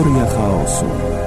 Teoria chaosu.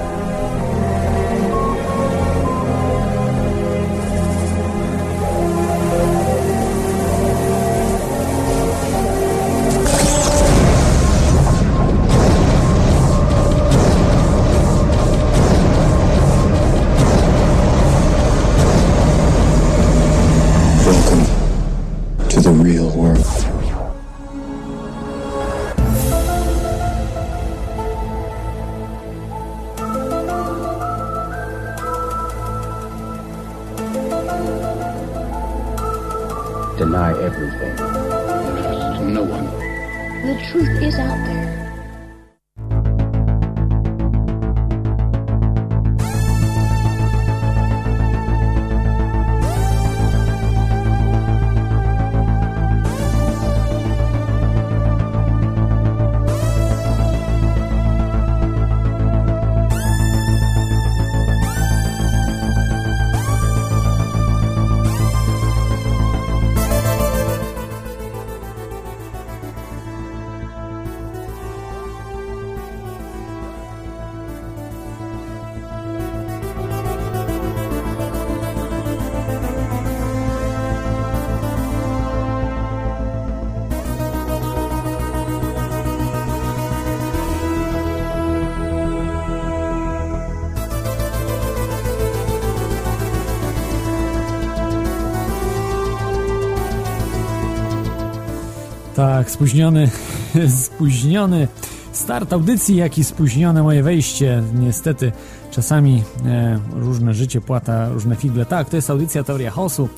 Spóźniony, spóźniony start audycji, jak i spóźnione moje wejście. Niestety, czasami e, różne życie płata, różne figle. Tak, to jest audycja Teoria Chaosu.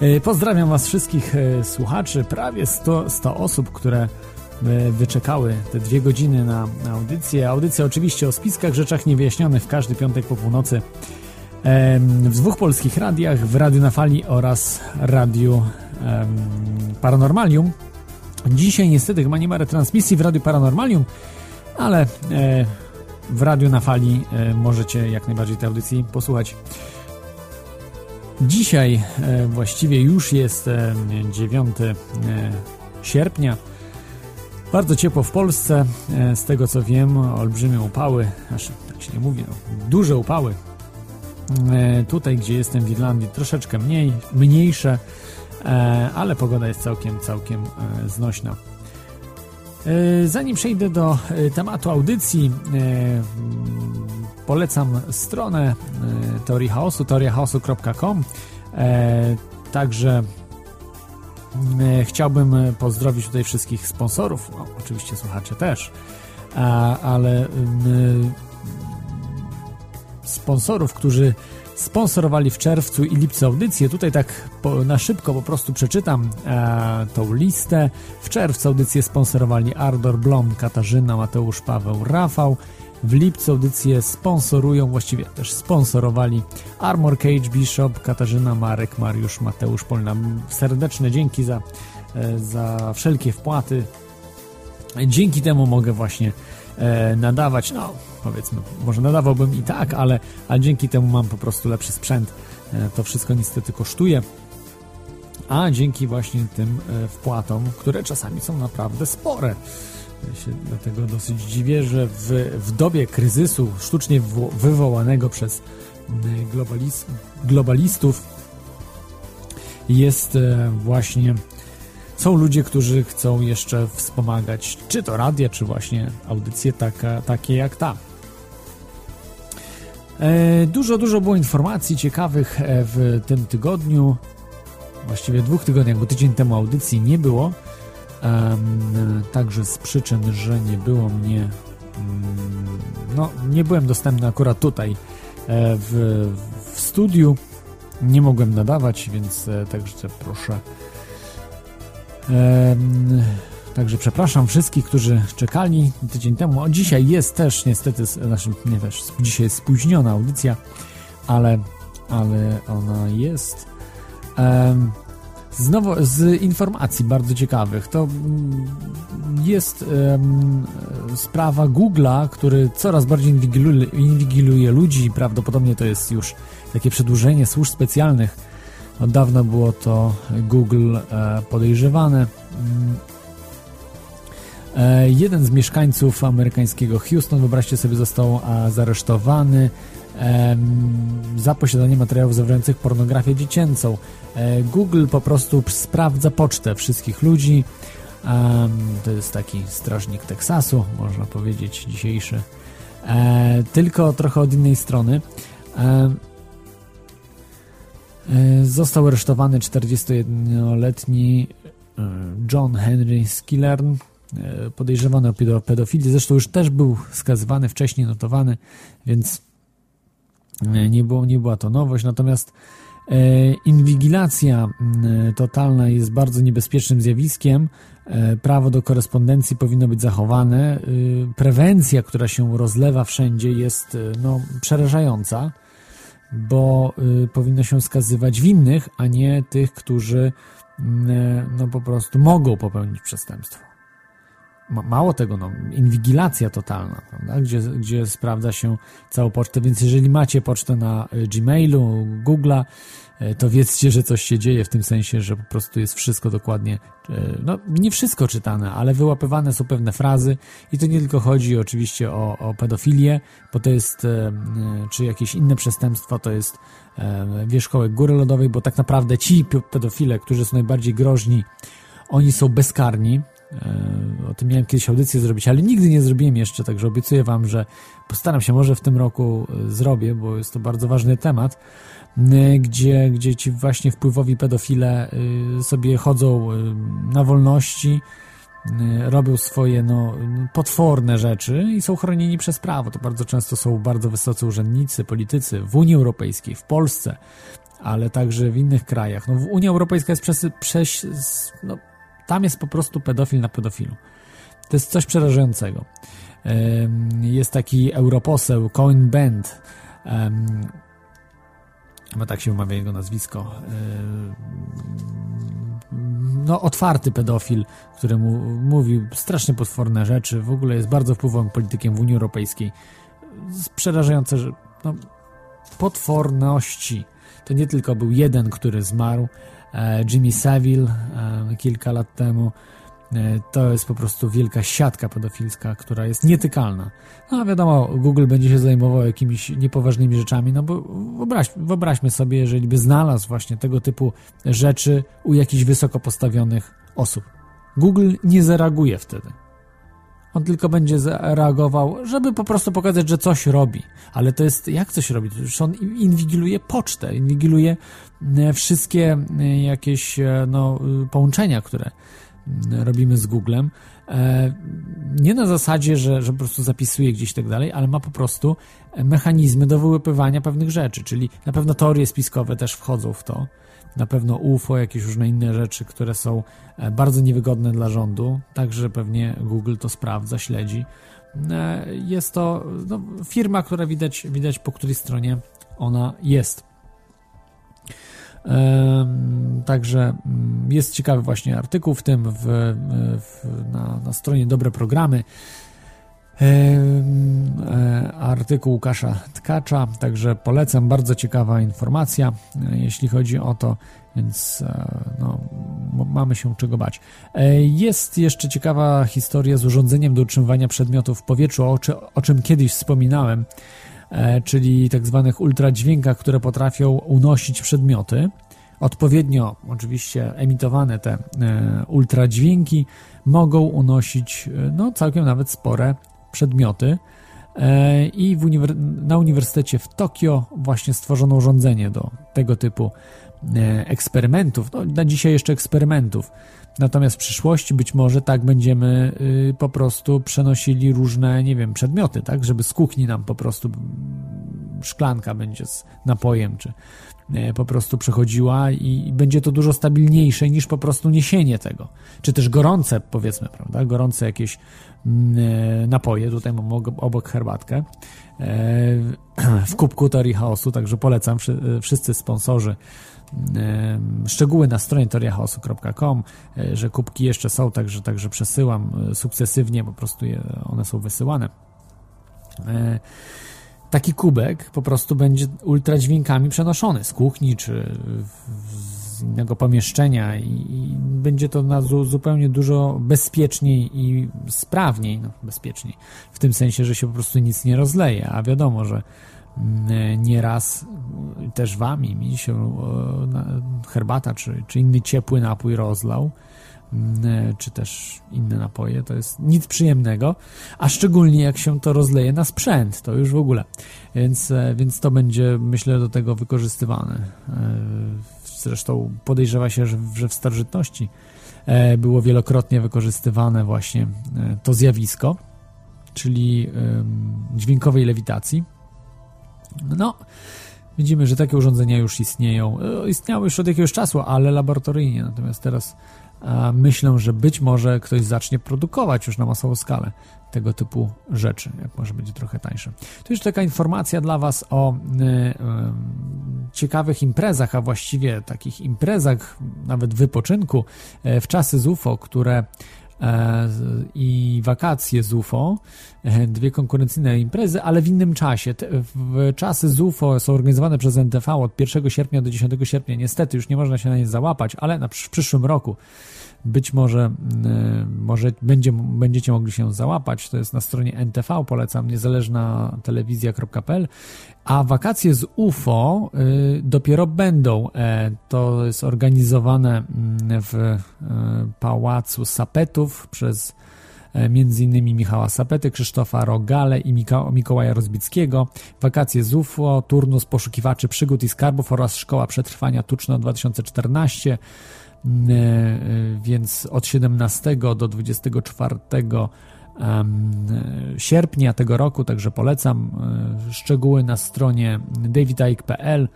E, pozdrawiam Was wszystkich e, słuchaczy, prawie 100, 100 osób, które e, wyczekały te dwie godziny na, na audycję. Audycja oczywiście o spiskach, rzeczach niewyjaśnionych w każdy piątek po północy w dwóch polskich radiach, w Radiu na Fali oraz Radiu Paranormalium. Dzisiaj niestety chyba nie ma retransmisji w Radiu Paranormalium, ale e, w Radiu na Fali e, możecie jak najbardziej tej audycji posłuchać. Dzisiaj e, właściwie już jest 9 sierpnia. Bardzo ciepło w Polsce, z tego co wiem, olbrzymie upały, znaczy tak się nie mówi, no, duże upały. Tutaj, gdzie jestem w Irlandii, troszeczkę mniej, mniejsze, E, ale pogoda jest całkiem, całkiem e, znośna. E, zanim przejdę do tematu audycji, polecam stronę Teorii Chaosu, teoriachaosu.com. Także chciałbym pozdrowić tutaj wszystkich sponsorów, no, oczywiście słuchacze też, ale sponsorów, którzy sponsorowali w czerwcu i lipcu audycję. Tutaj tak po, na szybko po prostu przeczytam e, tą listę. W czerwcu audycję sponsorowali Ardor Blom, Katarzyna, Mateusz, Paweł, Rafał. W lipcu audycję sponsorują, właściwie też sponsorowali Armor Cage, Bishop, Katarzyna, Marek, Mariusz, Mateusz Polna. Serdeczne dzięki za, e, za wszelkie wpłaty. Dzięki temu mogę właśnie e, nadawać, no powiedzmy, może nadawałbym i tak, ale, ale dzięki temu mam po prostu lepszy sprzęt. E, to wszystko niestety kosztuje. A dzięki właśnie tym e, wpłatom, które czasami są naprawdę spore. Ja się dlatego dosyć dziwię, że w, w dobie kryzysu sztucznie wywołanego przez globalistów jest e, właśnie są ludzie, którzy chcą jeszcze wspomagać czy to radia, czy właśnie audycje taka, takie jak ta. E, dużo, dużo było informacji ciekawych e, w tym tygodniu. Właściwie dwóch tygodniach, bo tydzień temu audycji nie było. Także z przyczyn, że nie było mnie. Mm, no, nie byłem dostępny akurat tutaj e, w, w studiu. Nie mogłem nadawać, więc także proszę Także przepraszam wszystkich, którzy czekali tydzień temu. Dzisiaj jest też niestety, znaczy nie też, dzisiaj jest spóźniona audycja, ale, ale ona jest. Znowu z informacji bardzo ciekawych. To mm, jest sprawa Google'a, który coraz bardziej inwigiluje, inwigiluje ludzi. Prawdopodobnie to jest już takie przedłużenie służb specjalnych od dawna było to Google e, podejrzewane. E, jeden z mieszkańców amerykańskiego Houston, wyobraźcie sobie, został zaresztowany za posiadanie materiałów zawierających pornografię dziecięcą. E, Google po prostu sprawdza pocztę wszystkich ludzi. To jest taki strażnik Teksasu, można powiedzieć, dzisiejszy. E, tylko trochę od innej strony. Został aresztowany 41-letni John Henry Skillern, podejrzewany o pedofilię. Zresztą już też był skazywany, wcześniej notowany, więc e, nie, było, nie była to nowość. Natomiast e, inwigilacja totalna jest bardzo niebezpiecznym zjawiskiem. Prawo do korespondencji powinno być zachowane. Prewencja, która się rozlewa wszędzie, jest no, przerażająca, bo powinno się skazywać winnych, a nie tych, którzy no, po prostu mogą popełnić przestępstwo mało tego, no, inwigilacja totalna, prawda? Gdzie, gdzie sprawdza się całą pocztę, więc jeżeli macie pocztę na e, Gmailu, Google'a, e, to wiedzcie, że coś się dzieje w tym sensie, że po prostu jest wszystko dokładnie, e, no nie wszystko czytane, ale wyłapywane są pewne frazy. I to nie tylko chodzi oczywiście o, o pedofilię, bo to jest, czy jakieś inne przestępstwa, to jest wierzchołek góry lodowej, bo tak naprawdę ci pedofile, którzy są najbardziej groźni, oni są bezkarni, o tym miałem kiedyś audycję zrobić, ale nigdy nie zrobiłem jeszcze, także obiecuję Wam, że postaram się, może w tym roku e, zrobię, bo jest to bardzo ważny temat, e, gdzie, gdzie ci właśnie wpływowi pedofile sobie chodzą na wolności, robią swoje no, potworne rzeczy i są chronieni przez prawo. To bardzo często są bardzo wysocy urzędnicy, politycy w Unii Europejskiej, w Polsce, ale także w innych krajach. No, Unia Europejska jest przez, przez no, tam jest po prostu pedofil na pedofilu. To jest coś przerażającego. Jest taki europoseł Coin Bend, chyba tak się wymawia jego nazwisko, no otwarty pedofil, któremu mówił strasznie potworne rzeczy, w ogóle jest bardzo wpływowym politykiem w Unii Europejskiej. Przerażające, no, potworności. To nie tylko był jeden, który zmarł, Jimmy Savile e, kilka lat temu. E, to jest po prostu wielka siatka pedofilska, która jest nietykalna. No wiadomo, Google będzie się zajmował jakimiś niepoważnymi rzeczami, no bo wyobraź, wyobraźmy sobie, jeżeli by znalazł właśnie tego typu rzeczy u jakichś wysoko postawionych osób. Google nie zareaguje wtedy. On tylko będzie reagował, żeby po prostu pokazać, że coś robi. Ale to jest, jak coś robi? Już on inwigiluje pocztę, inwigiluje e, wszystkie e, jakieś e, no, połączenia, które robimy z Googlem. Nie na zasadzie, że, że po prostu zapisuje gdzieś i tak dalej, ale ma po prostu mechanizmy do wyłapywania pewnych rzeczy, czyli na pewno teorie spiskowe też wchodzą w to na pewno UFO, jakieś różne inne rzeczy, które są e, bardzo niewygodne dla rządu, także pewnie Google to sprawdza, śledzi. E, jest to no, firma, która widać, widać po której stronie ona jest. Także mm, jest ciekawy właśnie artykuł w tym w, w, na, na stronie Dobre Programy artykuł Łukasza Tkacza, także polecam, bardzo ciekawa informacja, e, jeśli chodzi o to, więc e, no, mamy się czego bać. Jest jeszcze ciekawa historia z urządzeniem do utrzymywania przedmiotów w powietrzu, o, o czym kiedyś wspominałem, czyli tak zwanych ultradźwiękach, które potrafią unosić przedmioty. Odpowiednio oczywiście emitowane te ultradźwięki mogą unosić no, całkiem nawet spore przedmioty e, i uniwer na Uniwersytecie w Tokio właśnie stworzono urządzenie do tego typu e, eksperymentów, no, na dzisiaj jeszcze eksperymentów. Natomiast w przyszłości być może tak będziemy y, po prostu przenosili różne, nie wiem, przedmioty, tak, żeby z kuchni nam po prostu szklanka będzie z napojem, czy e, po prostu przechodziła i będzie to dużo stabilniejsze niż po prostu niesienie tego. Czy też gorące, powiedzmy, prawda? Gorące jakieś napoje. Tutaj mam obok herbatkę e, w kubku Teorii Chaosu, także polecam e, wszyscy sponsorzy szczegóły na stronie teoriachaosu.com, że kubki jeszcze są, także, także przesyłam sukcesywnie, po prostu one są wysyłane. Taki kubek po prostu będzie ultradźwiękami przenoszony z kuchni czy z innego pomieszczenia i, i będzie to na zu, zupełnie dużo bezpieczniej i sprawniej, no bezpieczniej, w tym sensie, że się po prostu nic nie rozleje, a wiadomo, że mm, nieraz też wami mi się herbata czy, czy inny ciepły napój rozlał, mm, czy też inne napoje, to jest nic przyjemnego, a szczególnie jak się to rozleje na sprzęt, to już w ogóle. Więc, e, więc to będzie, myślę, do tego wykorzystywane. E, zresztą podejrzewa się, że, w starożytności e, było wielokrotnie wykorzystywane właśnie to zjawisko, czyli dźwiękowej lewitacji. No, widzimy, że takie urządzenia już istnieją. Istniały już od jakiegoś czasu, ale laboratoryjnie. Natomiast teraz myślę, że być może ktoś zacznie produkować już na masową skalę tego typu rzeczy, jak może być trochę tańsze. To już taka informacja dla Was o y, y, ciekawych imprezach, a właściwie takich imprezach, nawet wypoczynku y, w czasy z UFO, które i wakacje z UFO, e, dwie konkurencyjne imprezy, ale w innym czasie. W czasy z UFO są organizowane przez NTV od 1 sierpnia do 10 sierpnia. Niestety już nie można się na nie załapać, ale na, w przyszłym roku być może, y, może będzie, będziecie mogli się załapać. To jest na stronie NTV, polecam, niezależna telewizja.pl. A wakacje z UFO y, dopiero będą. E, to jest organizowane mm, w Pałacu Sapetów przez e, innymi Michała Sapety, Krzysztofa Rogale i Mikołaja Rozbickiego. Wakacje z UFO, turnus poszukiwaczy przygód i skarbów oraz Szkoła Przetrwania Tuczno 2014. E, e, więc od 17 do 24 sierpnia tego roku, także polecam e, szczegóły na stronie davidike.pl.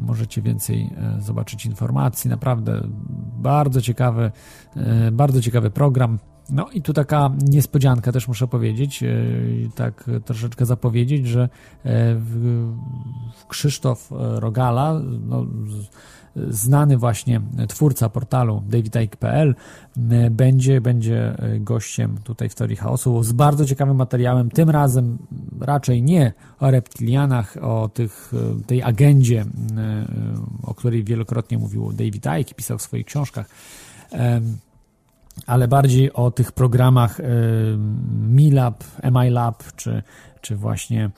Możecie więcej zobaczyć informacji. Naprawdę bardzo ciekawy, bardzo ciekawy program. No i tu taka niespodzianka też muszę powiedzieć, tak troszeczkę zapowiedzieć, że Krzysztof Rogala, no, znany właśnie twórca portalu davidike.pl będzie, będzie gościem tutaj w Teorii Chaosu z bardzo ciekawym materiałem, tym razem raczej nie o reptilianach, o tych, tej agendzie, o której wielokrotnie mówił David Icke, pisał w swoich książkach, ale bardziej o tych programach MiLab, MILab czy czy właśnie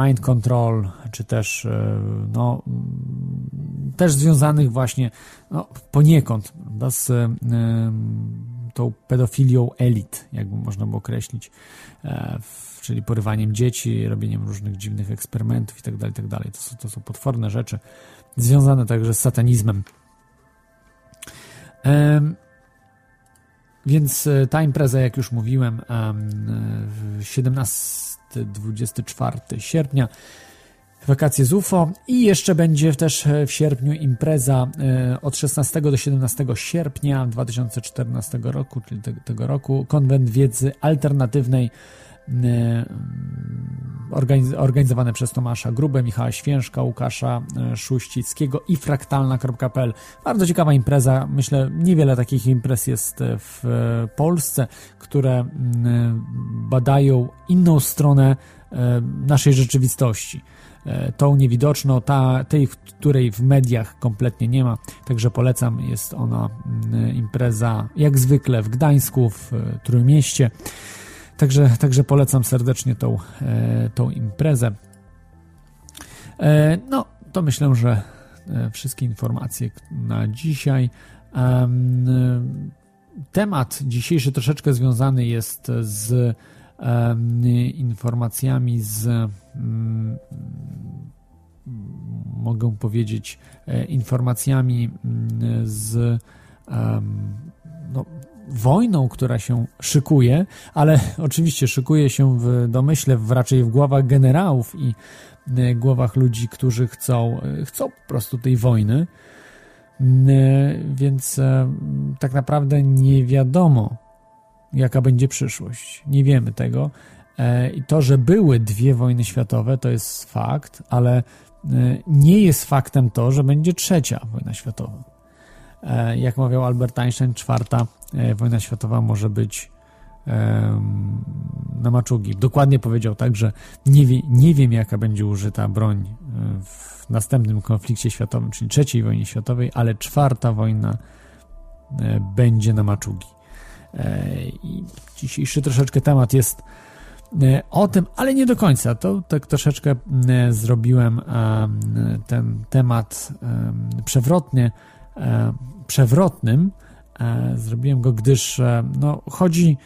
mind control, czy też e, no, też związanych właśnie no, poniekąd prawda, z um, tą pedofilią elit, jakby można było określić, e, czyli porywaniem dzieci, robieniem różnych dziwnych eksperymentów itd., tak itd. Tak to są, to są potworne rzeczy związane także z satanizmem. Więc e, ta impreza, jak już mówiłem, 17-24 sierpnia wakacje z UFO i jeszcze będzie też e, w sierpniu impreza e, od 16 do 17 sierpnia 2014 roku, czyli tego roku, konwent wiedzy alternatywnej organizowane przez Tomasza Grubę, Michała Świężka, Łukasza e, Szuścickiego i fraktalna.pl. Bardzo ciekawa impreza. Myślę, niewiele takich imprez jest w Polsce, które badają inną stronę naszej rzeczywistości. Tą niewidoczną, ta, tej, której w mediach kompletnie nie ma. Także polecam. Jest ona impreza jak zwykle w Gdańsku, w Trójmieście. Także, także polecam serdecznie tą, e, tą imprezę. E, no, to myślę, że e, wszystkie informacje na dzisiaj. Temat dzisiejszy troszeczkę związany jest z informacjami z mm, mogę powiedzieć informacjami mm, z no, wojną, która się szykuje, ale oczywiście szykuje się w domyśle, w, raczej w głowach generałów i e, głowach ludzi, którzy chcą, e, chcą po prostu tej wojny. E, więc tak naprawdę nie wiadomo, jaka będzie przyszłość. Nie wiemy tego. I to, że były dwie wojny światowe, to jest fakt, ale nie jest faktem to, że będzie trzecia wojna światowa. Jak mawiał Albert Einstein, czwarta E, wojna światowa może być na maczugi. Dokładnie powiedział tak, że nie, wie, nie wiem, jaka będzie użyta broń w następnym konflikcie światowym, czyli trzeciej wojnie światowej, ale czwarta wojna będzie na maczugi. I dzisiejszy troszeczkę temat jest o tym, ale nie do końca. To tak troszeczkę zrobiłem ten temat przewrotnie, przewrotnym. Zrobiłem go, gdyż no, chodzi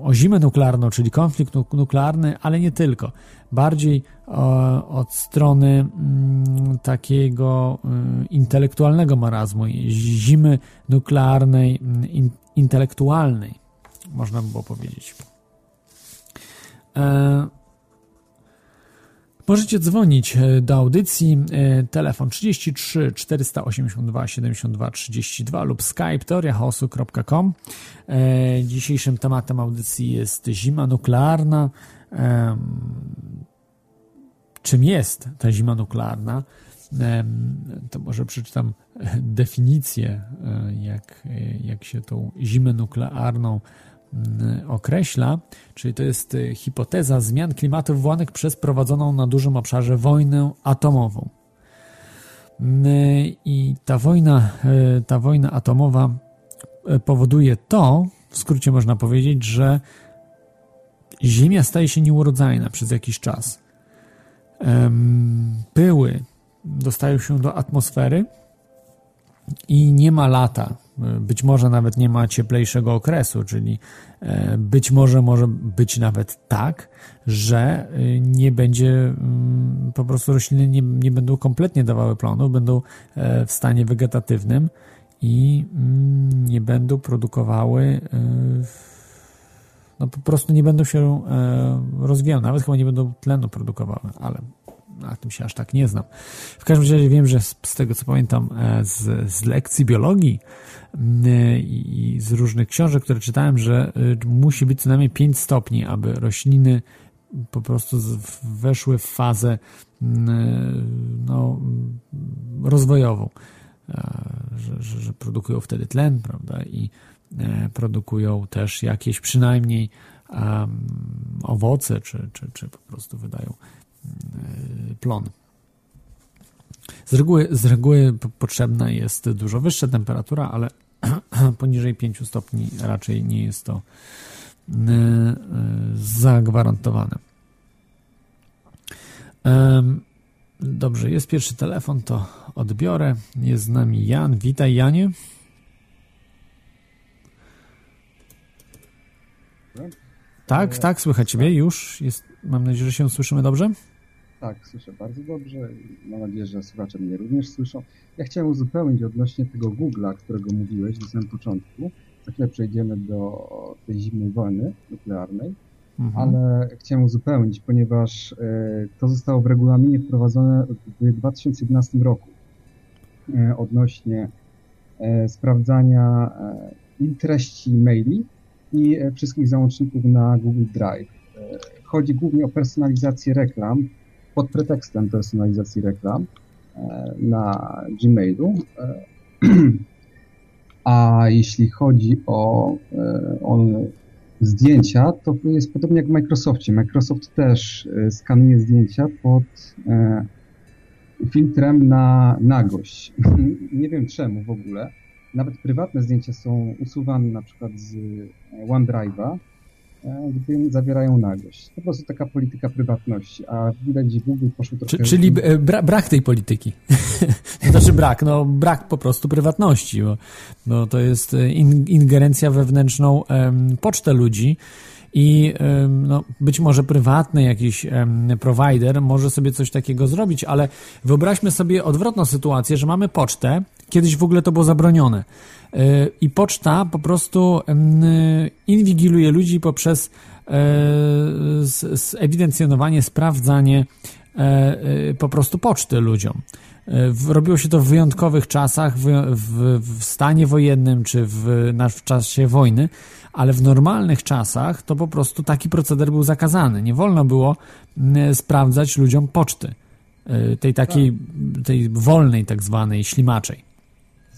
o zimę nuklearną, czyli konflikt nuklearny, ale nie tylko. Bardziej od strony takiego intelektualnego marazmu, zimy nuklearnej, intelektualnej, można by było powiedzieć. E, możecie dzwonić e, do audycji e, telefon 33 482 72 32 lub skype teoriachaosu.com. Dzisiejszym tematem audycji jest zima nuklearna. Czym jest ta zima nuklearna? To może przeczytam definicję, jak, jak się tą zimę nuklearną określa, czyli to jest y, hipoteza zmian klimatu wywołanych przez prowadzoną na dużym obszarze wojnę atomową. Mm, I ta wojna, y, ta wojna atomowa y, powoduje to, w skrócie można powiedzieć, że Ziemia staje się nieurodzajna przez jakiś czas. Pyły dostają się do atmosfery i nie ma lata, być może nawet nie ma cieplejszego okresu, czyli e, być może może być nawet tak, że e, nie będzie mm, po prostu rośliny nie, nie będą kompletnie dawały plonu, będą e, w stanie wegetatywnym i mm, nie będą produkowały no po prostu nie będą się rozwijały, nawet chyba nie będą tlenu produkowały, ale na tym się aż tak nie znam. W każdym razie wiem, że z, z tego co pamiętam z, z lekcji biologii i z różnych książek, które czytałem, że y, musi być co najmniej 5 stopni, aby rośliny po prostu weszły w fazę no, rozwojową, że, że, że produkują wtedy tlen, prawda, i e, produkują też jakieś przynajmniej um, owoce, czy, czy, czy po prostu wydają plon. Z reguły, z reguły potrzebna jest dużo wyższa temperatura, ale poniżej 5 stopni raczej nie jest to e, e, zagwarantowane. Dobrze, jest pierwszy telefon, to odbiorę. Jest z nami Jan. Witaj, Janie. Tak, tak, słychać Ciebie już. Jest, mam nadzieję, że się słyszymy dobrze. Tak, słyszę bardzo dobrze. Mam nadzieję, że słuchacze mnie również słyszą. Ja chciałem uzupełnić odnośnie tego Google'a, którego mówiłeś na samym początku. Za chwilę przejdziemy do tej zimnej wojny nuklearnej, mhm. ale chciałem uzupełnić, ponieważ e, to zostało w regulaminie wprowadzone w 2011 roku e, odnośnie e, sprawdzania i treści maili i wszystkich załączników na Google Drive. Chodzi głównie o personalizację reklam, pod pretekstem personalizacji reklam e, na Gmailu. E, a jeśli chodzi o, e, o zdjęcia, to jest podobnie jak w Microsoftie. Microsoft też skanuje zdjęcia pod filtrem na nagość. Nie wiem czemu w ogóle. Nawet prywatne zdjęcia są usuwane na przykład z OneDrive'a, zawierają nagość. Po prostu taka polityka prywatności, a widać, że Google poszło troszkę... Czyli e, bra brak tej polityki. to znaczy brak, no brak po prostu prywatności, bo, bo to jest e, in ingerencja wewnętrzną um, pocztę ludzi, i no, być może prywatny jakiś provider może sobie coś takiego zrobić, ale wyobraźmy sobie odwrotną sytuację, że mamy pocztę, kiedyś w ogóle to było zabronione i poczta po prostu inwigiluje ludzi poprzez e, ewidencjonowanie, sprawdzanie e, e, po prostu poczty ludziom. Robiło się to w wyjątkowych czasach, w, w, w stanie wojennym czy w, w czasie wojny, ale w normalnych czasach to po prostu taki proceder był zakazany. Nie wolno było sprawdzać ludziom poczty, tej takiej, tej wolnej tak zwanej, ślimaczej.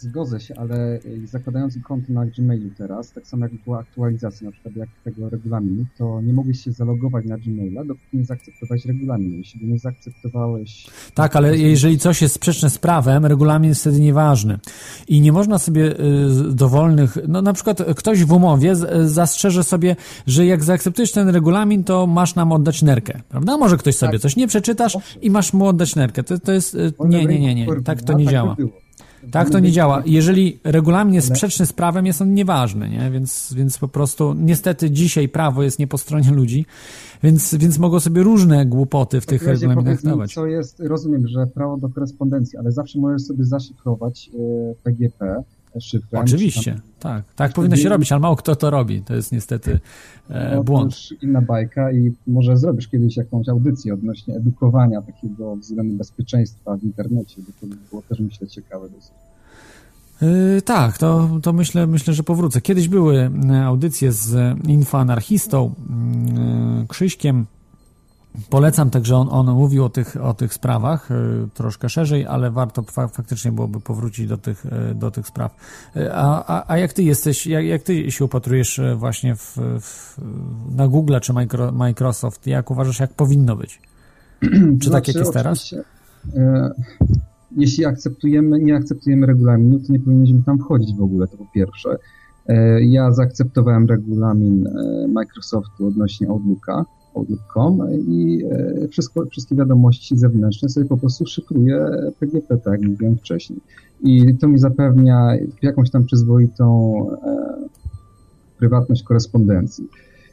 Zgodzę się, ale y, zakładając konto na Gmailu teraz, tak samo jak była aktualizacja na przykład jak tego regulaminu, to nie mogłeś się zalogować na Gmaila, dopóki nie zaakceptowałeś regulaminu. Jeśli nie zaakceptowałeś... Tak, ale jeżeli coś jest sprzeczne z prawem, regulamin jest wtedy nieważny. I nie można sobie y, dowolnych... No na przykład ktoś w umowie zastrzeże sobie, że jak zaakceptujesz ten regulamin, to masz nam oddać nerkę, prawda? Może ktoś sobie tak. coś nie przeczytasz i masz mu oddać nerkę. To, to jest... Nie, nie, nie, nie. Tak to nie działa. Tak to nie działa. Jeżeli regulamin jest sprzeczny z prawem, jest on nieważny, nie? Więc, więc po prostu niestety dzisiaj prawo jest nie po stronie ludzi, więc, więc mogą sobie różne głupoty w tych regulaminach dawać. Co jest, rozumiem, że prawo do korespondencji, ale zawsze możesz sobie zaszyfrować e, PGP, Oczywiście, tam... tak. Tak powinno się robić, ale mało kto to robi. To jest niestety e, no, błąd. To już inna bajka i może zrobisz kiedyś jakąś audycję odnośnie edukowania takiego względu bezpieczeństwa w internecie, bo to by było też myślę ciekawe dosyć. Yy, tak, to, to myślę, myślę, że powrócę. Kiedyś były e, audycje z infoanarchistą yy, Krzyśkiem Polecam także, on, on mówił o tych, o tych sprawach y, troszkę szerzej, ale warto fa faktycznie byłoby powrócić do tych, y, do tych spraw. Y, a, a, a jak ty jesteś, jak, jak ty się upatrujesz właśnie w, w, na Google czy Micro, Microsoft, jak uważasz, jak powinno być? Czy znaczy, tak jak jest teraz? E, jeśli akceptujemy, nie akceptujemy regulaminu, to nie powinniśmy tam wchodzić w ogóle, to po pierwsze. E, ja zaakceptowałem regulamin Microsoftu odnośnie Outlooka outlook.com i e, wszystko, wszystkie wiadomości zewnętrzne sobie po prostu szyfruję PGP, tak jak mówiłem wcześniej. I to mi zapewnia jakąś tam przyzwoitą e, prywatność korespondencji.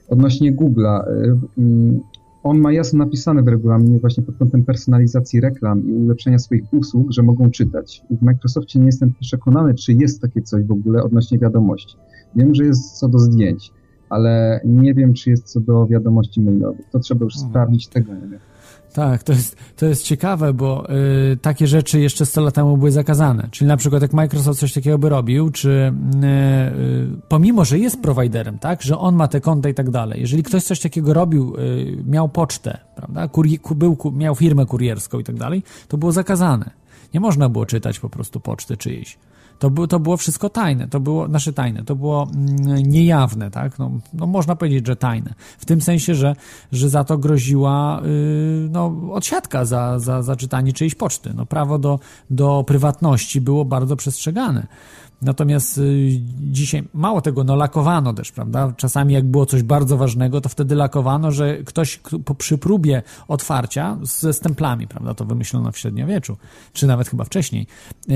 Odnośnie Google'a, e, mm, on ma jasno napisane w regulaminie właśnie pod kątem personalizacji reklam i ulepszenia swoich usług, że mogą czytać. W Microsoftie nie jestem przekonany, czy jest takie coś w ogóle odnośnie wiadomości. Wiem, że jest co do zdjęć ale nie wiem, czy jest co do wiadomości mailowych. To trzeba już mhm. sprawdzić, tego nie wiem. Tak, to jest, to jest ciekawe, bo y, takie rzeczy jeszcze 100 lat temu były zakazane. Czyli na przykład jak Microsoft coś takiego by robił, czy y, y, pomimo, że jest prowajderem, tak, że on ma te konta i tak dalej, jeżeli ktoś coś takiego robił, y, miał pocztę, prawda, Kuri, był, miał firmę kurierską i tak dalej, to było zakazane. Nie można było czytać po prostu poczty czyjejś. To, było, to było wszystko tajne, to było nasze tajne, to było mm, niejawne, tak? No, no można powiedzieć, że tajne. W tym sensie, że, że za to groziła yy, no, odsiadka za, za, za czytanie czyjejś poczty. No, prawo do, do prywatności było bardzo przestrzegane. Natomiast y, dzisiaj mało tego, no lakowano też, prawda? Czasami jak było coś bardzo ważnego, to wtedy lakowano, że ktoś przy próbie otwarcia ze stemplami, prawda? To wymyślono w średniowieczu, czy nawet chyba wcześniej, y,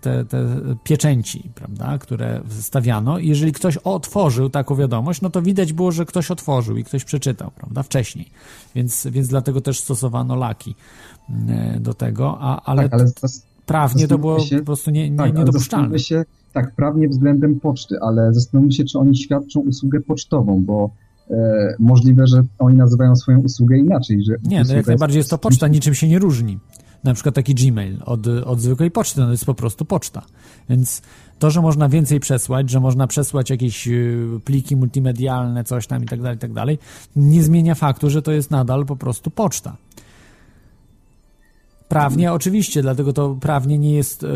te, te pieczęci, prawda? Które stawiano. I jeżeli ktoś otworzył taką wiadomość, no to widać było, że ktoś otworzył i ktoś przeczytał, prawda? Wcześniej. Więc, więc dlatego też stosowano laki y, do tego, a, ale... Tak, ale prawnie to było się, po prostu nie, nie, tak, niedopuszczalne. Się, tak, prawnie względem poczty, ale zastanówmy się, czy oni świadczą usługę pocztową, bo e, możliwe, że oni nazywają swoją usługę inaczej. Że nie, no jak najbardziej jest to poczta, niczym się nie różni. Na przykład taki Gmail od, od zwykłej poczty, no to jest po prostu poczta. Więc to, że można więcej przesłać, że można przesłać jakieś y, pliki multimedialne, coś tam i tak dalej, i tak dalej, nie zmienia faktu, że to jest nadal po prostu poczta. Prawnie oczywiście, dlatego to prawnie nie jest y,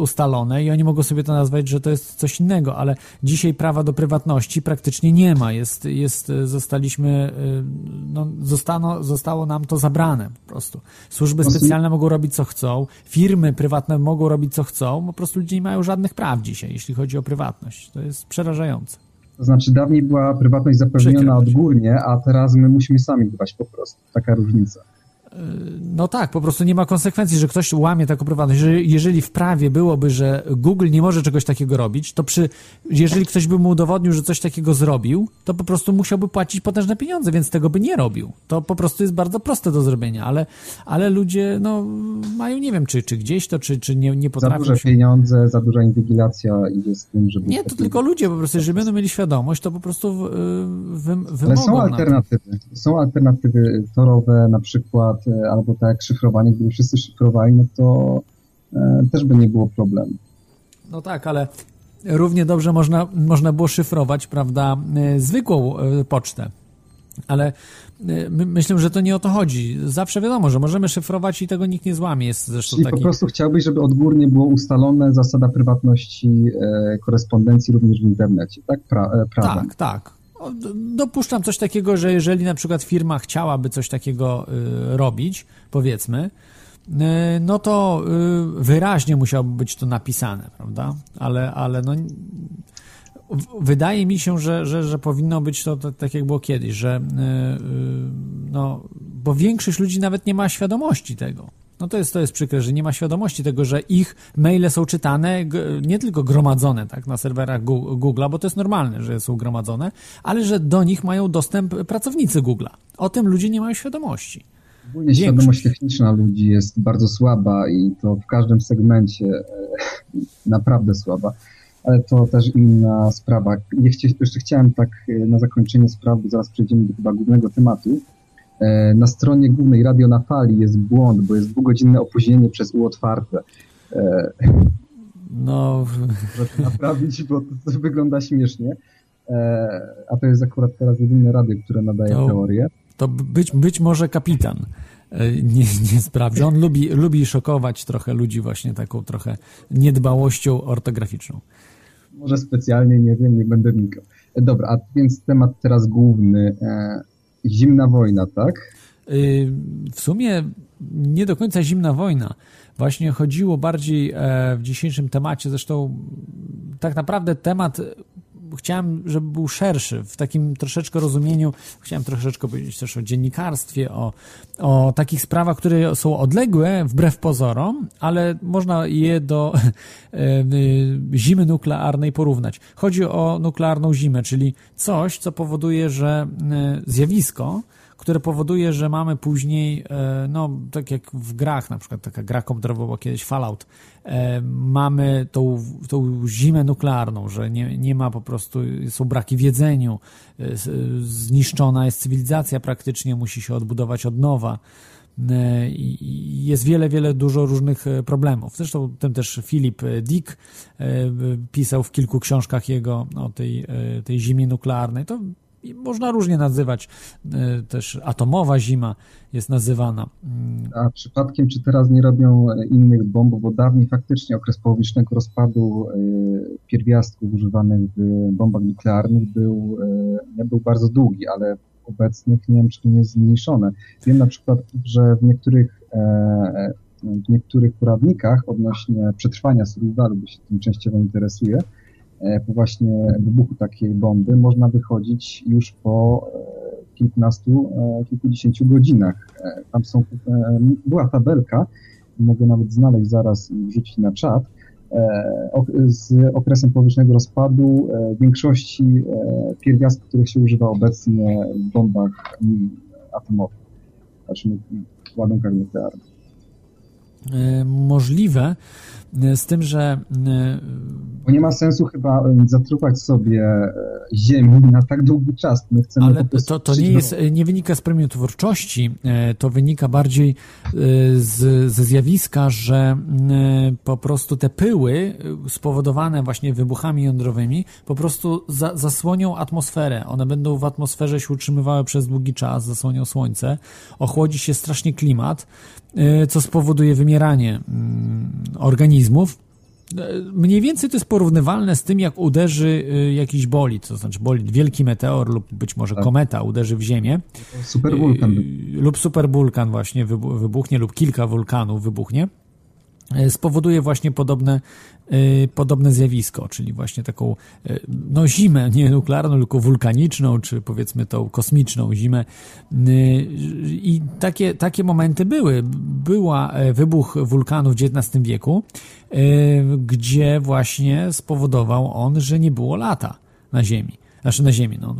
ustalone i oni mogą sobie to nazwać, że to jest coś innego, ale dzisiaj prawa do prywatności praktycznie nie ma. Jest, jest zostaliśmy, y, no, zostano, zostało nam to zabrane po prostu. Służby specjalne mogą robić co chcą, firmy prywatne mogą robić co chcą, po prostu ludzie nie mają żadnych praw dzisiaj, jeśli chodzi o prywatność. To jest przerażające. To znaczy dawniej była prywatność zapewniona odgórnie, a teraz my musimy sami dbać po prostu. Taka różnica. No tak, po prostu nie ma konsekwencji, że ktoś łamie taką prywatność. Jeżeli, w prawie byłoby, że Google nie może czegoś takiego robić, to przy, jeżeli ktoś by mu udowodnił, że coś takiego zrobił, to po prostu musiałby płacić potężne pieniądze, więc tego by nie robił. To po prostu jest bardzo proste do zrobienia, ale, ale ludzie no, mają, nie wiem, czy, czy gdzieś to, czy, czy nie, nie potrafią. Za duże się... pieniądze, za duża inwigilacja idzie z tym, żeby... Nie, to tylko ludzie po prostu, jeżeli będą mieli świadomość, to po prostu wy, wymogą Ale są alternatywy. Są alternatywy torowe, na przykład albo tak jak szyfrowanie, gdyby wszyscy szyfrowali, no to e, też by nie było problemu. No tak, ale równie dobrze można, można było szyfrować, prawda, e, zwykłą pocztę. Ale my, myślę, że to nie o to chodzi. Zawsze wiadomo, że możemy szyfrować i tego nikt nie złamie. Jest zresztą Czyli taki... po prostu chciałbyś, żeby odgórnie było ustalone zasada prywatności e, korespondencji również w internecie, tak? Pra, e. Tak, tak. Dopuszczam coś takiego, że jeżeli na przykład firma chciałaby coś takiego y, robić, powiedzmy, y, no to y, wyraźnie musiałoby być to napisane, prawda? Ale, ale no, wydaje mi się, że, że, że powinno być to, tak jak było kiedyś, że no, bo większość ludzi nawet nie ma świadomości tego. No to jest, to jest przykre, że nie ma świadomości tego, że ich maile są czytane, nie tylko gromadzone tak, na serwerach Google'a, bo to jest normalne, że są gromadzone, ale że do nich mają dostęp pracownicy Google'a. O tym ludzie nie mają świadomości. Ogólnie świadomość techniczna ludzi jest bardzo słaba i to w każdym segmencie e, naprawdę słaba, ale to też inna sprawa. Jeszcze chciałem tak e, na zakończenie sprawy, zaraz przejdziemy do chyba głównego tematu. E, Na stronie głównej Radio na Fali jest błąd, bo jest dwugodzinne opóźnienie przez U otwarte. E, No, Proszę naprawić, bo to, wygląda śmiesznie. E, A to jest akurat teraz jedyne radio, które nadaje No. teorię. to być, być może kapitan nie, nie sprawdzi. On lubi, lubi szokować trochę ludzi właśnie taką trochę niedbałością ortograficzną. Może specjalnie, nie wiem, nie będę wnikał. E, Dobra, a więc temat teraz główny. Zimna wojna, tak? Y, W sumie nie do końca zimna wojna. Właśnie chodziło bardziej e, w dzisiejszym temacie, zresztą tak naprawdę temat chciałem, żeby był szerszy, w takim troszeczkę rozumieniu, chciałem troszeczkę powiedzieć też o dziennikarstwie, o, o takich sprawach, które są odległe wbrew pozorom, ale można je do y, zimy nuklearnej porównać. Chodzi o nuklearną zimę, czyli coś, co powoduje, że y, zjawisko, które powoduje, że mamy później, e, no tak jak w grach, na przykład taka gra komputerowa była kiedyś Fallout, mamy tą, tą zimę nuklearną, że nie, nie ma po prostu, są braki w jedzeniu, e, zniszczona jest cywilizacja praktycznie, musi się odbudować od nowa. E, I jest wiele, wiele, dużo różnych e, problemów. Zresztą tym też Filip e, Dick e, pisał w kilku książkach jego o tej, e, tej zimie nuklearnej. To i można różnie nazywać, e, też atomowa zima jest nazywana. A przypadkiem, czy teraz nie robią e, innych bomb, bo dawniej faktycznie okres połowicznego rozpadu e, pierwiastków używanych w bombach nuklearnych był, nie był bardzo długi, ale obecnych nie wiem, czy nie jest zmniejszone. Wiem na przykład, że w niektórych, w niektórych poradnikach odnośnie przetrwania survivalu, bo się tym częściowo interesuje, po właśnie wybuchu takiej bomby można wychodzić już po e, kilkunastu, e, kilkudziesięciu godzinach. E, Tam są, e, była tabelka, mogę nawet znaleźć zaraz i wrzucić na czat, e, z okresem powietrznego rozpadu e, większości e, pierwiastków, których się używa obecnie w bombach atomowych, znaczy nu- ładunkach nuklearnych. e, Możliwe, e, z tym, że e, Bo nie ma sensu chyba e, zatruwać sobie e, ziemi na tak długi czas. My chcemy Ale to, to nie, jest, nie wynika z premii twórczości, e, to wynika bardziej e, z, ze zjawiska, że e, po prostu te pyły e, spowodowane właśnie wybuchami jądrowymi po prostu za, zasłonią atmosferę. One będą w atmosferze się utrzymywały przez długi czas, zasłonią słońce, ochłodzi się strasznie klimat, e, co spowoduje wymieranie mm, organizmów. E, Mniej więcej to jest porównywalne z tym, jak uderzy y, jakiś bolid, to znaczy bolid, wielki meteor lub być może Tak. kometa uderzy w Ziemię Super wulkan. był. y, lub superwulkan właśnie wybu- wybuchnie lub kilka wulkanów wybuchnie, spowoduje właśnie podobne, podobne zjawisko, czyli właśnie taką y, no zimę, nie nuklearną, tylko wulkaniczną, czy powiedzmy tą kosmiczną zimę. Y, I takie, takie momenty były. Była e, wybuch wulkanu w XIX wieku, y, gdzie właśnie spowodował on, że nie było lata na Ziemi. Znaczy na Ziemi, no,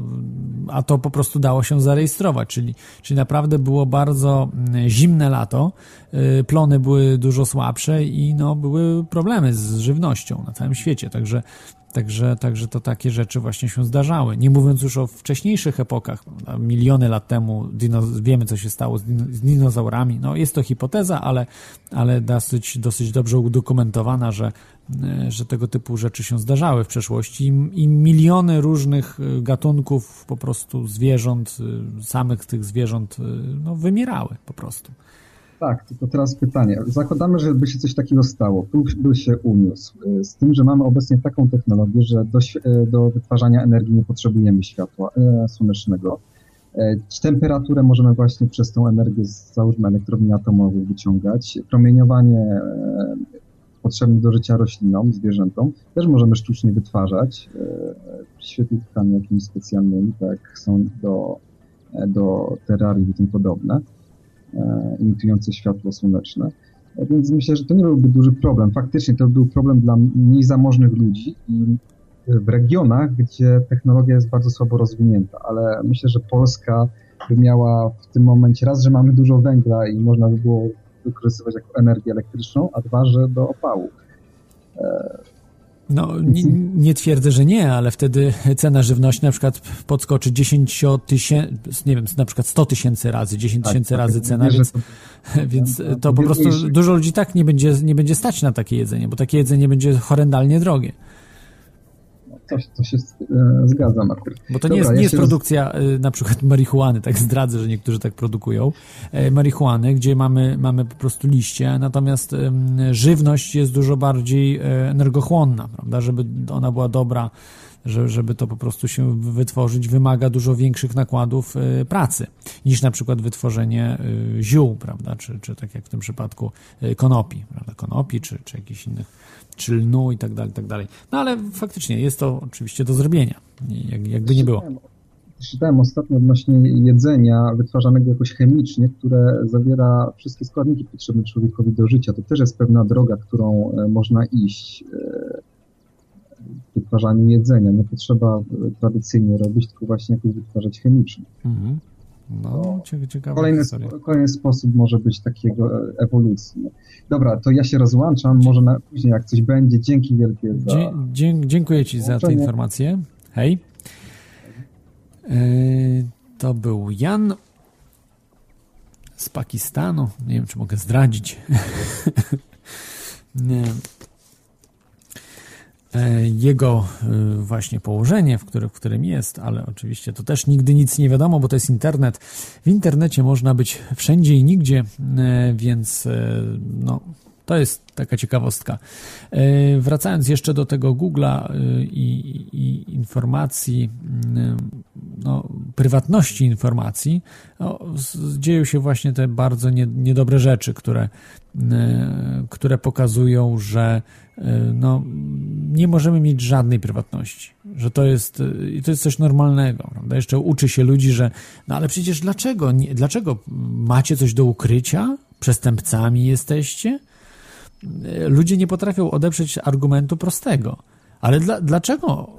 a to po prostu dało się zarejestrować, czyli, czyli naprawdę było bardzo mm, zimne lato, y, plony były dużo słabsze i no, były problemy z żywnością na całym świecie, także Także, także to takie rzeczy właśnie się zdarzały. Nie mówiąc już o wcześniejszych epokach, miliony lat temu wiemy, co się stało z, z dinozaurami. No, jest to hipoteza, ale, ale dosyć, dosyć dobrze udokumentowana, że, że tego typu rzeczy się zdarzały w przeszłości i, miliony różnych e, gatunków po prostu zwierząt, e, samych tych zwierząt no, wymierały po prostu. Tak, tylko teraz pytanie. Zakładamy, że by się coś takiego stało, by się uniósł. Z tym, że mamy obecnie taką technologię, że do, do wytwarzania energii nie potrzebujemy światła e, słonecznego. E, temperaturę możemy właśnie przez tą energię z załóżmy elektrowni atomowych wyciągać. Promieniowanie e, potrzebne do życia roślinom, zwierzętom też możemy sztucznie wytwarzać świetlikami jakimiś specjalnymi, tak jak są do, do terrarii i tym podobne. E, imitujące światło słoneczne. E, więc myślę, że to nie byłby duży problem. Faktycznie to był problem dla mniej zamożnych ludzi i w regionach, gdzie technologia jest bardzo słabo rozwinięta, ale myślę, że Polska by miała w tym momencie raz, że mamy dużo węgla i można by było wykorzystywać jako energię elektryczną, a dwa, że do opału. No, nie, nie, twierdzę, że nie, ale wtedy cena żywności na przykład podskoczy 10 tysięcy, nie wiem, na przykład 100 tysięcy razy, 10 tak, tysięcy tak, razy tak, cena, więc, to, więc to po prostu dużo ludzi tak nie będzie, nie będzie stać na takie jedzenie, bo takie jedzenie będzie horrendalnie drogie to, to się e, zgadzam akurat. Bo to Dobra, nie jest, nie ja jest produkcja roz... na przykład marihuany, tak zdradzę, że niektórzy tak produkują, e, marihuany, gdzie mamy, mamy po prostu liście, natomiast żywność jest dużo bardziej e, energochłonna, prawda, żeby ona była dobra, że, żeby to po prostu się wytworzyć, wymaga dużo większych nakładów pracy niż na przykład wytworzenie ziół, prawda, czy, czy tak jak w tym przypadku konopi, prawda, konopi, czy, czy jakichś innych czy lnu i tak dalej, i tak dalej. No ale faktycznie jest to oczywiście do zrobienia, jakby nie było. Czytałem ostatnio odnośnie jedzenia wytwarzanego jakoś chemicznie, które zawiera wszystkie składniki potrzebne człowiekowi do życia. To też jest pewna droga, którą e, można iść e, wytwarzaniu jedzenia. Nie potrzeba e, tradycyjnie robić, tylko właśnie jakoś wytwarzać chemicznie. Mhm. No, ciekawe kolejny, kolejny sposób może być takiego e, ewolucji. Dobra, to ja się rozłączam, może na, później jak coś będzie. Dzięki wielkie za... Dzie dzie dziękuję Ci za te informacje. Hej. Yy, to był Jan z Pakistanu. Nie wiem, czy mogę zdradzić. Nie. E, jego e, właśnie położenie, w, który, w którym jest, ale oczywiście to też nigdy nic nie wiadomo, bo to jest internet. W internecie można być wszędzie i nigdzie, e, więc no, to jest taka ciekawostka. Wracając jeszcze do tego Google'a i, i, informacji, no, prywatności informacji, no, dzieją się właśnie te bardzo nie, niedobre rzeczy, które, które pokazują, że no, nie możemy mieć żadnej prywatności, że to jest, to jest coś normalnego. Prawda? Jeszcze uczy się ludzi, że no ale przecież dlaczego, nie, dlaczego macie coś do ukrycia? Przestępcami jesteście? Ludzie nie potrafią odeprzeć argumentu prostego. Ale dla, dlaczego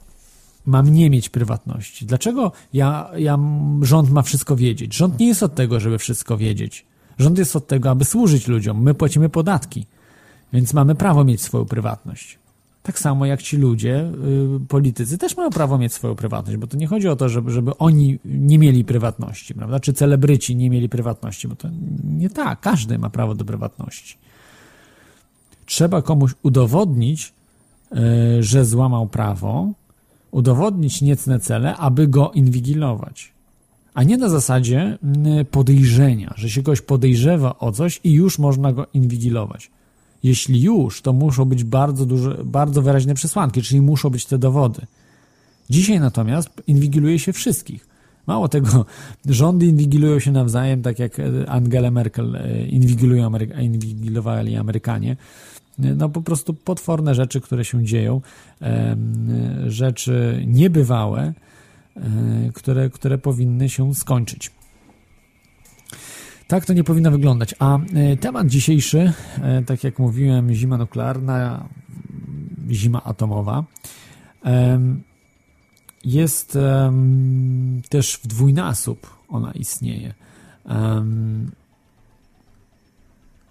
mam nie mieć prywatności? Dlaczego ja, ja, rząd ma wszystko wiedzieć? Rząd nie jest od tego, żeby wszystko wiedzieć. Rząd jest od tego, aby służyć ludziom. My płacimy podatki. Więc mamy prawo mieć swoją prywatność. Tak samo jak ci ludzie, y, politycy też mają prawo mieć swoją prywatność, bo to nie chodzi o to, żeby, żeby oni nie mieli prywatności, prawda? Czy celebryci nie mieli prywatności, bo to nie tak. Każdy ma prawo do prywatności. Trzeba komuś udowodnić, y, że złamał prawo, udowodnić niecne cele, aby go inwigilować. A nie na zasadzie y, podejrzenia, że się kogoś podejrzewa o coś i już można go inwigilować. Jeśli już, to muszą być bardzo, duże, bardzo wyraźne przesłanki, czyli muszą być te dowody. Dzisiaj natomiast inwigiluje się wszystkich. Mało tego, rządy inwigilują się nawzajem, tak jak Angela Merkel e, inwigilowali Amerykanie. No po prostu potworne rzeczy, które się dzieją, rzeczy niebywałe, e, które, które powinny się skończyć. Tak to nie powinno wyglądać. A e, temat dzisiejszy, e, tak jak mówiłem, zima nuklearna, zima atomowa, jest też w dwójnasób ona istnieje.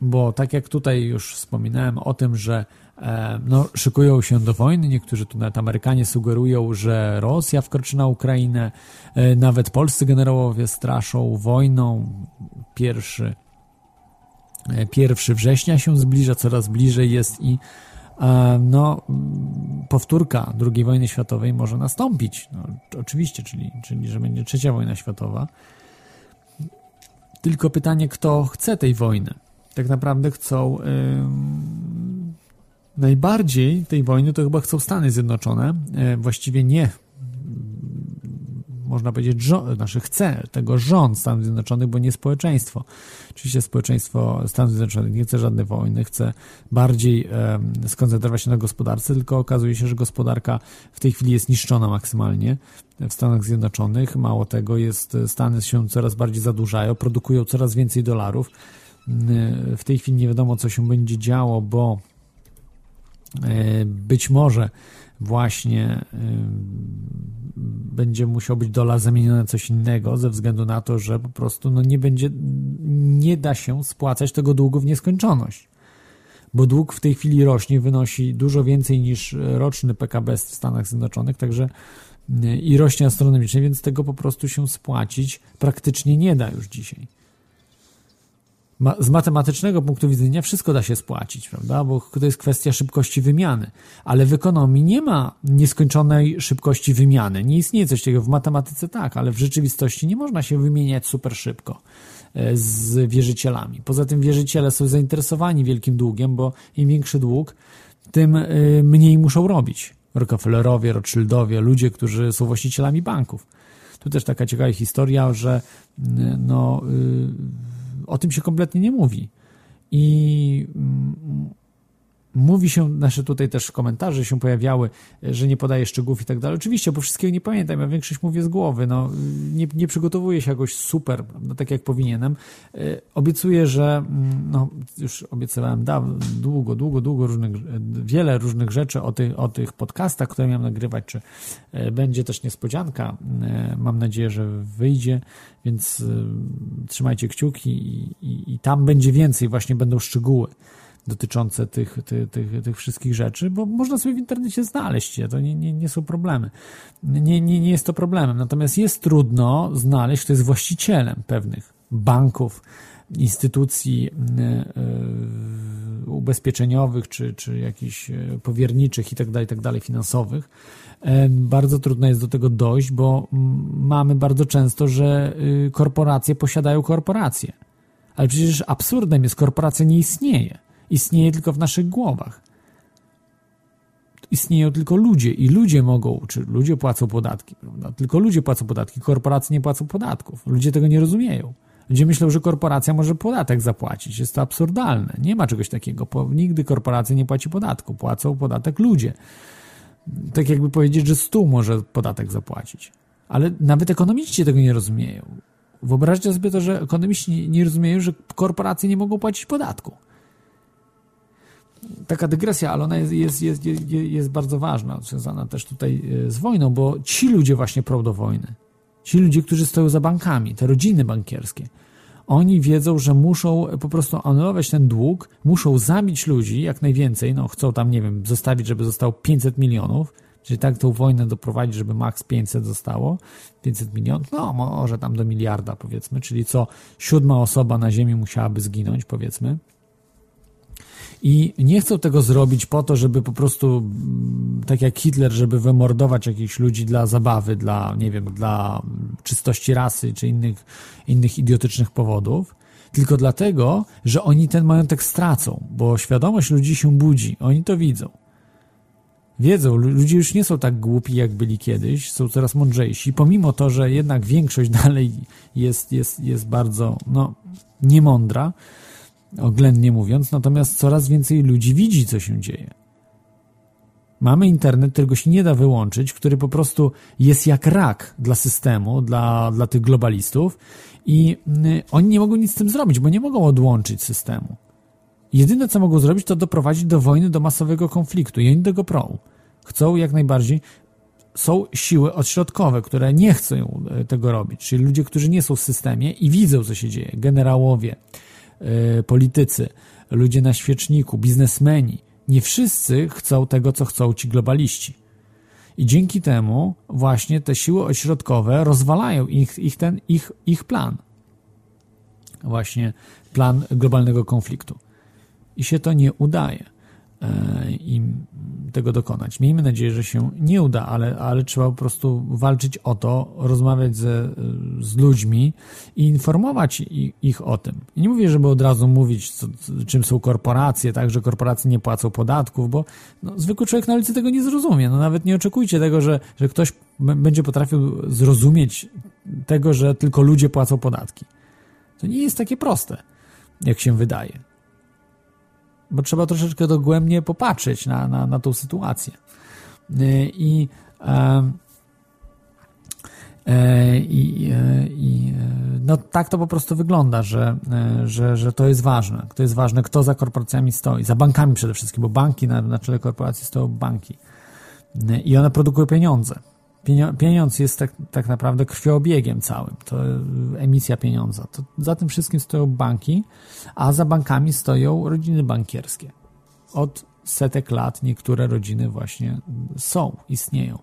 Bo tak jak tutaj już wspominałem o tym, że e, no, szykują się do wojny. Niektórzy tu nawet Amerykanie sugerują, że Rosja wkroczy na Ukrainę. E, nawet polscy generałowie straszą wojną. Pierwszy, pierwszy września się zbliża, coraz bliżej jest i no, powtórka II wojny światowej może nastąpić. No, oczywiście, czyli, czyli że będzie trzecia wojna światowa. Tylko pytanie, kto chce tej wojny? Tak naprawdę chcą. Najbardziej tej wojny to chyba chcą Stany Zjednoczone. Yy, właściwie nie można powiedzieć, rząd, znaczy chce tego rząd Stanów Zjednoczonych, bo nie społeczeństwo. Oczywiście społeczeństwo Stanów Zjednoczonych nie chce żadnej wojny, chce bardziej e, skoncentrować się na gospodarce, tylko okazuje się, że gospodarka w tej chwili jest niszczona maksymalnie w Stanach Zjednoczonych. Mało tego, jest, Stany się coraz bardziej zadłużają, produkują coraz więcej dolarów. W tej chwili nie wiadomo, co się będzie działo, bo e, być może właśnie będzie musiał być dolar zamieniony na coś innego ze względu na to, że po prostu no nie będzie, nie da się spłacać tego długu w nieskończoność. Bo dług w tej chwili rośnie, wynosi dużo więcej niż roczny PKB w Stanach Zjednoczonych, także i rośnie astronomicznie, więc tego po prostu się spłacić praktycznie nie da już dzisiaj z matematycznego punktu widzenia wszystko da się spłacić, prawda? Bo to jest kwestia szybkości wymiany. Ale w ekonomii nie ma nieskończonej szybkości wymiany. Nie istnieje coś takiego. W matematyce tak, ale w rzeczywistości nie można się wymieniać super szybko e, z wierzycielami. Poza tym wierzyciele są zainteresowani wielkim długiem, bo im większy dług, tym e, mniej muszą robić. Rockefellerowie, Rothschildowie, ludzie, którzy są właścicielami banków. Tu też taka ciekawa historia, że no, y, o tym się kompletnie nie mówi. I mm, Mówi się, nasze tutaj też komentarze się pojawiały, że nie podaje szczegółów i tak dalej. Oczywiście, bo wszystkiego nie pamiętam, ja większość mówię z głowy, no, nie, nie przygotowuję się jakoś super, no, tak jak powinienem. E, obiecuję, że mm, no, już obiecywałem dawno, długo, długo, długo różnych, wiele różnych rzeczy o tych, o tych podcastach, które miałem nagrywać, czy e, będzie też niespodzianka. E, mam nadzieję, że wyjdzie, więc trzymajcie kciuki i, i, i tam będzie więcej, właśnie będą szczegóły dotyczące tych, tych, tych, tych wszystkich rzeczy, bo można sobie w internecie znaleźć je, to nie, nie, nie są problemy. Nie, nie, nie jest to problemem. Natomiast jest trudno znaleźć, kto jest właścicielem pewnych banków, instytucji e, e, ubezpieczeniowych, czy, czy jakichś e, powierniczych i tak dalej, tak finansowych. Bardzo trudno jest do tego dojść, bo mamy bardzo często, że y, korporacje posiadają korporacje. Ale przecież absurdem jest, korporacja nie istnieje istnieje tylko w naszych głowach. Istnieją tylko ludzie i ludzie mogą, czy ludzie płacą podatki, prawda? Tylko ludzie płacą podatki, korporacje nie płacą podatków. Ludzie tego nie rozumieją. Ludzie myślą, że korporacja może podatek zapłacić. Jest to absurdalne. Nie ma czegoś takiego. Nigdy korporacja nie płaci podatku. Płacą podatek ludzie. Tak jakby powiedzieć, że stół może podatek zapłacić. Ale nawet ekonomiści tego nie rozumieją. Wyobraźcie sobie to, że ekonomiści nie rozumieją, że korporacje nie mogą płacić podatku taka dygresja, ale ona jest, jest, jest, jest, bardzo ważna, związana też tutaj e, z wojną, bo ci ludzie właśnie prą do wojny. Ci ludzie, którzy stoją za bankami, te rodziny bankierskie, oni wiedzą, że muszą po prostu anulować ten dług, muszą zabić ludzi jak najwięcej, no chcą tam, nie wiem, zostawić, żeby zostało 500 milionów, czyli tak tą wojnę doprowadzić, żeby maks 500 zostało, 500 milionów, no może tam do miliarda powiedzmy, czyli co siódma osoba na ziemi musiałaby zginąć powiedzmy, i nie chcą tego zrobić po to, żeby po prostu, mm, tak jak Hitler, żeby wymordować jakichś ludzi dla zabawy, dla, nie wiem, dla czystości rasy czy innych, innych idiotycznych powodów, tylko dlatego, że oni ten majątek stracą, bo świadomość ludzi się budzi, oni to widzą. Wiedzą, ludzie już nie są tak głupi, jak byli kiedyś, są coraz mądrzejsi, pomimo to, że jednak większość dalej jest, jest, jest bardzo, no, niemądra, oględnie mówiąc, natomiast coraz więcej ludzi widzi, co się dzieje. Mamy internet, którego się nie da wyłączyć, który po prostu jest jak rak dla systemu, dla, dla tych globalistów i y, oni nie mogą nic z tym zrobić, bo nie mogą odłączyć systemu. Jedyne, co mogą zrobić, to doprowadzić do wojny, do masowego konfliktu i oni tego prą. Chcą jak najbardziej. Są siły odśrodkowe, które nie chcą y, tego robić, czyli ludzie, którzy nie są w systemie i widzą, co się dzieje. Generałowie, politycy, ludzie na świeczniku, biznesmeni Nie wszyscy chcą tego, co chcą ci globaliści. I dzięki temu właśnie te siły ośrodkowe rozwalają ich, ich, ten, ich, ich plan. Właśnie plan globalnego konfliktu. I się to nie udaje. Im tego dokonać. Miejmy nadzieję, że się nie uda, ale, ale trzeba po prostu walczyć o to, rozmawiać ze, z ludźmi i informować ich o tym. I nie mówię, żeby od razu mówić, co, czym są korporacje, tak, że korporacje nie płacą podatków, bo no, zwykły człowiek na ulicy tego nie zrozumie. No, nawet nie oczekujcie tego, że, że ktoś będzie potrafił zrozumieć tego, że tylko ludzie płacą podatki. To nie jest takie proste, jak się wydaje bo trzeba troszeczkę dogłębnie popatrzeć na, na, na tą sytuację. Y, I, e, e, i, e, i no tak to po prostu wygląda, że, że, że to jest ważne. To jest ważne, kto za korporacjami stoi. Za bankami przede wszystkim, bo banki na, na czele korporacji stoją banki. I one produkują pieniądze. Pieniądz jest tak, tak naprawdę krwiobiegiem całym, to emisja pieniądza. To za tym wszystkim stoją banki, a za bankami stoją rodziny bankierskie. Od setek lat niektóre rodziny właśnie są, istnieją.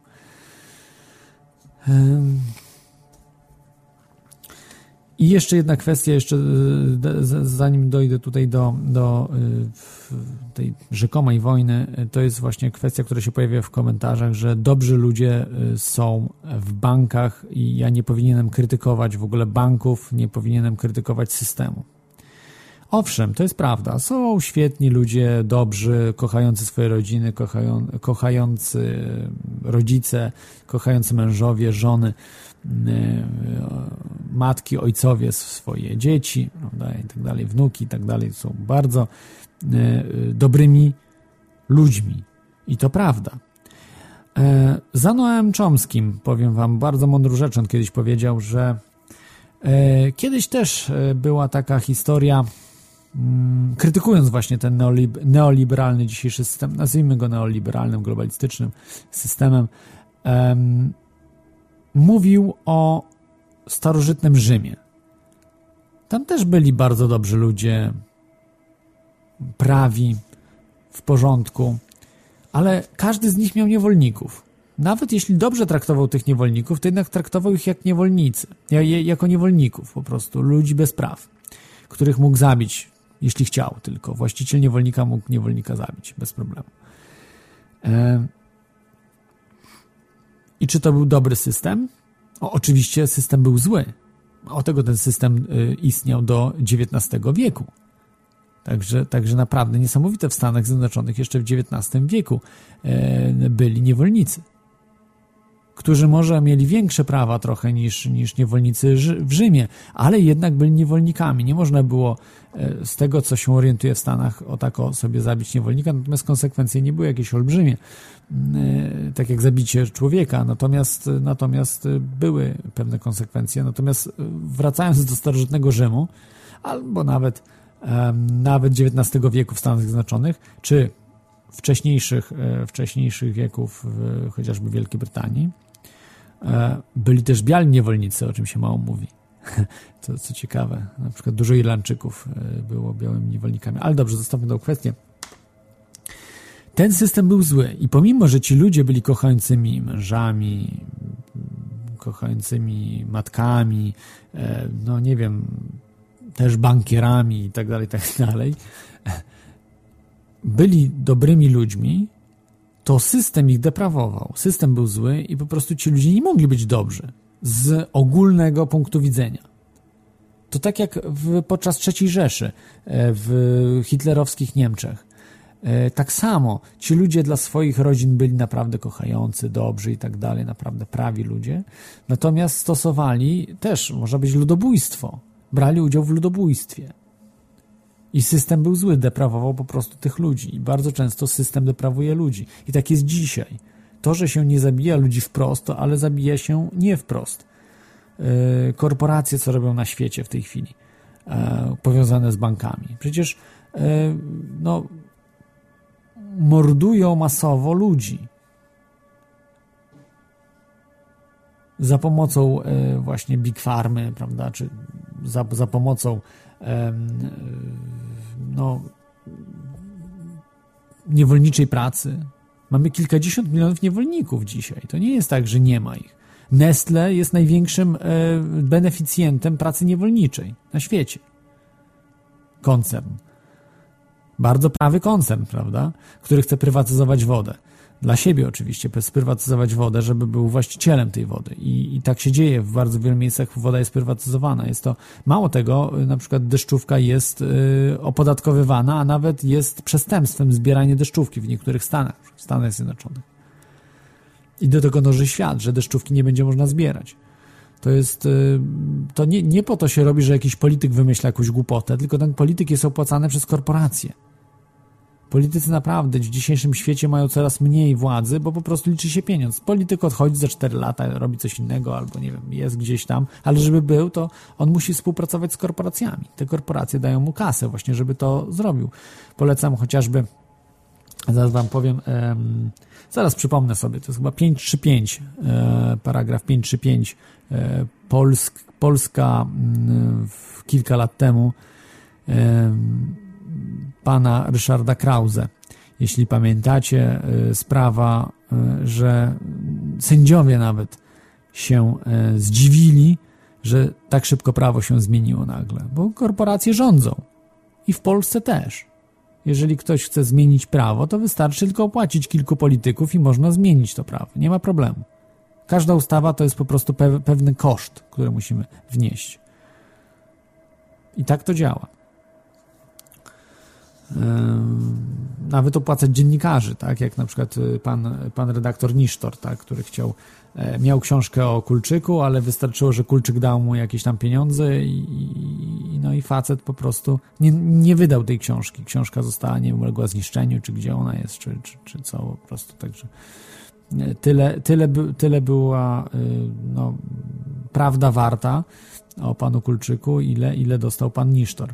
I jeszcze jedna kwestia, jeszcze e, zanim dojdę tutaj do, do e, tej rzekomej wojny, to jest właśnie kwestia, która się pojawia w komentarzach, że dobrzy ludzie są w bankach i ja nie powinienem krytykować w ogóle banków, nie powinienem krytykować systemu. Owszem, to jest prawda. Są świetni ludzie, dobrzy, kochający swoje rodziny, kochają, kochający rodzice, kochający mężowie, żony matki, ojcowie swoje dzieci, prawda, i tak dalej, wnuki i tak dalej, są bardzo e, dobrymi ludźmi. I to prawda. E, za Noem Chomskim powiem wam bardzo mądrą rzecz. On kiedyś powiedział, że kiedyś też była taka historia, mm, krytykując właśnie ten neoliberalny dzisiejszy system, nazwijmy go neoliberalnym, globalistycznym systemem, mówił o starożytnym Rzymie. Tam też byli bardzo dobrzy ludzie, prawi, w porządku, ale każdy z nich miał niewolników. Nawet jeśli dobrze traktował tych niewolników, to jednak traktował ich jak niewolnicy, jako niewolników po prostu, ludzi bez praw, których mógł zabić, jeśli chciał tylko. Właściciel niewolnika mógł niewolnika zabić bez problemu. I czy to był dobry system? O, oczywiście system był zły. O tego ten system y, istniał do XIX wieku. Także, także naprawdę niesamowite w Stanach Zjednoczonych jeszcze w XIX wieku e, byli niewolnicy którzy może mieli większe prawa trochę niż, niż niewolnicy w Rzymie, ale jednak byli niewolnikami. Nie można było e, z tego, co się orientuje w Stanach, o tako sobie zabić niewolnika, natomiast konsekwencje nie były jakieś olbrzymie, e, tak jak zabicie człowieka, natomiast, natomiast były pewne konsekwencje. Natomiast wracając do starożytnego Rzymu, albo nawet, nawet XIX wieku w Stanach Zjednoczonych, czy wcześniejszych, e, wcześniejszych wieków chociażby Wielkiej Brytanii, E, byli też biali niewolnicy, o czym się mało mówi. To co ciekawe, na przykład dużo Irlandczyków e, było białymi niewolnikami. Ale dobrze, zostawmy tą kwestię. Ten system był zły i pomimo, że ci ludzie byli kochającymi mężami, kochającymi matkami, e, no nie wiem, też bankierami i tak dalej, tak dalej, byli dobrymi ludźmi, to system ich deprawował. System był zły i po prostu ci ludzie nie mogli być dobrzy z ogólnego punktu widzenia. To tak jak w, podczas III Rzeszy e, w hitlerowskich Niemczech. E, tak samo ci ludzie dla swoich rodzin byli naprawdę kochający, dobrzy i tak dalej, naprawdę prawi ludzie. Natomiast stosowali też, może być ludobójstwo. Brali udział w ludobójstwie. I system był zły, deprawował po prostu tych ludzi. I bardzo często system deprawuje ludzi. I tak jest dzisiaj. To, że się nie zabija ludzi wprost, ale zabija się nie wprost. Yy, korporacje, co robią na świecie w tej chwili, yy, powiązane z bankami. Przecież yy, no, mordują masowo ludzi. Za pomocą właśnie Big Farmy, prawda, czy za, za pomocą no, niewolniczej pracy. Mamy kilkadziesiąt milionów niewolników dzisiaj. To nie jest tak, że nie ma ich. Nestle jest największym e, beneficjentem pracy niewolniczej na świecie. Koncern. Bardzo prawy koncern, prawda? Który chce prywatyzować wodę dla siebie oczywiście, sprywatyzować wodę, żeby był właścicielem tej wody. I, I, tak się dzieje w bardzo wielu miejscach, woda jest prywatyzowana. Jest to, mało tego, na przykład deszczówka jest y, opodatkowywana, a nawet jest przestępstwem zbieranie deszczówki w niektórych stanach, w Stanach Zjednoczonych. I do tego dąży świat, że deszczówki nie będzie można zbierać. To jest, y, to nie, nie po to się robi, że jakiś polityk wymyśla jakąś głupotę, tylko ten polityk jest opłacany przez korporacje. Politycy naprawdę w dzisiejszym świecie mają coraz mniej władzy, bo po prostu liczy się pieniądz. Polityk odchodzi za 4 lata, robi coś innego, albo nie wiem, jest gdzieś tam, ale żeby był, to on musi współpracować z korporacjami. Te korporacje dają mu kasę właśnie, żeby to zrobił. Polecam chociażby, zaraz wam powiem, um, zaraz przypomnę sobie, to jest chyba 535, e, paragraf 535, e, Polsk, Polska m, kilka lat temu e, pana Ryszarda Krause. Jeśli pamiętacie, y, sprawa, y, że sędziowie nawet się y, zdziwili, że tak szybko prawo się zmieniło nagle, bo korporacje rządzą i w Polsce też. Jeżeli ktoś chce zmienić prawo, to wystarczy tylko opłacić kilku polityków i można zmienić to prawo. Nie ma problemu. Każda ustawa to jest po prostu pewny koszt, który musimy wnieść. I tak to działa nawet opłacać dziennikarzy, tak, jak na przykład y, pan, pan redaktor Nisztor, tak, który chciał, e, miał książkę o Kulczyku, ale wystarczyło, że Kulczyk dał mu jakieś tam pieniądze i, no i facet po prostu nie, nie wydał tej książki. Książka została, nie uległa zniszczeniu, czy gdzie ona jest, czy, czy, czy co, po prostu, także e, tyle, tyle, tyle była y, no, prawda warta o panu Kulczyku, ile, ile dostał pan Nisztor.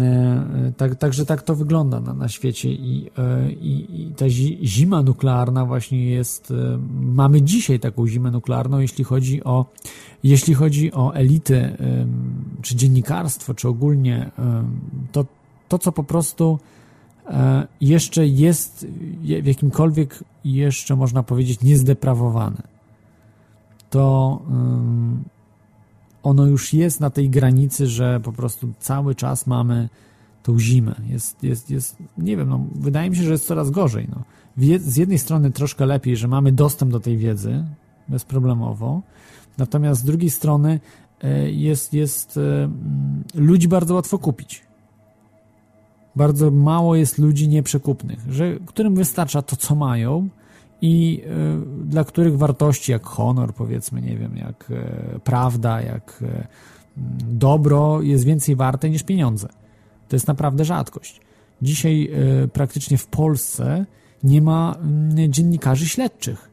E, tak, także tak to wygląda na, na świecie I, e, i, i ta zima nuklearna właśnie jest, e, mamy dzisiaj taką zimę nuklearną, jeśli chodzi o, jeśli chodzi o elity, czy dziennikarstwo, czy ogólnie to, to co po prostu jeszcze jest w jakimkolwiek jeszcze można powiedzieć niezdeprawowane, to ono już jest na tej granicy, że po prostu cały czas mamy tą zimę. Jest, jest, jest nie wiem, no, wydaje mi się, że jest coraz gorzej. No. Z jednej strony troszkę lepiej, że mamy dostęp do tej wiedzy bezproblemowo, natomiast z drugiej strony e, jest, jest e, ludzi bardzo łatwo kupić. Bardzo mało jest ludzi nieprzekupnych, że, którym wystarcza to, co mają, i y, dla których wartości jak honor, powiedzmy, nie wiem, jak e, prawda, jak e, dobro jest więcej warte niż pieniądze. To jest naprawdę rzadkość. Dzisiaj e, praktycznie w Polsce nie ma dziennikarzy śledczych.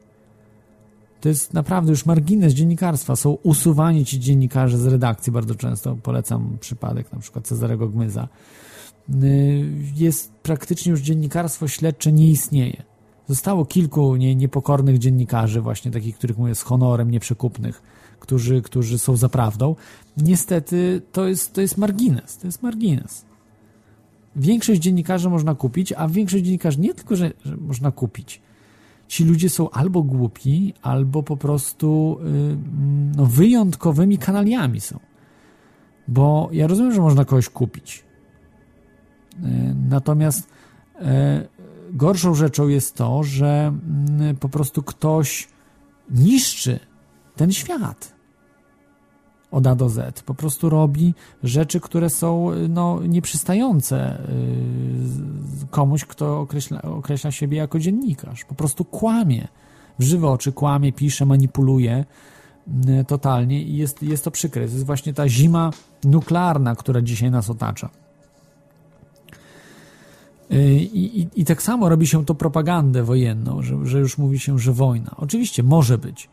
To jest naprawdę już margines dziennikarstwa. Są usuwani ci dziennikarze z redakcji bardzo często. Polecam przypadek na przykład Cezarego Gmyza. Jest praktycznie już dziennikarstwo śledcze nie istnieje. Zostało kilku nie, niepokornych dziennikarzy, właśnie takich, których mówię, z honorem, nieprzekupnych, którzy, którzy są za prawdą. Niestety to jest, to jest margines, to jest margines. Większość dziennikarzy można kupić, a większość dziennikarzy nie tylko, że, że można kupić. Ci ludzie są albo głupi, albo po prostu yy, no, wyjątkowymi kanaliami są. Bo ja rozumiem, że można kogoś kupić. Yy, natomiast yy, gorszą rzeczą jest to, że mm, po prostu ktoś niszczy ten świat od A do Z. Po prostu robi rzeczy, które są no, nieprzystające y, komuś, kto określa, określa siebie jako dziennikarz. Po prostu kłamie w żywe oczy, kłamie, pisze, manipuluje y, totalnie i jest, jest to przykre. To jest właśnie ta zima nuklearna, która dzisiaj nas otacza. Y, I, i, I, tak samo robi się to propagandę wojenną, że, że już mówi się, że wojna. Oczywiście może być,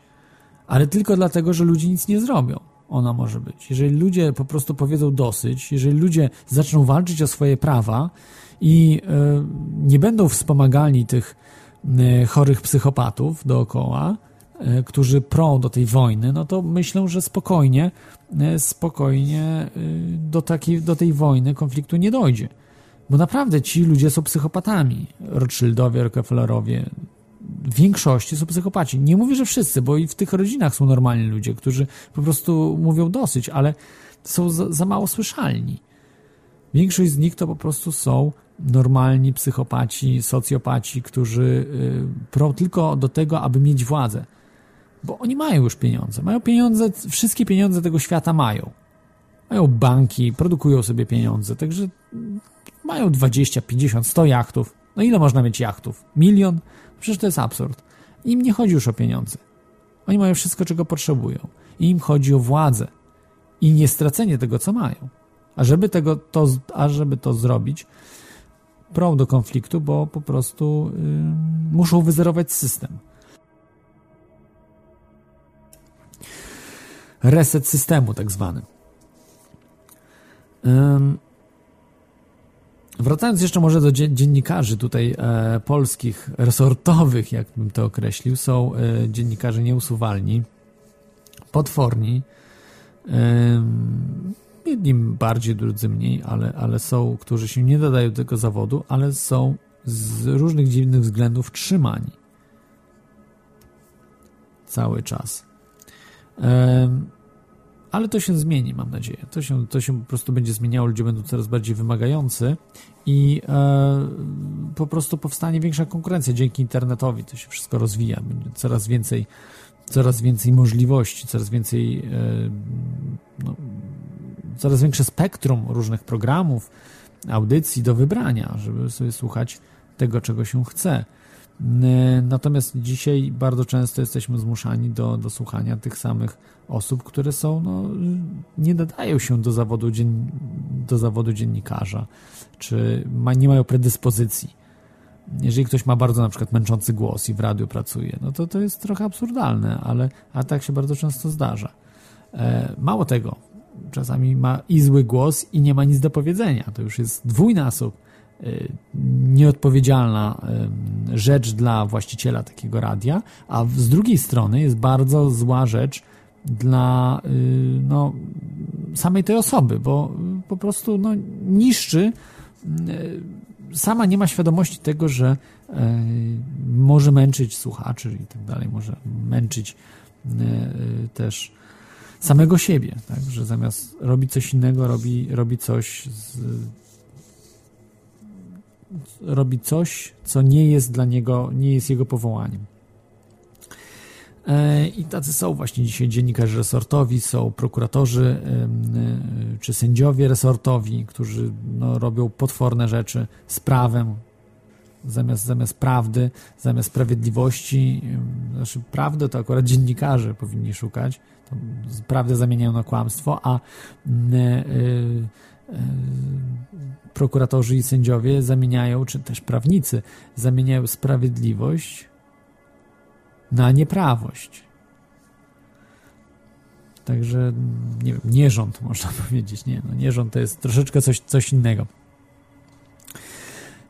ale tylko dlatego, że ludzie nic nie zrobią. Ona może być. Jeżeli ludzie po prostu powiedzą dosyć, jeżeli ludzie zaczną walczyć o swoje prawa i y, nie będą wspomagali tych y, chorych psychopatów dookoła, którzy prą do tej wojny, no to myślę, że spokojnie, spokojnie do, takiej, do tej wojny, konfliktu nie dojdzie Bo naprawdę ci ludzie są psychopatami. Rothschildowie, Rockefellerowie, w większości są psychopaci. Nie mówię, że wszyscy, bo i w tych rodzinach są normalni ludzie, którzy po prostu mówią dosyć, ale są za, za mało słyszalni. Większość z nich to po prostu są normalni psychopaci, socjopaci, którzy y, prą tylko do tego, aby mieć władzę. Bo oni mają już pieniądze. Mają pieniądze, wszystkie pieniądze tego świata mają. Mają banki, produkują sobie pieniądze, także mają 20, 50, 100 jachtów. No ile można mieć jachtów? Milion? Przecież to jest absurd. Im nie chodzi już o pieniądze. Oni mają wszystko, czego potrzebują. I im chodzi o władzę. I nie stracenie tego, co mają. A żeby, tego, to, a żeby to zrobić, prą do konfliktu, bo po prostu yy, muszą wyzerować system. Reset systemu, tak zwany. Yy, Wracając jeszcze może do dziennikarzy tutaj e, polskich, resortowych, jak bym to określił, są e, dziennikarze nieusuwalni, potworni, e, jedni bardziej, drudzy mniej, ale, ale są, którzy się nie dodają do tego zawodu, ale są z różnych dziwnych względów trzymani cały czas. Ale to się zmieni, mam nadzieję. To się, to się po prostu będzie zmieniało, ludzie będą coraz bardziej wymagający i e, po prostu powstanie większa konkurencja dzięki internetowi. To się wszystko rozwija, będzie coraz więcej, coraz więcej możliwości, coraz więcej, e, no, coraz większe spektrum różnych programów, audycji do wybrania, żeby sobie słuchać tego, czego się chce. Natomiast dzisiaj bardzo często jesteśmy zmuszani do, do słuchania tych samych osób, które są, no, nie nadają się do zawodu, dzien, do zawodu dziennikarza, czy ma, nie mają predyspozycji. Jeżeli ktoś ma bardzo na przykład męczący głos i w radiu pracuje, no to to jest trochę absurdalne, ale a tak się bardzo często zdarza. E, mało tego, czasami ma i zły głos i nie ma nic do powiedzenia. To już jest dwójnasób nieodpowiedzialna y, rzecz dla właściciela takiego radia, a z drugiej strony jest bardzo zła rzecz dla y, no, samej tej osoby, bo po prostu no, niszczy, sama nie ma świadomości tego, że może męczyć słuchaczy i tak dalej, może męczyć też samego siebie, tak? że zamiast robić coś innego, robi, robi coś z, robi coś, co nie jest dla niego, nie jest jego powołaniem. E, I tacy są właśnie dzisiaj dziennikarze resortowi, są prokuratorzy e, czy sędziowie resortowi, którzy no, robią potworne rzeczy z prawem, zamiast, zamiast prawdy, zamiast sprawiedliwości. Znaczy, prawdę to akurat dziennikarze powinni szukać. To prawdę zamieniają na kłamstwo, a yy, prokuratorzy i sędziowie zamieniają, czy też prawnicy zamieniają sprawiedliwość na nieprawość. Także nie wiem, nierząd można powiedzieć. Nie, no nierząd to jest troszeczkę coś, coś innego.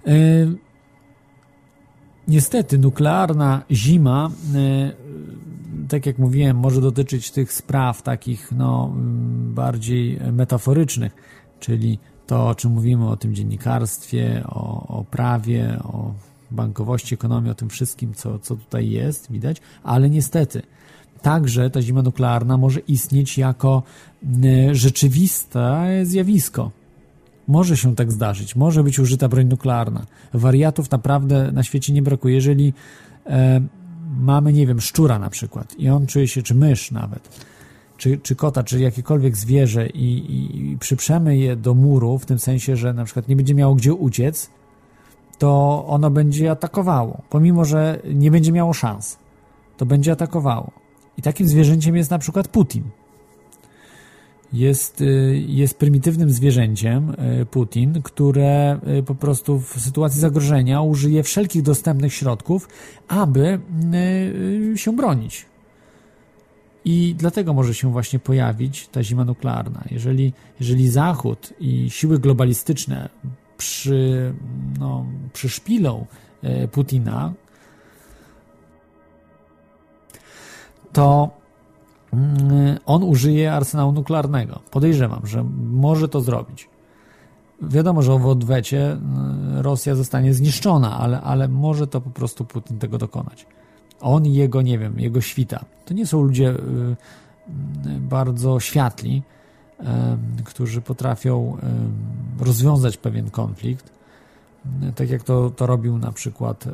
E, niestety, nuklearna zima, e, tak jak mówiłem, może dotyczyć tych spraw takich no, bardziej metaforycznych, czyli to, o czym mówimy, o tym dziennikarstwie, o, o prawie, o bankowości, ekonomii, o tym wszystkim, co, co tutaj jest, widać, ale niestety także ta zima nuklearna może istnieć jako rzeczywiste zjawisko. Może się tak zdarzyć, może być użyta broń nuklearna. Wariatów naprawdę na świecie nie brakuje. Jeżeli e, mamy, nie wiem, szczura na przykład i on czuje się, czy mysz nawet, czy, czy kota, czy jakiekolwiek zwierzę i, i, i przyprzemy je do muru, w tym sensie, że na przykład nie będzie miało gdzie uciec, to ono będzie atakowało, pomimo że nie będzie miało szans. To będzie atakowało. I takim zwierzęciem jest na przykład Putin. Jest, y, jest prymitywnym zwierzęciem y, Putin, które y, po prostu w sytuacji zagrożenia użyje wszelkich dostępnych środków, aby się bronić. I dlatego może się właśnie pojawić ta zima nuklearna. Jeżeli, jeżeli Zachód i siły globalistyczne przy, no, przyszpilą e, Putina, to mm, on użyje arsenału nuklearnego. Podejrzewam, że może to zrobić. wiadomo, że w odwecie Rosja zostanie zniszczona, ale, ale może to po prostu Putin tego dokonać. On i jego, nie wiem, jego świta. To nie są ludzie bardzo światli, którzy potrafią rozwiązać pewien konflikt, tak jak to, to robił na przykład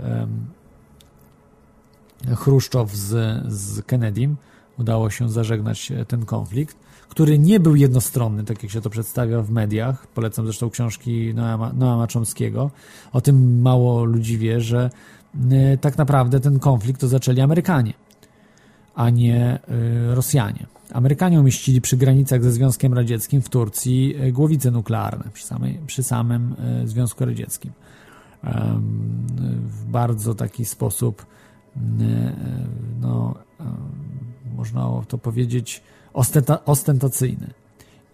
Chruszczow z, z Kennedym. Udało się zażegnać ten konflikt, który nie był jednostronny, tak jak się to przedstawia w mediach. Polecam zresztą książki Noama, Noama Chomskiego. O tym mało ludzi wie, że tak naprawdę ten konflikt to zaczęli Amerykanie, a nie y, Rosjanie. Amerykanie umieścili przy granicach ze Związkiem Radzieckim w Turcji e, głowice nuklearne przy, samej, przy samym e, Związku Radzieckim. W bardzo taki sposób, e, no, można to powiedzieć, ostentacyjny.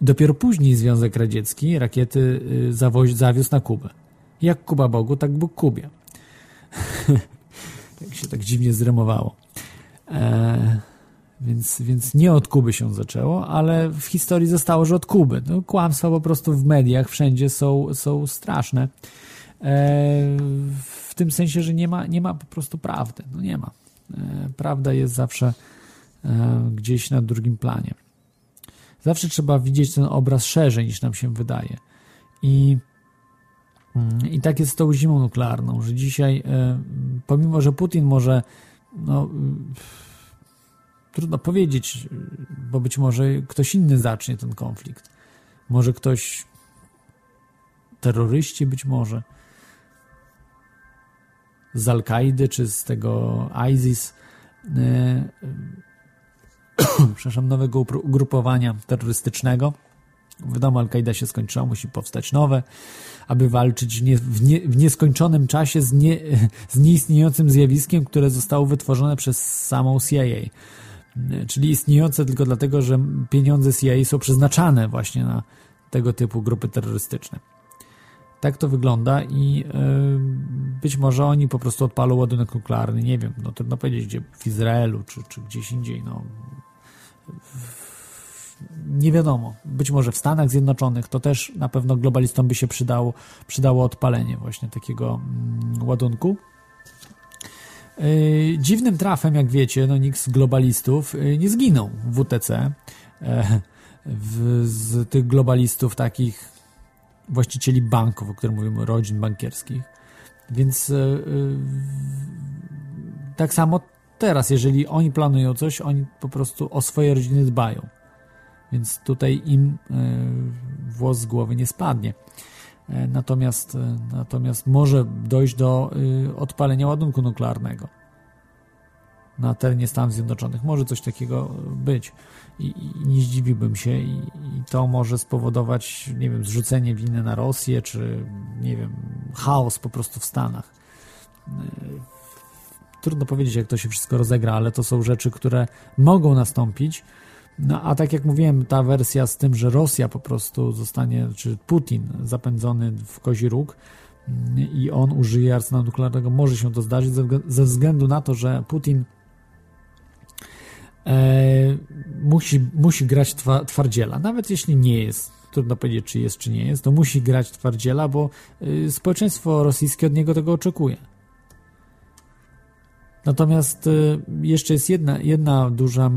Dopiero później Związek Radziecki rakiety zawozi, zawiózł na Kubę. Jak Kuba Bogu, tak Bóg Kubie. Jak się tak dziwnie zremowało. Eee, więc, więc nie od Kuby się zaczęło, ale w historii zostało, że od Kuby. No, kłamstwa po prostu w mediach wszędzie są, są straszne. E, w tym sensie, że nie ma, nie ma po prostu prawdy. No nie ma. E, prawda jest zawsze e, gdzieś na drugim planie. Zawsze trzeba widzieć ten obraz szerzej niż nam się wydaje. I, i tak jest z tą zimą nuklearną, że dzisiaj, e, pomimo że Putin może no, Trudno powiedzieć, bo być może ktoś inny zacznie ten konflikt. Może ktoś, terroryści być może, z Al-Kaidy czy z tego ISIS, e, przepraszam, nowego ugrupowania terrorystycznego. Wiadomo, Al-Kaida się skończyła, musi powstać nowe, aby walczyć w, nie, w, nie, w nieskończonym czasie z, nie, z nieistniejącym zjawiskiem, które zostało wytworzone przez samą CIA czyli istniejące tylko dlatego, że pieniądze CIA są przeznaczane właśnie na tego typu grupy terrorystyczne. Tak to wygląda i e, być może oni po prostu odpalą ładunek nuklearny, nie wiem, no trudno powiedzieć, gdzie w Izraelu czy, czy gdzieś indziej, no nie wiadomo, być może w Stanach Zjednoczonych, to też na pewno globalistom by się przydało, przydało odpalenie właśnie takiego mm, ładunku. E, dziwnym trafem, jak wiecie, no nikt z globalistów e, nie zginął w WTC. E, z tych globalistów takich właścicieli banków, o których mówimy, rodzin bankierskich. Więc tak samo teraz, jeżeli oni planują coś, oni po prostu o swoje rodziny dbają. Więc tutaj im włos z głowy nie spadnie. E, natomiast, e, natomiast może dojść do odpalenia ładunku nuklearnego na terenie Stanów Zjednoczonych. Może coś takiego być i, i nie zdziwiłbym się i, i, to może spowodować, nie wiem, zrzucenie winy na Rosję, czy nie wiem, chaos po prostu w Stanach. E, trudno powiedzieć, jak to się wszystko rozegra, ale to są rzeczy, które mogą nastąpić no a tak jak mówiłem, ta wersja z tym, że Rosja po prostu zostanie, czy Putin zapędzony w kozi róg mm, i on użyje arsenału nuklearnego, może się to zdarzyć ze względu na to, że Putin e, musi, musi grać twa, twardziela, nawet jeśli nie jest, trudno powiedzieć, czy jest, czy nie jest, to musi grać twardziela, bo y, społeczeństwo rosyjskie od niego tego oczekuje. Natomiast y, jeszcze jest jedna, jedna duża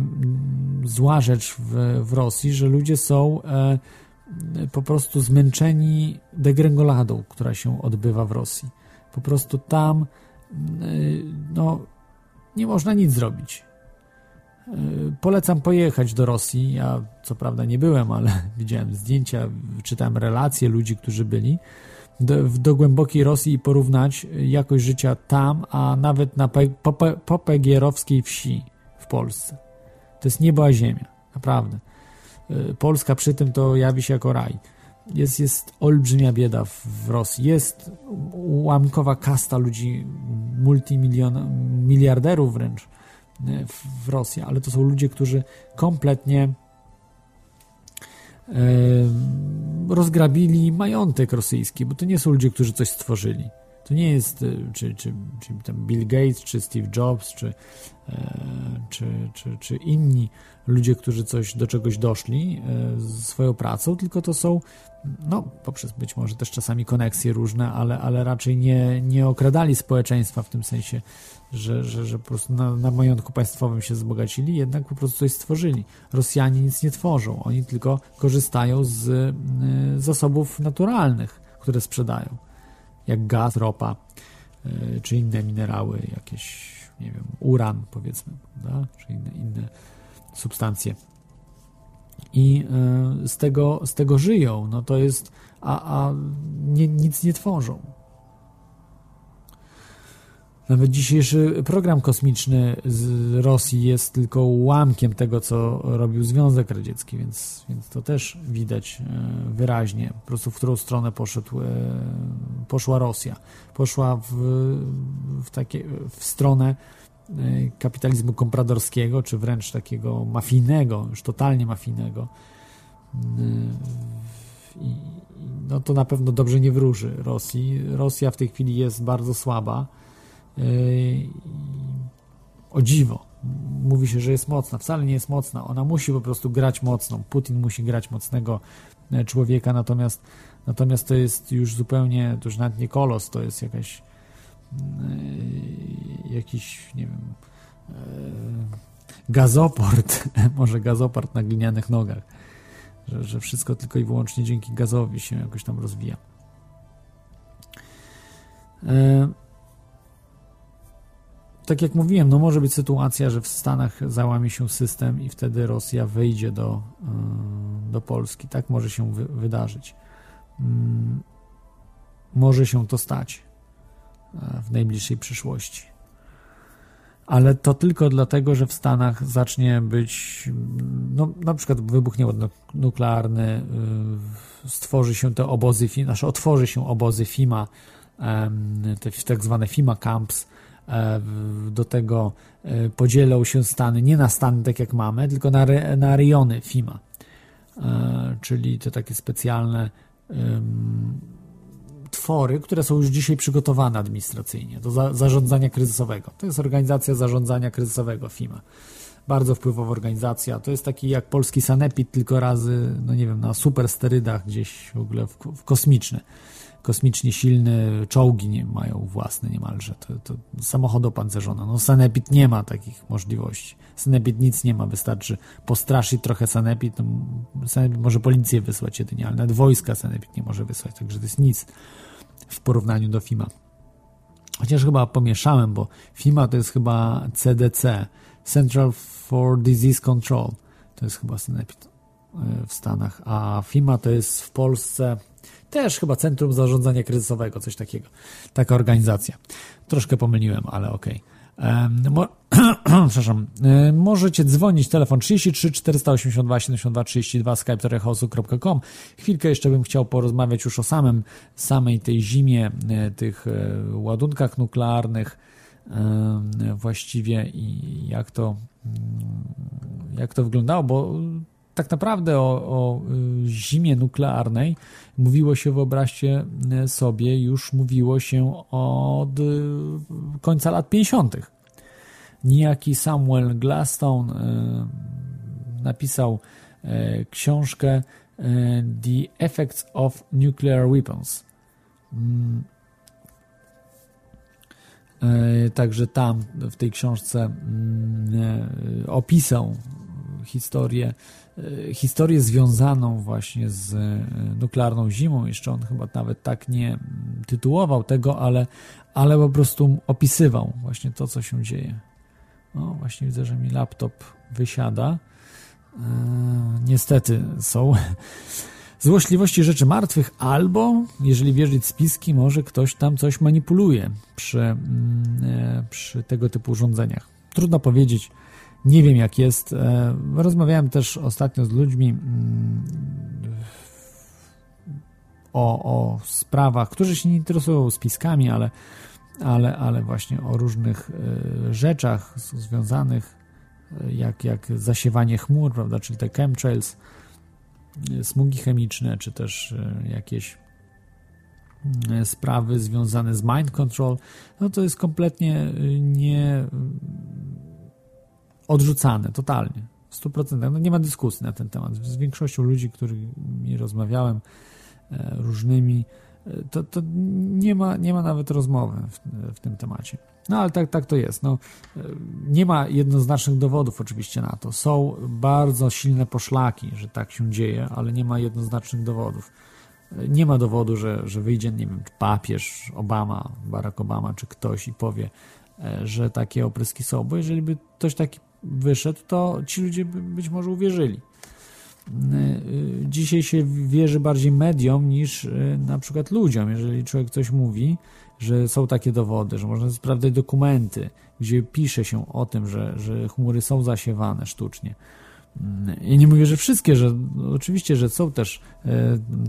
zła rzecz w, w Rosji, że ludzie są e, po prostu zmęczeni degrengoladą, która się odbywa w Rosji. Po prostu tam y, no, nie można nic zrobić. Y, polecam pojechać do Rosji. Ja co prawda nie byłem, ale widziałem zdjęcia, czytałem relacje ludzi, którzy byli do, głębokiej Rosji i porównać jakość życia tam, a nawet na popegierowskiej wsi w Polsce. To jest niebo a ziemia, naprawdę. Y, Polska przy tym to jawi się jako raj. Jest, jest olbrzymia bieda w, w Rosji. Jest ułamkowa kasta ludzi, miliarderów wręcz y, w, w Rosji, ale to są ludzie, którzy kompletnie rozgrabili majątek rosyjski, bo to nie są ludzie, którzy coś stworzyli. To nie jest czy, czy, czy tam Bill Gates, czy Steve Jobs, czy, czy, czy, czy inni ludzie, którzy coś do czegoś doszli swoją pracą, tylko to są no, poprzez być może też czasami koneksje różne, ale, ale raczej nie, nie okradali społeczeństwa w tym sensie, że, że, że po prostu na, na majątku państwowym się wzbogacili, jednak po prostu coś stworzyli. Rosjanie nic nie tworzą, oni tylko korzystają z y, zasobów naturalnych, które sprzedają, jak gaz, ropa, y, czy inne minerały, jakieś, nie wiem, uran powiedzmy, prawda? czy inne, inne substancje i y, z tego, z tego żyją. No to jest, a, a nie, nic nie tworzą. Nawet dzisiejszy program kosmiczny z Rosji jest tylko ułamkiem tego, co robił Związek Radziecki, więc, więc to też widać e, wyraźnie, po prostu w którą stronę poszedł, e, poszła Rosja. Poszła w, w, takie, w stronę e, kapitalizmu kompradorskiego, czy wręcz takiego mafijnego, już totalnie mafijnego. I, no to na pewno dobrze nie wróży Rosji. Rosja w tej chwili jest bardzo słaba o dziwo, mówi się, że jest mocna. Wcale nie jest mocna. Ona musi po prostu grać mocną. Putin musi grać mocnego e, człowieka, natomiast, natomiast to jest już zupełnie, to już nawet nie kolos, to jest jakaś yy, jakiś, nie wiem, gazoport, może gazoport na glinianych nogach, że, że wszystko tylko i wyłącznie dzięki gazowi się jakoś tam rozwija. Tak jak mówiłem, no może być sytuacja, że w Stanach załamie się system i wtedy Rosja wejdzie do, e, do Polski. Tak może się wy, wydarzyć. Mm, może się to stać e, w najbliższej przyszłości. Ale to tylko dlatego, że w Stanach zacznie być, no, na przykład ładunok nuklearny, e, stworzy się te obozy, znaczy otworzy się obozy FIMA, te tak zwane FIMA camps, do tego e, podzielą się Stany nie na Stany, tak jak mamy, tylko na, na rejony FIMA, e, czyli te takie specjalne twory, które są już dzisiaj przygotowane administracyjnie do za, zarządzania kryzysowego. To jest organizacja zarządzania kryzysowego FIMA. Bardzo wpływowa organizacja. To jest taki jak polski sanepid, tylko razy, no nie wiem, na super sterydach gdzieś w ogóle w, w kosmiczny kosmicznie silne czołgi nie mają własne niemalże. To, to samochody opancerzone. No Sanepid nie ma takich możliwości. Sanepid nic nie ma, wystarczy postraszyć trochę Sanepid. No, może policję wysłać jedynie, ale nawet wojska Sanepid nie może wysłać, także to jest nic w porównaniu do FIMA. Chociaż chyba pomieszałem, bo FIMA to jest chyba CDC, Central for Disease Control. To jest chyba Sanepid e, w Stanach, a FIMA to jest w Polsce też chyba Centrum Zarządzania Kryzysowego, coś takiego. Taka organizacja. Troszkę pomyliłem, ale okej. Okay. Przepraszam, możecie dzwonić, telefon 33 482 72 32, skype.com. Chwilkę jeszcze bym chciał porozmawiać już o samym, samej tej zimie, e, tych e, ładunkach nuklearnych właściwie i jak to, mm, jak to wyglądało, bo tak naprawdę o, o y, zimie nuklearnej mówiło się, wyobraźcie y, sobie, już mówiło się od y, końca lat 50. Niejaki Samuel Glasstone napisał książkę The Effects of Nuclear Weapons. Mm. Także tam w tej książce mm, opisał historię E, historię związaną właśnie z e, nuklearną zimą. Jeszcze on chyba nawet tak nie tytułował tego, ale, ale po prostu opisywał właśnie to, co się dzieje. No, właśnie widzę, że mi laptop wysiada. E, niestety są złośliwości rzeczy martwych, albo, jeżeli wierzyć spiski, może ktoś tam coś manipuluje przy, przy tego typu urządzeniach. Trudno powiedzieć nie wiem jak jest. E, rozmawiałem też ostatnio z ludźmi mm, o, o sprawach, którzy się nie interesują spiskami, ale, ale, ale właśnie o różnych e, rzeczach związanych, e, jak, jak zasiewanie chmur, prawda, czyli te chemtrails, smugi chemiczne, czy też jakieś sprawy związane z mind control, no to jest kompletnie nie odrzucane, totalnie, w 100%. No nie ma dyskusji na ten temat. Z większością ludzi, którymi rozmawiałem, różnymi, to, to nie, ma, nie ma nawet rozmowy w, w tym temacie. No ale tak, tak to jest. No, nie ma jednoznacznych dowodów oczywiście na to. Są bardzo silne poszlaki, że tak się dzieje, ale nie ma jednoznacznych dowodów. Nie ma dowodu, że, że wyjdzie, nie wiem, papież, Obama, Barack Obama, czy ktoś i powie, e, że takie opryski są, bo jeżeli by ktoś taki wyszedł, to ci ludzie by być może uwierzyli. E, e, dzisiaj się wierzy bardziej mediom niż na przykład ludziom. Jeżeli człowiek coś mówi, że są takie dowody, że można sprawdzać dokumenty, gdzie pisze się o tym, że, że chmury są zasiewane sztucznie. Ja nie mówię, że wszystkie, że oczywiście, że są też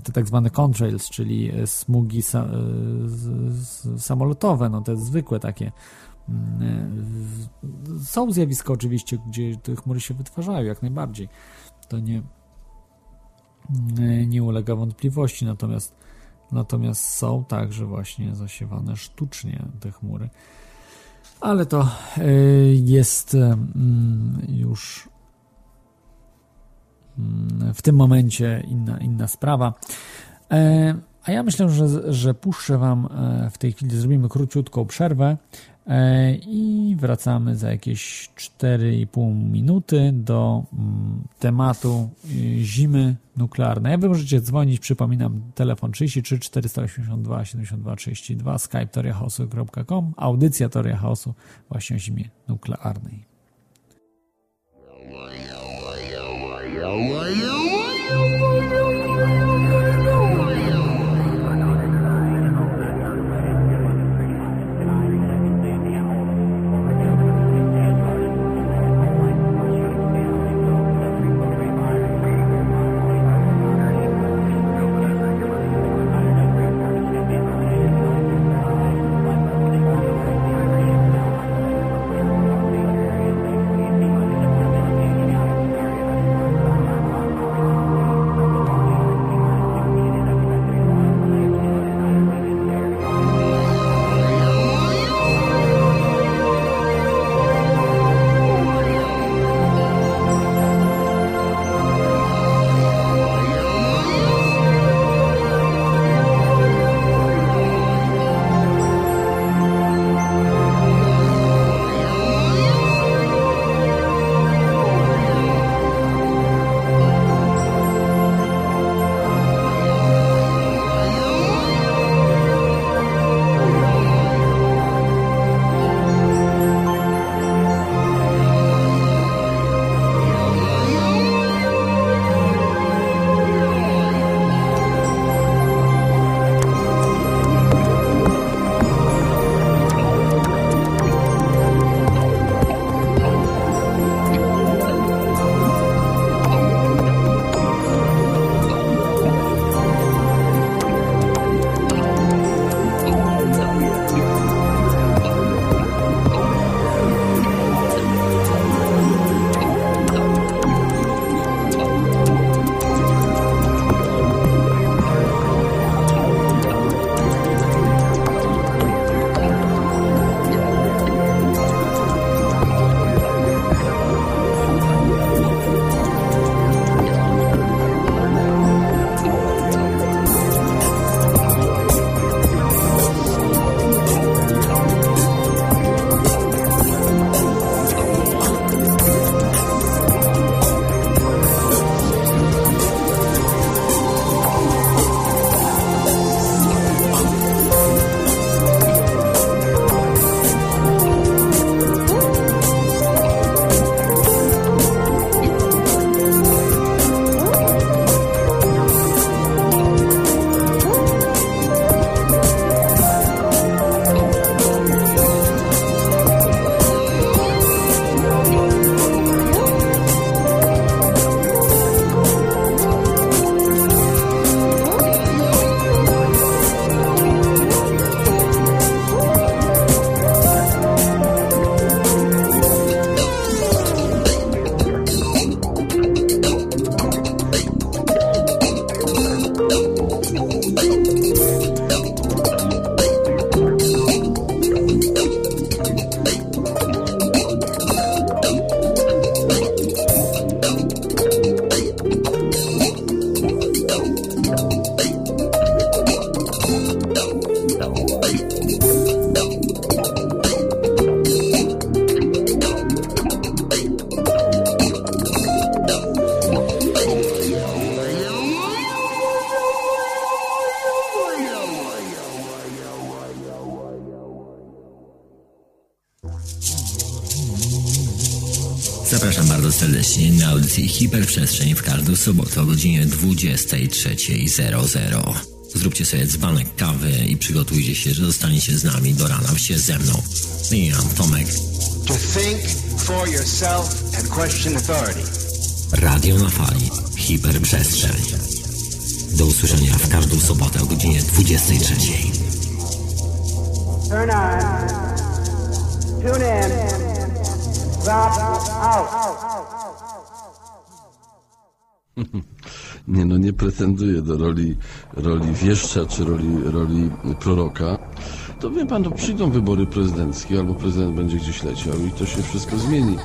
te tak zwane contrails, czyli smugi samolotowe, no te zwykłe takie. Mm, e, są zjawiska oczywiście, gdzie te chmury się wytwarzają, jak najbardziej. To nie, nie ulega wątpliwości, natomiast Natomiast są także właśnie zasiewane sztucznie te chmury. Ale to e, jest mm, już mm, w tym momencie inna, inna sprawa. E, a ja myślę, że, że puszczę Wam e, w tej chwili, zrobimy króciutką przerwę i wracamy za jakieś 4,5 minuty do tematu zimy nuklearnej. Wy możecie dzwonić, przypominam, telefon 33 482 72 32, skype toriachaosu.com, audycja Teoria właśnie o zimie nuklearnej. Yo, yo, yo, yo, yo, yo, yo, yo. Na audycję Hiperprzestrzeń w każdą sobotę o godzinie 23.00. Zróbcie sobie dzbanek kawy i przygotujcie się, że zostaniecie z nami do rana się ze mną. I Tomek. To think for yourself and question authority. Radio na fali. Hiperprzestrzeń. Do usłyszenia w każdą sobotę o godzinie 23. Turn on. Tune in. Nie no, nie pretenduję do roli, roli wieszcza czy roli, roli proroka. To wie pan, to przyjdą wybory prezydenckie, albo prezydent będzie gdzieś leciał i to się wszystko zmieni.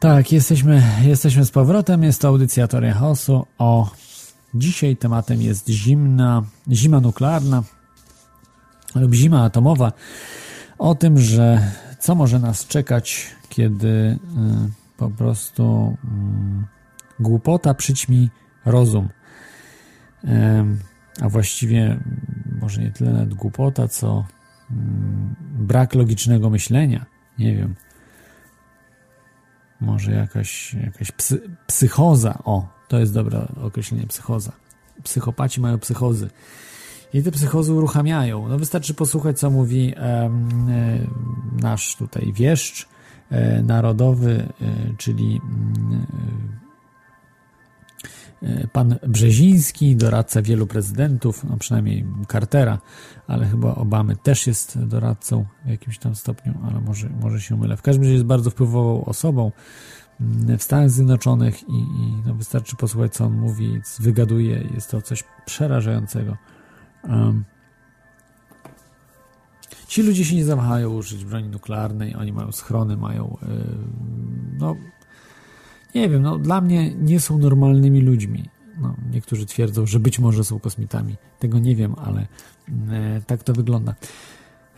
Tak, jesteśmy, jesteśmy z powrotem. Jest to audycja Toria Chaosu. O, dzisiaj tematem jest zimna, zima nuklearna lub zima atomowa. O tym, że co może nas czekać, kiedy y, po prostu y, głupota przyćmi rozum. A właściwie może nie tyle nawet głupota, co mm, brak logicznego myślenia. Nie wiem może jakaś, jakaś psy, psychoza. O, to jest dobre określenie psychoza. Psychopaci mają psychozy. I te psychozy uruchamiają. No wystarczy posłuchać, co mówi e, nasz tutaj wieszcz e, narodowy, e, czyli mm, pan Brzeziński, doradca wielu prezydentów, no przynajmniej Cartera, ale chyba Obamy też jest doradcą w jakimś tam stopniu, ale może, może się mylę. W każdym razie jest bardzo wpływową osobą mm, w Stanach Zjednoczonych i, i no wystarczy posłuchać, co on mówi, wygaduje. Jest to coś przerażającego. Um, ci ludzie się nie zawahają użyć broni nuklearnej, oni mają schrony, mają no nie wiem, no dla mnie nie są normalnymi ludźmi. No, niektórzy twierdzą, że być może są kosmitami. Tego nie wiem, ale e, tak to wygląda.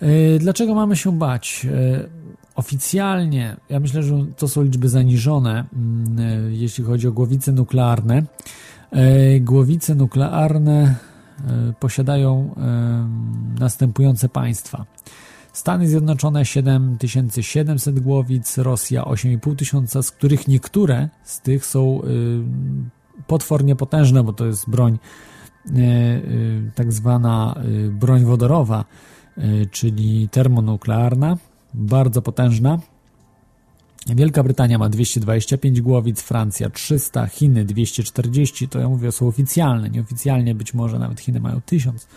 E, dlaczego mamy się bać? E, oficjalnie, ja myślę, że to są liczby zaniżone, mm, jeśli chodzi o głowice nuklearne. Głowice nuklearne posiadają następujące państwa. Stany Zjednoczone 7700 głowic, Rosja 8500, tysiąca, z których niektóre z tych są y, potwornie potężne, bo to jest broń tak zwana broń wodorowa, czyli termonuklearna, bardzo potężna. Wielka Brytania ma 225 głowic, Francja 300, Chiny 240, to ja mówię są oficjalne, nieoficjalnie być może nawet Chiny mają 1000.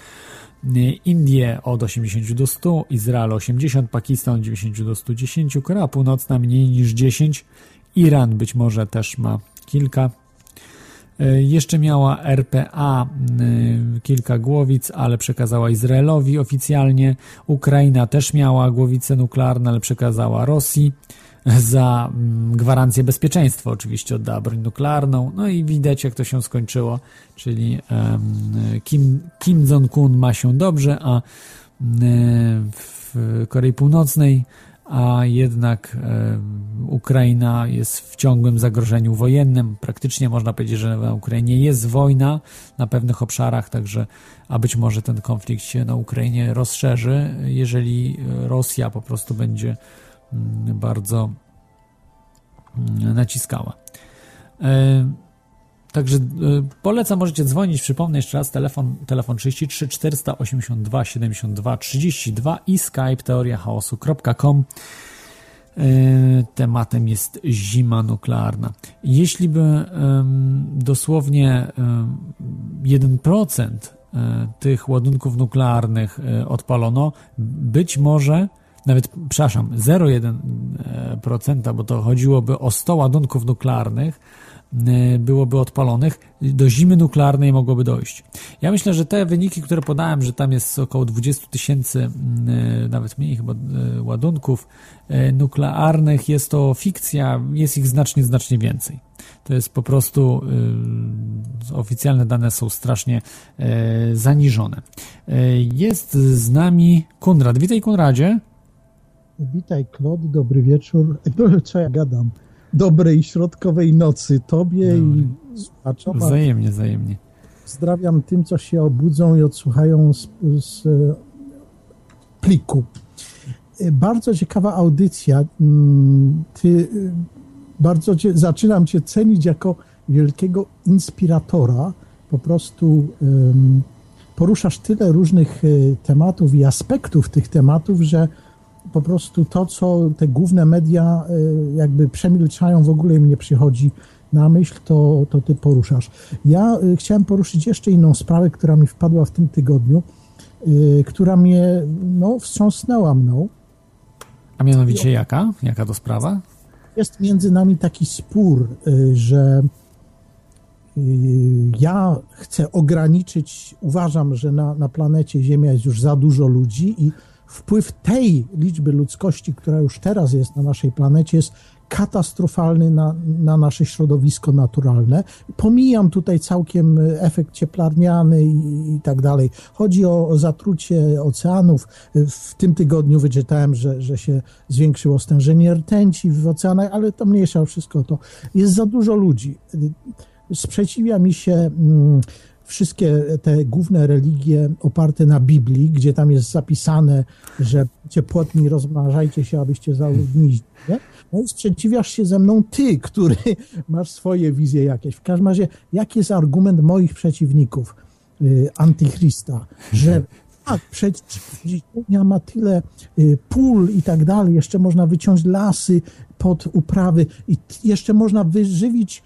Indie od 80 do 100, Izrael 80, Pakistan od 90 do 110, Korea Północna mniej niż 10, Iran być może też ma kilka. E, jeszcze miała RPA kilka głowic, ale przekazała Izraelowi oficjalnie. Ukraina też miała głowice nuklearne, ale przekazała Rosji za mm, gwarancję bezpieczeństwa oczywiście oddała broń nuklearną, no i widać jak to się skończyło, czyli Kim, Kim Jong-un ma się dobrze, a mm, w Korei Północnej a jednak Ukraina jest w ciągłym zagrożeniu wojennym. Praktycznie można powiedzieć, że na Ukrainie jest wojna na pewnych obszarach, także a być może ten konflikt się na Ukrainie rozszerzy, jeżeli Rosja po prostu będzie bardzo mm, naciskała. E, także e, polecam, możecie dzwonić, przypomnę jeszcze raz, telefon, telefon 33 482 72 32 i skype teoriachaosu.com e, tematem jest zima nuklearna. Jeśli by dosłownie 1% tych ładunków nuklearnych odpalono, być może nawet, przepraszam, 0,1%, bo to chodziłoby o 100 ładunków nuklearnych, e, byłoby odpalonych, do zimy nuklearnej mogłoby dojść. Ja myślę, że te wyniki, które podałem, że tam jest około 20 tysięcy, e, nawet mniej chyba, e, ładunków nuklearnych, jest to fikcja, jest ich znacznie, znacznie więcej. To jest po prostu, oficjalne dane są strasznie zaniżone. Jest z nami Kunrad. Witaj Kunradzie. Witaj, Klod, dobry wieczór. Co ja gadam? dobrej środkowej nocy Tobie no. i słuchaczom. Wzajemnie, wzajemnie. Pozdrawiam tym, co się obudzą i odsłuchają z, z pliku. Bardzo ciekawa audycja. Mm, ty, bardzo cię, zaczynam Cię cenić jako wielkiego inspiratora. Po prostu um, poruszasz tyle różnych e, tematów i aspektów tych tematów, że po prostu to, co te główne media e, jakby przemilczają, w ogóle im nie przychodzi na myśl, to, to ty poruszasz. Ja e, chciałem poruszyć jeszcze inną sprawę, która mi wpadła w tym tygodniu, która mnie no, wstrząsnęła mną. A mianowicie jaka? Jaka to sprawa? Jest między nami taki spór, że ja chcę ograniczyć, uważam, że na, na planecie Ziemia jest już za dużo ludzi i wpływ tej liczby ludzkości, która już teraz jest na naszej planecie, jest katastrofalny na, na nasze środowisko naturalne. Pomijam tutaj całkiem efekt cieplarniany i, i tak dalej. Chodzi o, zatrucie oceanów. W tym tygodniu wyczytałem, że, że się zwiększyło stężenie rtęci w oceanach, ale to mniejsza wszystko to. Jest za dużo ludzi sprzeciwia mi się mm, wszystkie te główne religie oparte na Biblii, gdzie tam jest zapisane, że cię płotni rozmnażajcie się, abyście zaludnili. No i sprzeciwiasz się ze mną ty, który masz swoje wizje jakieś. W każdym razie, jaki jest argument moich przeciwników, y, antychrista, że tak, przecież Ziemia ma tyle y, pól i tak dalej, jeszcze można wyciąć lasy pod uprawy i jeszcze można wyżywić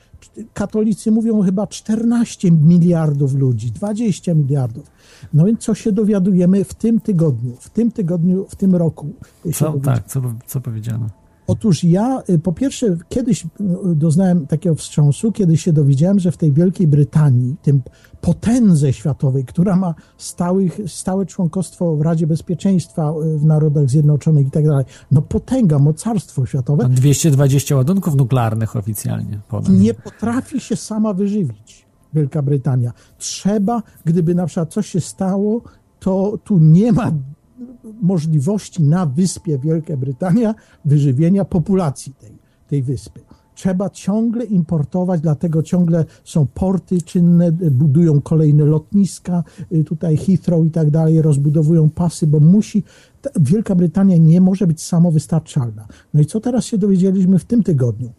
katolicy mówią chyba 14 miliardów ludzi, 20 miliardów. No więc co się dowiadujemy w tym tygodniu, w tym tygodniu, w tym roku? Co, tak, co, co powiedziano? Otóż ja y, po pierwsze kiedyś y, doznałem takiego wstrząsu, kiedy się dowiedziałem, że w tej Wielkiej Brytanii, tym potędze światowej, która ma stałych, stałe członkostwo w Radzie Bezpieczeństwa y, w Narodach Zjednoczonych i tak dalej, no potęga, mocarstwo światowe. 220 ładunków nuklearnych oficjalnie. Nie potrafi się sama wyżywić Wielka Brytania. Trzeba, gdyby na przykład coś się stało, to tu nie ma możliwości na wyspie Wielka Brytania wyżywienia populacji tej, tej wyspy. Trzeba ciągle importować, dlatego ciągle są porty czynne, budują kolejne lotniska, y, tutaj Heathrow i tak dalej, rozbudowują pasy, bo musi, Wielka Brytania nie może być samowystarczalna. No i co teraz się dowiedzieliśmy w tym tygodniu?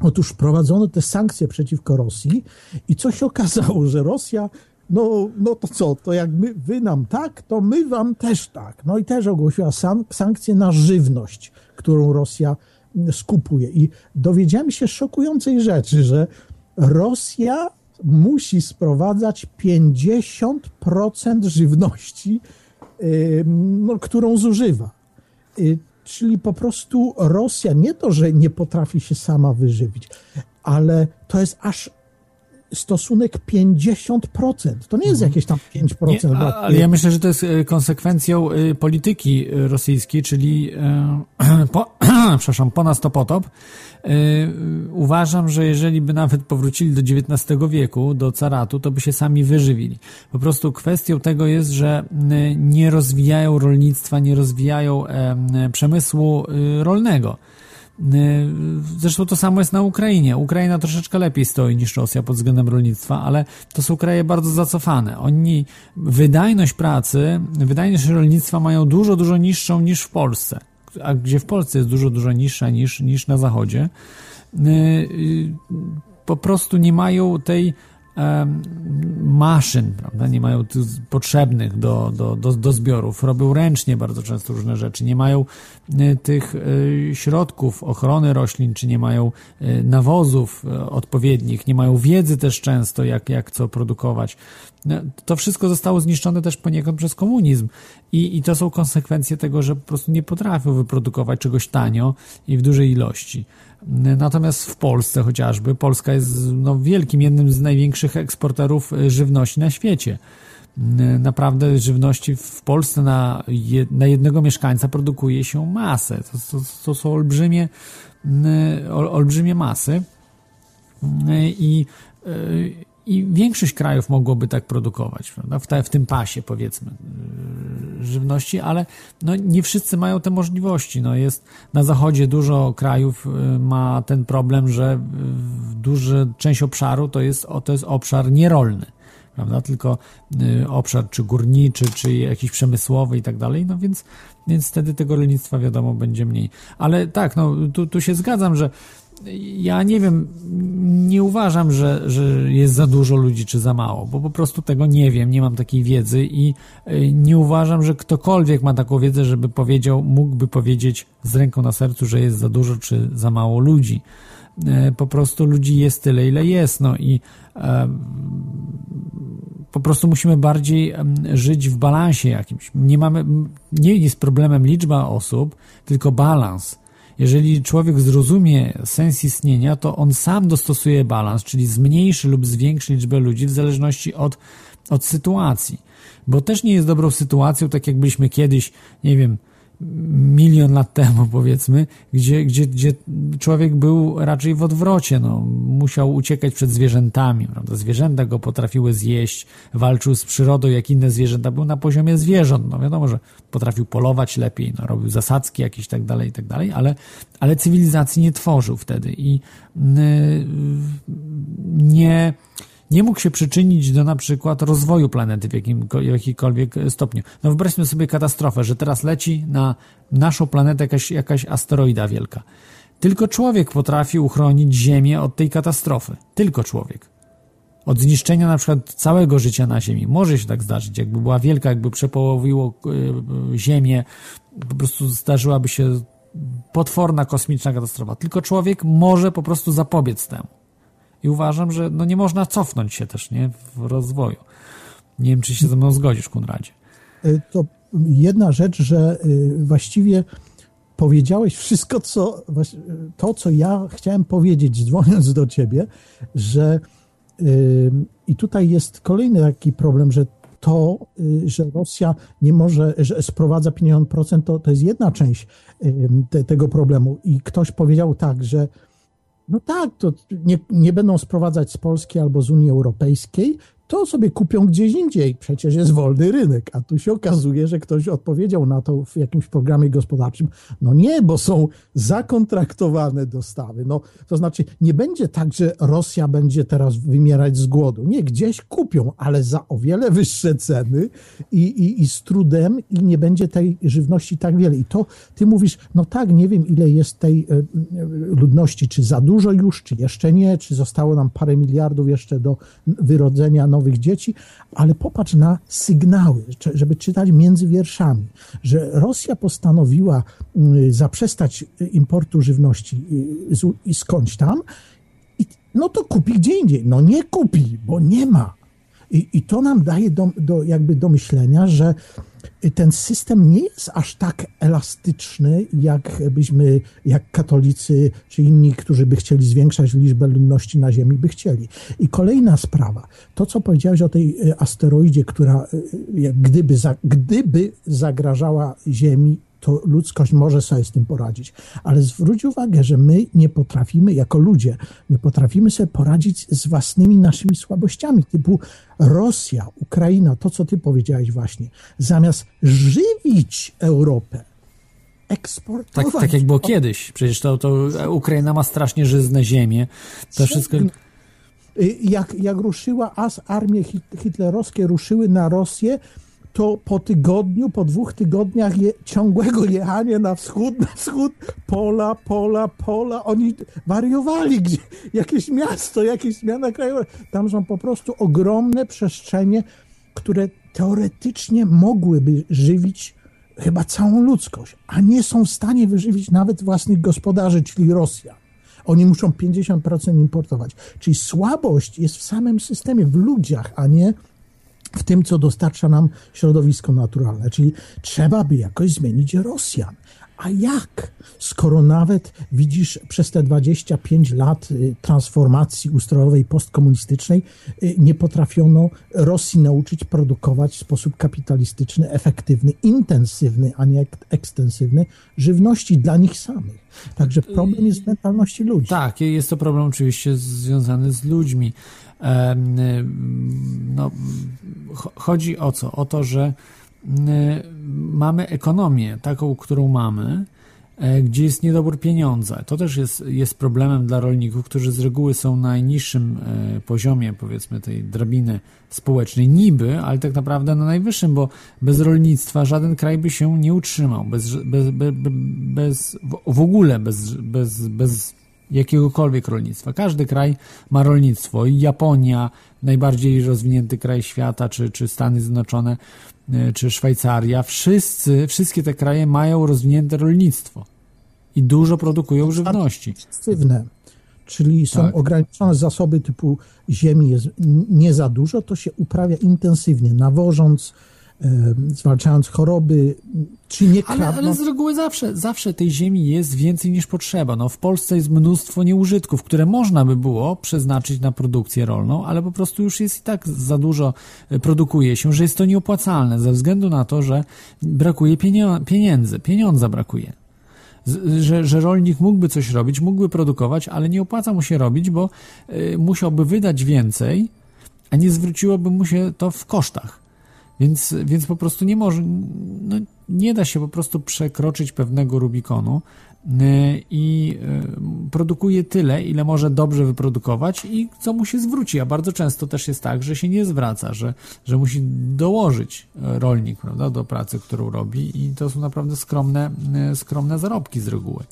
Otóż wprowadzono te sankcje przeciwko Rosji i co się okazało, że Rosja no, no to co, to jak my, wy nam tak, to my wam też tak. No i też ogłosiła san sankcje na żywność, którą Rosja mm, skupuje. I dowiedziałem się szokującej rzeczy, że Rosja musi sprowadzać 50% żywności, yy, no, którą zużywa. Yy, czyli po prostu Rosja nie to, że nie potrafi się sama wyżywić, ale to jest aż stosunek 50%. To nie jest mhm. jakieś tam 5%. Nie, ale ja myślę, że to jest e, konsekwencją e, polityki e, rosyjskiej, czyli po, przepraszam, po nas to potop. Uważam, że jeżeli by nawet powrócili do XIX wieku, do caratu, to by się sami wyżywili. Po prostu kwestią tego jest, że nie rozwijają rolnictwa, nie rozwijają przemysłu rolnego. Y, zresztą to samo jest na Ukrainie. Ukraina troszeczkę lepiej stoi niż Rosja pod względem rolnictwa, ale to są kraje bardzo zacofane. Oni wydajność pracy, wydajność rolnictwa mają dużo, dużo niższą niż w Polsce. A gdzie w Polsce jest dużo, dużo niższa niż, niż na Zachodzie. Y, y, po prostu nie mają tej maszyn, prawda? nie mają potrzebnych do, do, do, do zbiorów, robią ręcznie bardzo często różne rzeczy, nie mają e, tych e, środków ochrony roślin, czy nie mają e, nawozów odpowiednich, nie mają wiedzy też często, jak, jak co produkować. No, to wszystko zostało zniszczone też poniekąd przez komunizm I, i to są konsekwencje tego, że po prostu nie potrafią wyprodukować czegoś tanio i w dużej ilości. Natomiast w Polsce chociażby, Polska jest no, wielkim, jednym z największych eksporterów e, żywności na świecie. Naprawdę żywności w Polsce na, jednego mieszkańca produkuje się masę. To, to, to są olbrzymie, olbrzymie masy i e, i większość krajów mogłoby tak produkować, prawda? W, w tym pasie, powiedzmy, żywności, ale no, nie wszyscy mają te możliwości. No, jest na zachodzie dużo krajów ma ten problem, że duża część obszaru to jest, to jest obszar nierolny prawda? Tylko obszar czy górniczy, czy jakiś przemysłowy i tak dalej, no więc, więc wtedy tego rolnictwa wiadomo będzie mniej. Ale tak, no tu, tu się zgadzam, że ja nie wiem, nie uważam, że, że jest za dużo ludzi czy za mało, bo po prostu tego nie wiem, nie mam takiej wiedzy i y, nie uważam, że ktokolwiek ma taką wiedzę, żeby powiedział, mógłby powiedzieć z ręką na sercu, że jest za dużo czy za mało ludzi. E, po prostu ludzi jest tyle, ile jest, no i e, po prostu musimy bardziej żyć w balansie jakimś. Nie mamy, nie jest problemem liczba osób, tylko balans. Jeżeli człowiek zrozumie sens istnienia, to on sam dostosuje balans, czyli zmniejszy lub zwiększy liczbę ludzi w zależności od, od sytuacji. Bo też nie jest dobrą sytuacją, tak jak byliśmy kiedyś, nie wiem, milion lat temu, powiedzmy, gdzie, gdzie, gdzie człowiek był raczej w odwrocie, no, musiał uciekać przed zwierzętami, prawda? Zwierzęta go potrafiły zjeść, walczył z przyrodą, jak inne zwierzęta, był na poziomie zwierząt, no wiadomo, że potrafił polować lepiej, no, robił zasadzki jakieś tak dalej, i tak dalej, ale, ale cywilizacji nie tworzył wtedy i yy, nie nie mógł się przyczynić do na przykład rozwoju planety w, jakim, w jakikolwiek stopniu. No wyobraźmy sobie katastrofę, że teraz leci na naszą planetę jakaś, jakaś asteroida wielka. Tylko człowiek potrafi uchronić Ziemię od tej katastrofy. Tylko człowiek. Od zniszczenia na przykład całego życia na Ziemi. Może się tak zdarzyć. Jakby była wielka, jakby przepołowiło e, Ziemię, po prostu zdarzyłaby się potworna kosmiczna katastrofa. Tylko człowiek może po prostu zapobiec temu. I uważam, że no nie można cofnąć się też nie, w rozwoju. Nie wiem, czy się ze mną zgodzisz, Kunradzie. Y, to jedna rzecz, że y, właściwie powiedziałeś wszystko, co, to, co ja chciałem powiedzieć, dzwoniąc do ciebie, że y, i tutaj jest kolejny taki problem, że to, że Rosja nie może, że sprowadza 50%, to, to jest jedna część te, tego problemu. I ktoś powiedział tak, że no tak, to nie, nie będą sprowadzać z Polski albo z Unii Europejskiej, to sobie kupią gdzieś indziej. Przecież jest wolny rynek. A tu się okazuje, że ktoś odpowiedział na to w jakimś programie gospodarczym. No nie, bo są zakontraktowane dostawy. No, to znaczy, nie będzie tak, że Rosja będzie teraz wymierać z głodu. Nie, gdzieś kupią, ale za o wiele wyższe ceny i, i, i z trudem i nie będzie tej żywności tak wiele. I to ty mówisz, no tak, nie wiem ile jest tej e, e, ludności, czy za dużo już, czy jeszcze nie, czy zostało nam parę miliardów jeszcze do wyrodzenia nowych nowych dzieci, ale popatrz na sygnały, żeby czytać między wierszami, że Rosja postanowiła mm, zaprzestać importu żywności y, i skądś tam, no to kupi gdzie indziej. No nie kupi, bo nie ma. I, i to nam daje do, do, jakby do myślenia, że ten system nie jest aż tak elastyczny, jak byśmy, jak katolicy czy inni, którzy by chcieli zwiększać liczbę ludności na Ziemi, by chcieli. I kolejna sprawa, to co powiedziałeś o tej e, asteroidzie, która e, jak gdyby, za, gdyby zagrażała Ziemi to ludzkość może sobie z tym poradzić. Ale zwróć uwagę, że my nie potrafimy, jako ludzie, nie potrafimy sobie poradzić z własnymi naszymi słabościami, typu Rosja, Ukraina, to co ty powiedziałeś właśnie, zamiast żywić Europę, eksportować. Tak, tak jak było kiedyś. Przecież to, to Ukraina ma strasznie żyzne ziemię. To wszystko... Jak, jak ruszyła as armie hitlerowskie ruszyły na Rosję, to po tygodniu, po dwóch tygodniach je, ciągłego jechania na wschód, na wschód, pola, pola, pola, oni wariowali, gdzie jakieś miasto, jakieś zmiana krajowa. Tam są po prostu ogromne przestrzenie, które teoretycznie mogłyby żywić chyba całą ludzkość, a nie są w stanie wyżywić nawet własnych gospodarzy, czyli Rosja. Oni muszą 50% importować. Czyli słabość jest w samym systemie, w ludziach, a nie w tym, co dostarcza nam środowisko naturalne. Czyli trzeba by jakoś zmienić Rosjan. A jak? Skoro nawet widzisz przez te 25 lat y, transformacji ustrojowej postkomunistycznej y, nie potrafiono Rosji nauczyć produkować w sposób kapitalistyczny, efektywny, intensywny, a nie ekstensywny żywności dla nich samych. Także problem jest w mentalności ludzi. Tak, jest to problem oczywiście związany z ludźmi. No, chodzi o co? O to, że mamy ekonomię taką, którą mamy, E, gdzie jest niedobór pieniądza. To też jest, jest problemem dla rolników, którzy z reguły są na najniższym e, poziomie, powiedzmy, tej drabiny społecznej, niby, ale tak naprawdę na najwyższym, bo bez rolnictwa żaden kraj by się nie utrzymał, bez, bez, bez, bez w ogóle bez, bez, bez jakiegokolwiek rolnictwa. Każdy kraj ma rolnictwo i Japonia, najbardziej rozwinięty kraj świata, czy, czy Stany Zjednoczone, czy Szwajcaria, wszyscy, wszystkie te kraje mają rozwinięte rolnictwo i dużo produkują żywności. Intensywne, czyli są tak. ograniczone zasoby typu ziemi jest nie za dużo, to się uprawia intensywnie, nawożąc, zwalczając choroby, czy nie ale, ale z reguły zawsze, zawsze tej ziemi jest więcej niż potrzeba. No, w Polsce jest mnóstwo nieużytków, które można by było przeznaczyć na produkcję rolną, ale po prostu już jest i tak za dużo e, produkuje się, że jest to nieopłacalne ze względu na to, że brakuje pieniędzy, pieniądza brakuje. Że, że rolnik mógłby coś robić, mógłby produkować, ale nie opłaca mu się robić, bo y, musiałby wydać więcej, a nie zwróciłoby mu się to w kosztach. Więc, więc po prostu nie może, no, nie da się po prostu przekroczyć pewnego Rubikonu y, i y, produkuje tyle, ile może dobrze wyprodukować i co mu się zwróci. A bardzo często też jest tak, że się nie zwraca, że, że musi dołożyć rolnik prawda, do pracy, którą robi i to są naprawdę skromne, y, skromne zarobki z reguły.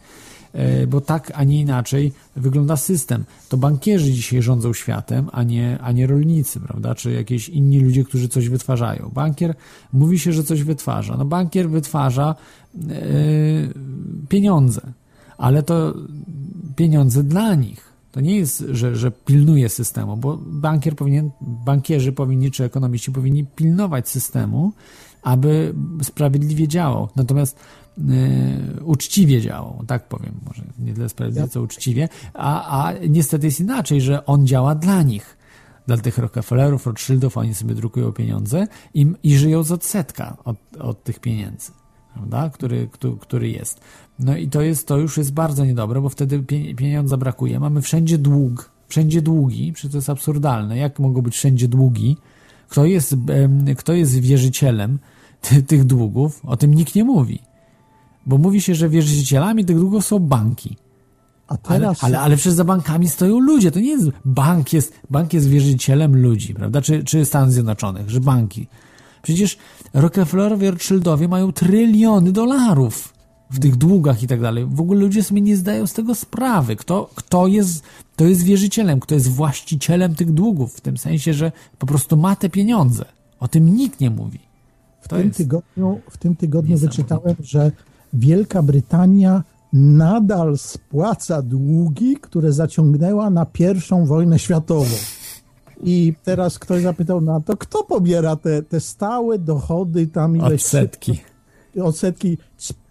E, bo tak, a nie inaczej wygląda system. To bankierzy dzisiaj rządzą światem, a nie, a nie rolnicy, prawda? Czy jakieś inni ludzie, którzy coś wytwarzają. Bankier mówi się, że coś wytwarza. No bankier wytwarza yy, pieniądze, ale to pieniądze dla nich. To nie jest, że, że pilnuje systemu, bo bankier powinien, bankierzy powinni, czy ekonomiści powinni pilnować systemu, aby sprawiedliwie działał. Natomiast uczciwie działał, tak powiem, może nie tyle sprawiedliwie, co uczciwie, a, a niestety jest inaczej, że on działa dla nich, dla tych Rockefellerów, Rothschildów, oni sobie drukują pieniądze i, i żyją z odsetka od, od tych pieniędzy, prawda, który, który, który jest. No i to jest, to już jest bardzo niedobre, bo wtedy pieniądza brakuje, mamy wszędzie dług, wszędzie długi, przecież to jest absurdalne, jak mogą być wszędzie długi, kto jest, kto jest wierzycielem tych długów, o tym nikt nie mówi bo mówi się, że wierzycielami tych długów są banki. A teraz... ale, ale, ale przecież za bankami stoją ludzie. To nie jest bank jest, bank jest wierzycielem ludzi, prawda? Czy, czy Stanów Zjednoczonych, że banki. Przecież Rockefellerowie, Rothschildowie mają tryliony dolarów w tych długach i tak dalej. W ogóle ludzie sobie nie zdają z tego sprawy. Kto, kto jest, kto jest wierzycielem, kto jest właścicielem tych długów, w tym sensie, że po prostu ma te pieniądze. O tym nikt nie mówi. W tym, tygodniu, w tym tygodniu wyczytałem, że Wielka Brytania nadal spłaca długi, które zaciągnęła na pierwszą wojnę światową. I teraz ktoś zapytał na to, kto pobiera te, te stałe dochody tam ileś... Odsetki. Odsetki.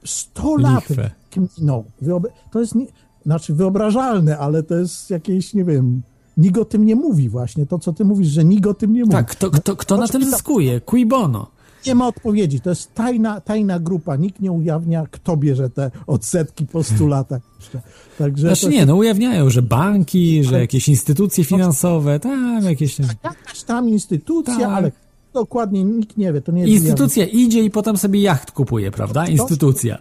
100 lat minął. To jest, nie, znaczy wyobrażalne, ale to jest jakieś, nie wiem, nikt o tym nie mówi właśnie. To, co ty mówisz, że nikt o tym nie mówi. Tak, kto, kto, kto na tym zyskuje? Cui bono? Nie ma odpowiedzi. To jest tajna, tajna grupa. Nikt nie ujawnia, kto bierze te odsetki po 100 latach. Także znaczy nie, no ujawniają, że banki, że jakieś instytucje finansowe, tam jakieś... Jakaś tam instytucja, tak. ale dokładnie nikt nie wie. To nie jest Instytucja idzie i potem sobie jacht kupuje, prawda? Instytucja.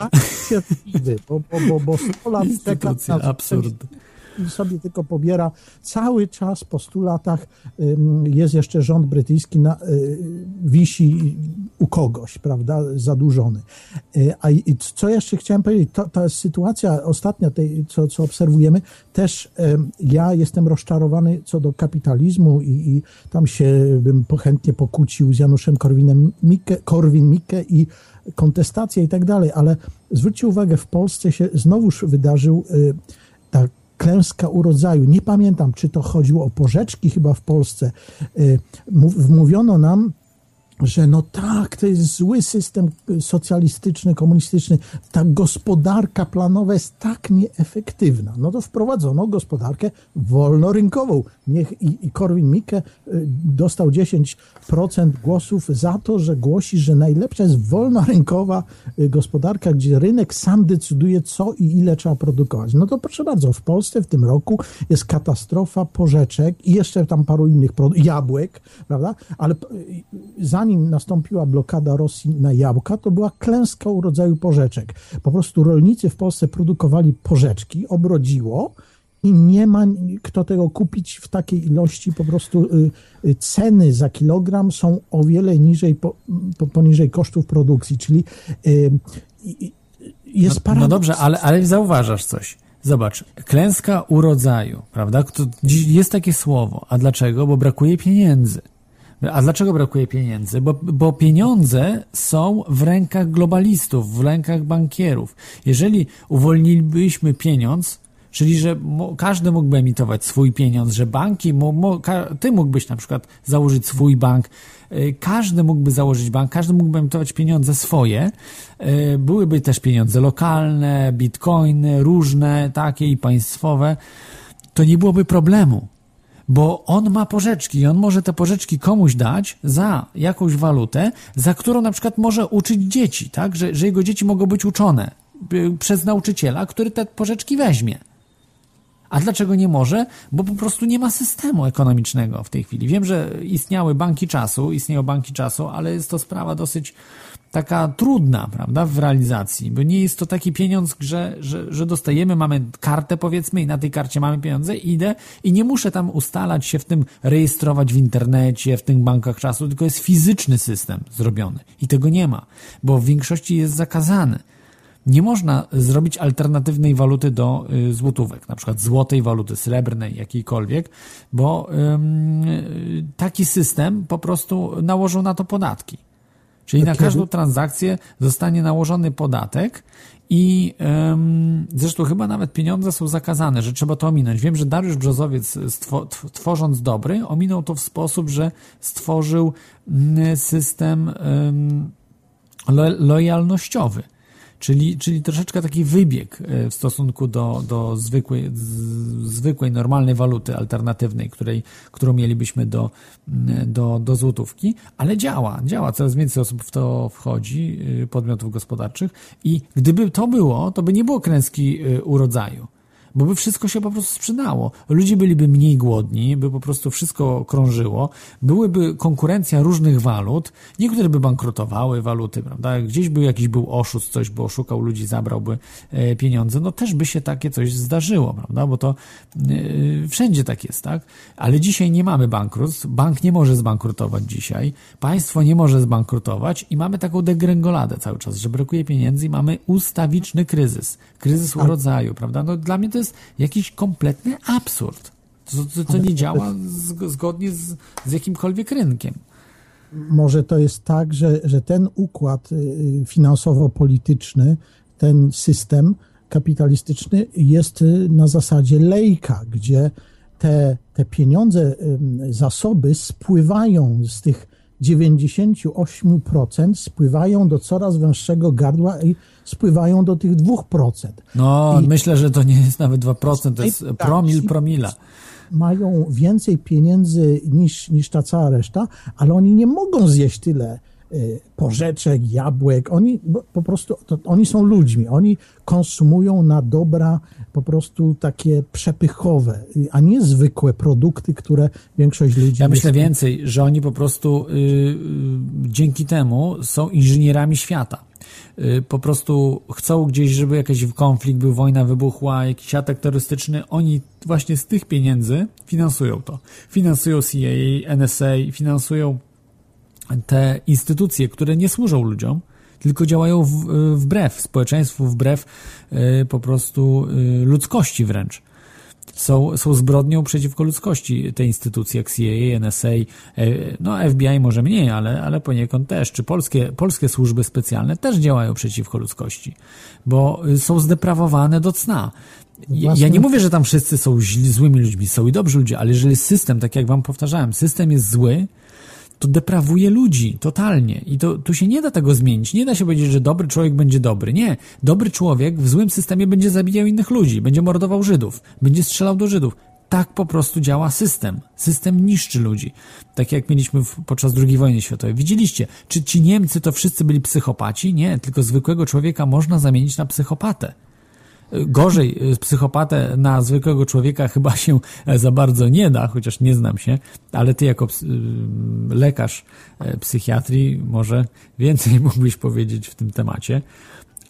Bo, bo, bo, bo 100 lat Instytucja, absurd i sobie tylko pobiera. Cały czas po 100 latach jest jeszcze rząd brytyjski, na, y, wisi u kogoś, prawda, zadłużony. Y, a co jeszcze chciałem powiedzieć, ta sytuacja ostatnia, tej, co, co obserwujemy, też ja jestem rozczarowany co do kapitalizmu i, i tam się bym chętnie pokłócił z Januszem Korwinem Mikke, Korwin-Mikke i kontestacja i tak dalej, ale zwróćcie uwagę, w Polsce się znowuż wydarzył y, tak klęska urodzaju. Nie pamiętam, czy to chodziło o porzeczki chyba w Polsce. Y, wmówiono nam, że no tak, to jest zły system socjalistyczny, komunistyczny, ta gospodarka planowa jest tak nieefektywna. No to wprowadzono gospodarkę wolnorynkową. Niech i, i Korwin-Mikke y, dostał 10% głosów za to, że głosi, że najlepsza jest wolnorynkowa y, gospodarka, gdzie rynek sam decyduje, co i ile trzeba produkować. No to proszę bardzo, w Polsce w tym roku jest katastrofa porzeczek i jeszcze tam paru innych jabłek, prawda? Ale y, zanim zanim nastąpiła blokada Rosji na jabłka, to była klęska urodzaju porzeczek. Po prostu rolnicy w Polsce produkowali porzeczki, obrodziło i nie ma kto tego kupić w takiej ilości. Po prostu y, y, ceny za kilogram są o wiele niżej, po, poniżej kosztów produkcji, czyli y, jest no, paradoks. No dobrze, ale, ale zauważasz coś. Zobacz, klęska urodzaju, prawda? Jest takie słowo. A dlaczego? Bo brakuje pieniędzy. A dlaczego brakuje pieniędzy? Bo, bo pieniądze są w rękach globalistów, w rękach bankierów. Jeżeli uwolnilibyśmy pieniądz, czyli że każdy mógłby emitować swój pieniądz, że banki, ty mógłbyś na przykład założyć swój bank, y, każdy mógłby założyć bank, każdy mógłby emitować pieniądze swoje, y, byłyby też pieniądze lokalne, bitcoiny, różne takie i państwowe, to nie byłoby problemu bo on ma pożyczki on może te pożyczki komuś dać za jakąś walutę, za którą na przykład może uczyć dzieci, tak? Że, że jego dzieci mogą być uczone y, przez nauczyciela, który te pożyczki weźmie. A dlaczego nie może? Bo po prostu nie ma systemu ekonomicznego w tej chwili. Wiem, że istniały banki czasu, istnieją banki czasu, ale jest to sprawa dosyć taka trudna, prawda, w realizacji, bo nie jest to taki pieniądz, że, że, że dostajemy, mamy kartę powiedzmy i na tej karcie mamy pieniądze, idę i nie muszę tam ustalać się w tym, rejestrować w internecie, w tych bankach czasu, tylko jest fizyczny system zrobiony i tego nie ma, bo w większości jest zakazany. Nie można zrobić alternatywnej waluty do y, złotówek, na przykład złotej waluty, srebrnej, jakiejkolwiek, bo ym, taki system po prostu nałożył na to podatki. Czyli na każdą transakcję zostanie nałożony podatek i um, zresztą chyba nawet pieniądze są zakazane, że trzeba to ominąć. Wiem, że Dariusz Brzozowiec stwo, tworząc dobry, ominął to w sposób, że stworzył mm, system lo, lojalnościowy. Czyli, czyli troszeczkę taki wybieg e, w stosunku do, do zwykłej, zwykłej, normalnej waluty alternatywnej, której, którą mielibyśmy do, do, do złotówki, ale działa, działa. Coraz więcej osób w to wchodzi, e, podmiotów gospodarczych. I gdyby to było, to by nie było klęski e, urodzaju bo by wszystko się po prostu sprzedało. Ludzie byliby mniej głodni, by po prostu wszystko krążyło, byłyby konkurencja różnych walut, niektóre by bankrutowały waluty, prawda? Gdzieś był jakiś był oszust, coś by oszukał ludzi, zabrałby e, pieniądze, no też by się takie coś zdarzyło, prawda? Bo to yy, wszędzie tak jest, tak? Ale dzisiaj nie mamy bankructw, bank nie może zbankrutować dzisiaj, państwo nie może zbankrutować i mamy taką degrengoladę cały czas, że brakuje pieniędzy i mamy ustawiczny kryzys, kryzys urodzaju, prawda? No dla mnie to jest jest jakiś kompletny absurd. To, to, to nie działa zgodnie z, z jakimkolwiek rynkiem. Może to jest tak, że, że ten układ y, finansowo-polityczny, ten system kapitalistyczny jest y, na zasadzie lejka, gdzie te, te pieniądze, y, zasoby spływają z tych 98% spływają do coraz węższego gardła i spływają do tych 2%. No, I myślę, że to nie jest nawet 2%, to jest promil promila. Mają więcej pieniędzy niż, niż ta cała reszta, ale oni nie mogą zjeść tyle y, porzeczek, jabłek. Oni po prostu, to, oni są ludźmi. Oni konsumują na dobra po prostu takie przepychowe, a nie zwykłe produkty, które większość ludzi... Ja myślę więcej, że oni po prostu yy, dzięki temu są inżynierami świata po prostu chcą gdzieś, żeby jakiś konflikt był, wojna wybuchła, jakiś atak terrorystyczny, oni właśnie z tych pieniędzy finansują to. Finansują CIA, NSA, finansują te instytucje, które nie służą ludziom, tylko działają w, y, wbrew społeczeństwu, wbrew y, po prostu ludzkości wręcz są, są zbrodnią przeciwko ludzkości te instytucje jak CIA, NSA, e, no FBI może mniej, ale, ale poniekąd też, czy polskie, polskie służby specjalne też działają przeciwko ludzkości, bo są zdeprawowane do cna. Ja nie mówię, że tam wszyscy są źli, złymi ludźmi, są i dobrzy ludzie, ale jeżeli system, tak jak wam powtarzałem, system jest zły, to deprawuje ludzi totalnie. I to tu się nie da tego zmienić. Nie da się powiedzieć, że dobry człowiek będzie dobry. Nie. Dobry człowiek w złym systemie będzie zabijał innych ludzi, będzie mordował Żydów, będzie strzelał do Żydów. Tak po prostu działa system. System niszczy ludzi. Tak jak mieliśmy w, podczas II wojny światowej. Widzieliście, czy ci Niemcy to wszyscy byli psychopaci? Nie, tylko zwykłego człowieka można zamienić na psychopatę. Gorzej, psychopatę na zwykłego człowieka chyba się za bardzo nie da, chociaż nie znam się, ale ty jako lekarz psychiatrii może więcej mógłbyś powiedzieć w tym temacie.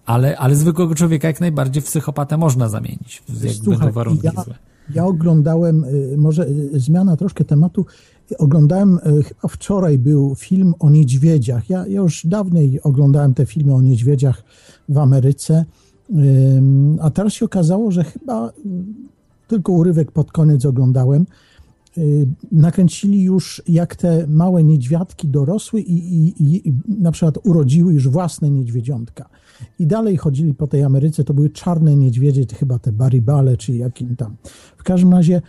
Ale, ale zwykłego człowieka jak najbardziej w psychopatę można zamienić, jak Słuchaj, będą warunki ja, złe. Ja oglądałem, może zmiana troszkę tematu, Oglądałem, e, chyba wczoraj był film o niedźwiedziach. Ja, ja już dawniej oglądałem te filmy o niedźwiedziach w Ameryce, a teraz się okazało, że chyba tylko urywek pod koniec oglądałem. E, nakręcili już, jak te małe niedźwiadki dorosły i, i, i na przykład urodziły już własne niedźwiedziątka. I dalej chodzili po tej Ameryce, to były czarne niedźwiedzie, chyba te baribale, czy jakim tam. W każdym razie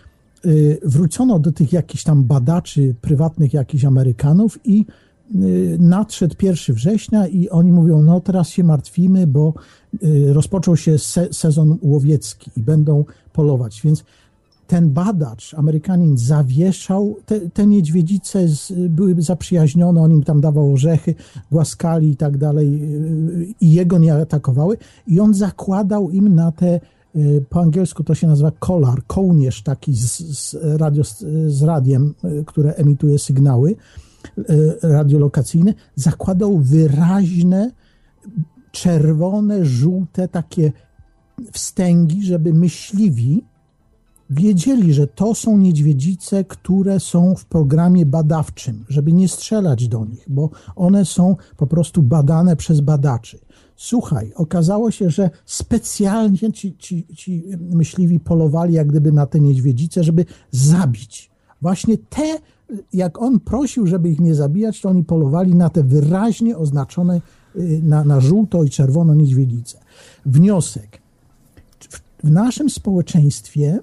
Y, wrócono do tych jakichś tam badaczy prywatnych, jakichś Amerykanów i nadszedł 1 września i oni mówią, no teraz się martwimy, bo y, rozpoczął się se sezon łowiecki i będą polować, więc ten badacz, Amerykanin, zawieszał, te, te niedźwiedzice z, były zaprzyjaźnione, on im tam dawał orzechy, głaskali i tak dalej i jego nie atakowały. I on zakładał im na te Y, po angielsku to się nazywa kolar, kołnierz taki z, z, radio, z radiem, y, które emituje sygnały y, radiolokacyjne, zakładał wyraźne, czerwone, żółte takie wstęgi, żeby myśliwi wiedzieli, że to są niedźwiedzice, które są w programie badawczym, żeby nie strzelać do nich, bo one są po prostu badane przez badaczy. Słuchaj, okazało się, że specjalnie ci, ci, ci myśliwi polowali jak gdyby na te niedźwiedzice, żeby zabić. Właśnie te, jak on prosił, żeby ich nie zabijać, to oni polowali na te wyraźnie oznaczone y, na, na żółto i czerwono niedźwiedzice. Wniosek. W naszym społeczeństwie,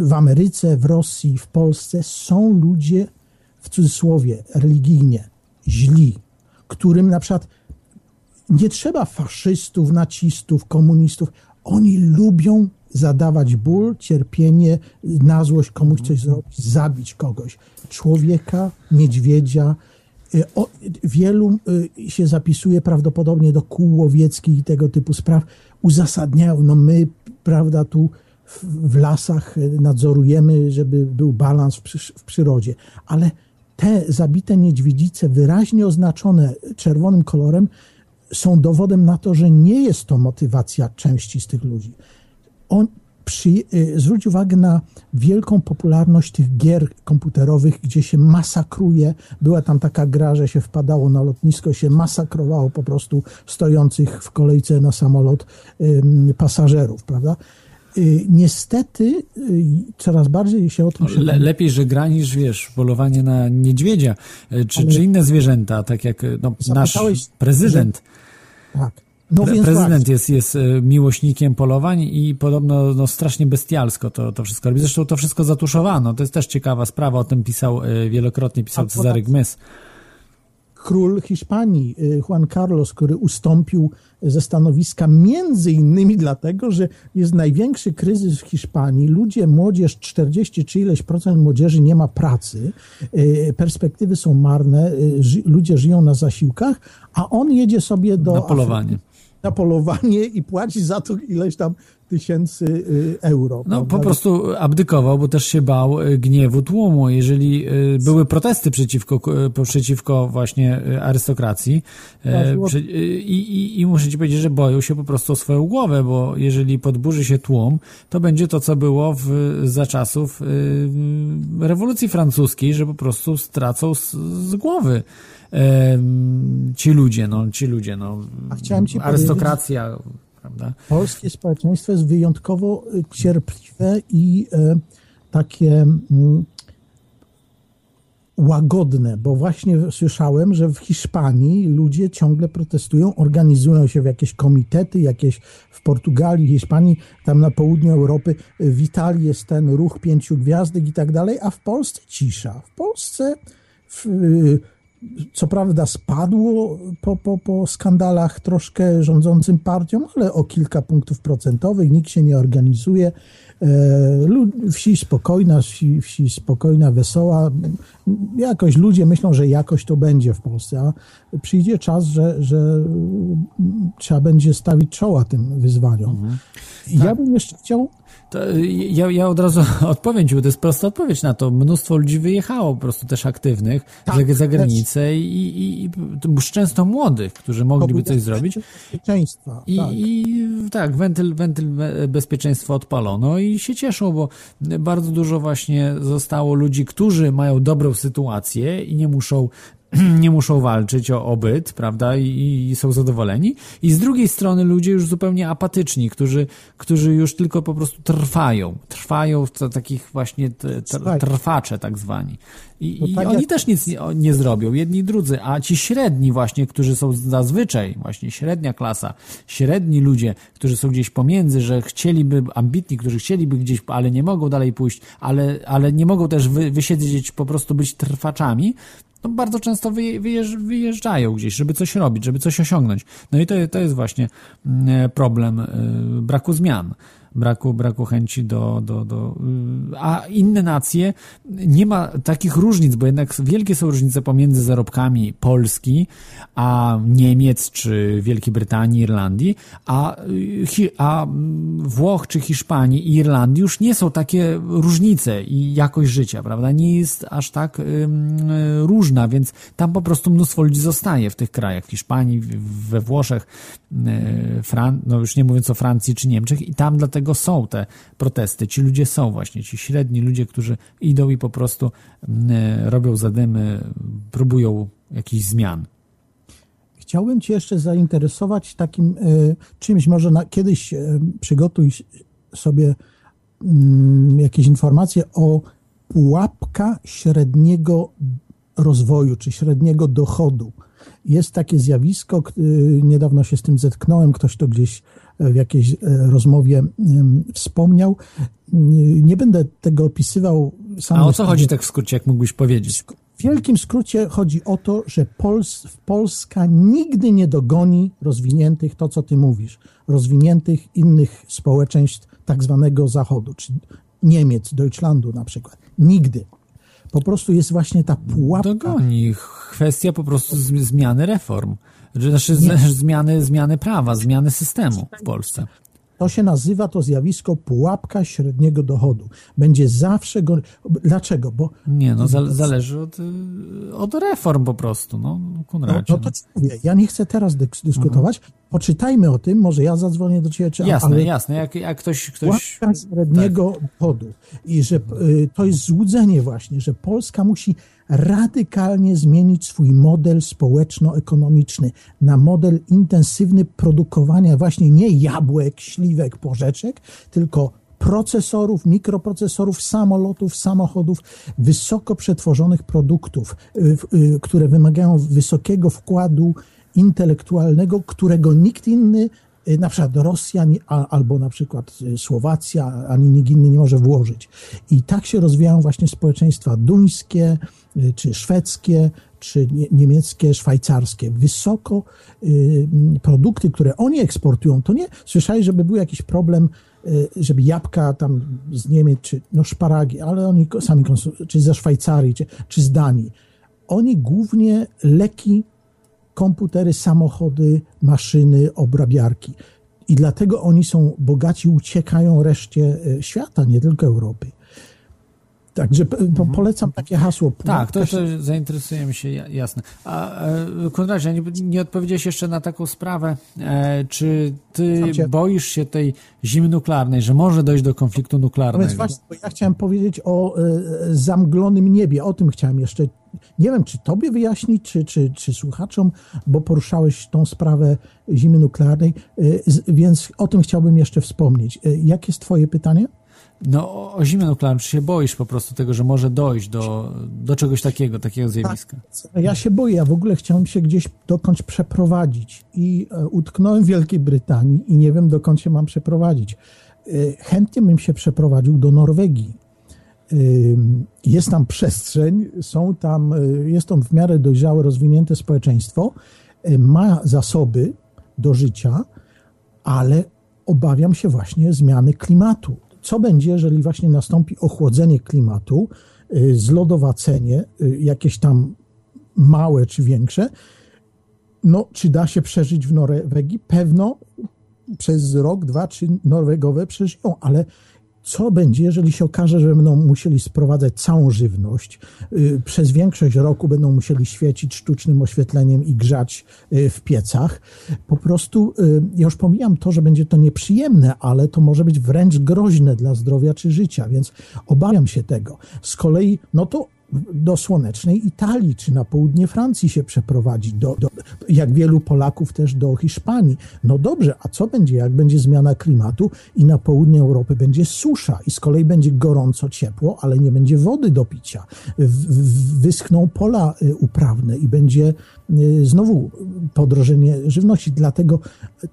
y, w Ameryce, w Rosji, w Polsce są ludzie, w cudzysłowie, religijnie źli, którym na przykład nie trzeba faszystów, nacistów, komunistów. Oni lubią zadawać ból, cierpienie, na złość komuś coś zrobić, zabić kogoś. Człowieka, niedźwiedzia. Y, wielu y, się zapisuje prawdopodobnie do kół łowieckich i tego typu spraw. Uzasadniają, no my, prawda, tu w lasach nadzorujemy, żeby był balans w przyrodzie. Ale te zabite niedźwiedzice, wyraźnie oznaczone czerwonym kolorem, są dowodem na to, że nie jest to motywacja części z tych ludzi. On przy, y, zwróć uwagę na wielką popularność tych gier komputerowych, gdzie się masakruje. Była tam taka gra, że się wpadało na lotnisko, się masakrowało po prostu stojących w kolejce na samolot pasażerów, prawda? Y, niestety y, coraz bardziej się o tym no, Le, Lepiej, że gra niż, wiesz, polowanie na niedźwiedzia, czy, czy inne zwierzęta, tak jak no, nasz prezydent. Że tak. No Pre prezydent jest, jest e, miłośnikiem polowań i podobno no, strasznie bestialsko to, to wszystko robi. Zresztą to wszystko zatuszowano. To jest też ciekawa sprawa. O tym pisał e, wielokrotnie pisał Cezary Gmys król Hiszpanii, y, Juan Carlos, który ustąpił ze stanowiska między innymi dlatego, że jest największy kryzys w Hiszpanii. Ludzie, młodzież, 40 czy ileś procent młodzieży nie ma pracy, perspektywy są marne, ludzie żyją na zasiłkach, a on jedzie sobie do... Na polowanie. Afryki na polowanie i płaci za to ileś tam tysięcy y, euro. No prawda? po prostu abdykował, bo też się bał y, gniewu tłumu. Jeżeli y, były protesty przeciwko, przeciwko właśnie arystokracji i, i, i muszę ci powiedzieć, że boją się po prostu o swoją głowę, bo jeżeli podburzy się tłum, to będzie to, co było w, za czasów rewolucji francuskiej, że po prostu stracą z, z głowy ci ludzie, no, ci ludzie, no, A chciałem ci arystokracja, prawda? Polskie społeczeństwo jest wyjątkowo y, cierpliwe i e, takie mm, łagodne, bo właśnie słyszałem, że w Hiszpanii ludzie ciągle protestują, organizują się w jakieś komitety, jakieś w Portugalii, Hiszpanii, tam na południu Europy, w Italii jest ten ruch pięciu gwiazdek i tak dalej, a w Polsce cisza. W Polsce w, co prawda spadło po, po, po skandalach troszkę rządzącym partiom, ale o kilka punktów procentowych, nikt się nie organizuje. E, wsi spokojna, wsi, wsi spokojna, wesoła. Jakoś ludzie myślą, że jakoś to będzie w Polsce, a przyjdzie czas, że, że trzeba będzie stawić czoła tym wyzwaniom. Mhm. Ja tak. bym jeszcze chciał ja, ja od razu odpowiem ci, bo to jest prosta odpowiedź na to. Mnóstwo ludzi wyjechało po prostu też aktywnych tak, za, granicę i, i, i często młodych, którzy mogliby coś zrobić. Bezpieczeństwa. I tak, i, tak wentyl, wentyl bezpieczeństwa odpalono i się cieszą, bo bardzo dużo właśnie zostało ludzi, którzy mają dobrą sytuację i nie muszą nie muszą walczyć o obyt, prawda, I, i, są zadowoleni. I z drugiej strony ludzie już zupełnie apatyczni, którzy, którzy już tylko po prostu trwają. Trwają w takich właśnie trwacze tak zwani. I, no tak i oni też nic nie, nie, zrobią, jedni drudzy, a ci średni właśnie, którzy są zazwyczaj, właśnie średnia klasa, średni ludzie, którzy są gdzieś pomiędzy, że chcieliby, ambitni, którzy chcieliby gdzieś, ale nie mogą dalej pójść, ale, ale nie mogą też wy, wysiedzieć, po prostu być trwaczami, no bardzo często wyjeżdżają gdzieś, żeby coś robić, żeby coś osiągnąć. No i to, to jest właśnie mm, problem y, braku zmian braku, braku chęci do, do, do. Y, a inne nacje nie ma takich różnic, bo jednak wielkie są różnice pomiędzy zarobkami Polski, a Niemiec, czy Wielkiej Brytanii, Irlandii, a, y, a Włoch, czy Hiszpanii i Irlandii już nie są takie różnice i jakość życia, prawda? Nie jest aż tak różna, więc tam po prostu mnóstwo ludzi zostaje w tych krajach, w Hiszpanii, we Włoszech, y, Fran no już nie mówiąc o Francji czy Niemczech i tam dlatego dlatego są te protesty. Ci ludzie są właśnie, ci średni ludzie, którzy idą i po prostu mm, e, robią zadymy, próbują jakichś zmian. Chciałbym Cię jeszcze zainteresować takim y, czymś, może na, kiedyś y, przygotuj sobie y, jakieś informacje o pułapka średniego rozwoju, czy średniego dochodu. Jest takie zjawisko, niedawno się z tym zetknąłem, ktoś to gdzieś w jakiejś e, rozmowie wspomniał. Nie będę tego opisywał. Sam A o co chodzi tak w skrócie, jak mógłbyś powiedzieć? W wielkim skrócie chodzi o to, że Pols Polska nigdy nie dogoni rozwiniętych, to co ty mówisz, rozwiniętych innych społeczeństw tak zwanego Zachodu, czy Niemiec, Deutschlandu na przykład. Nigdy. Po prostu jest właśnie ta pułapka. Dogoni. Kwestia po prostu zmiany reform. Znaczy zmiany, zmiany prawa, zmiany systemu w Polsce. To się nazywa to zjawisko pułapka średniego dochodu. Będzie zawsze go. Dlaczego? Bo. Nie, no zależy od, od reform po prostu. No, Konradzie, no, no to mówię. Ja nie chcę teraz dyskutować. Mhm. Poczytajmy o tym, może ja zadzwonię do ciebie. Czy, jasne, ale jasne. Jak, jak ktoś. ktoś... Pułapka średniego tak. dochodu. I że y, to jest złudzenie, właśnie, że Polska musi radykalnie zmienić swój model społeczno-ekonomiczny na model intensywny produkowania właśnie nie jabłek, śliwek, porzeczek, tylko procesorów, mikroprocesorów, samolotów, samochodów, wysoko przetworzonych produktów, y, y, które wymagają wysokiego wkładu intelektualnego, którego nikt inny na przykład Rosja albo na przykład y, Słowacja, ani nikt inny nie może włożyć. I tak się rozwijają właśnie społeczeństwa duńskie, y, czy szwedzkie, czy niemieckie, szwajcarskie. Wysoko produkty, które oni eksportują, to nie słyszeli, żeby był jakiś problem, żeby jabłka tam z Niemiec, czy no szparagi, ale oni sami czy ze Szwajcarii, czy, czy z Danii. Oni głównie leki komputery, samochody, maszyny, obrabiarki. I dlatego oni są bogaci, uciekają reszcie e, świata, nie tylko Europy. Także mhm. polecam takie hasło. Tak, to, to zainteresujemy się, jasne. A e, Konradzie, nie, nie odpowiedziałeś jeszcze na taką sprawę, e, czy ty boisz się tej zimy nuklearnej, że może dojść do konfliktu nuklearnego? No więc właśnie, ja chciałem powiedzieć o zamglonym niebie, o tym chciałem jeszcze, nie wiem, czy tobie wyjaśnić, czy, czy, czy słuchaczom, bo poruszałeś tą sprawę zimy nuklearnej, więc o tym chciałbym jeszcze wspomnieć. Jakie jest twoje pytanie? No, o zimę nuklearną, czy się boisz po prostu tego, że może dojść do, do czegoś takiego, takiego zjawiska? Tak, ja się boję, ja w ogóle chciałem się gdzieś dokądś przeprowadzić i e, utknąłem w Wielkiej Brytanii i nie wiem, dokąd się mam przeprowadzić. E, chętnie bym się przeprowadził do Norwegii. Jest tam przestrzeń, są tam, jest tam w miarę dojrzałe, rozwinięte społeczeństwo, ma zasoby do życia, ale obawiam się właśnie zmiany klimatu co będzie, jeżeli właśnie nastąpi ochłodzenie klimatu, y, zlodowacenie, y, jakieś tam małe czy większe, no, czy da się przeżyć w Norwegii? Pewno przez rok, dwa, trzy Norwegowe przeżyją, ale co będzie, jeżeli się okaże, że będą musieli sprowadzać całą żywność, y, przez większość roku będą musieli świecić sztucznym oświetleniem i grzać y, w piecach. Po prostu, y, ja już pomijam to, że będzie to nieprzyjemne, ale to może być wręcz groźne dla zdrowia czy życia, więc obawiam się tego. Z kolei, no to do słonecznej Italii czy na południe Francji się przeprowadzić, do, do, jak wielu Polaków też do Hiszpanii. No dobrze, a co będzie, jak będzie zmiana klimatu i na południe Europy będzie susza i z kolei będzie gorąco, ciepło, ale nie będzie wody do picia. Wyschną pola y, uprawne i będzie y, znowu podrożenie żywności. Dlatego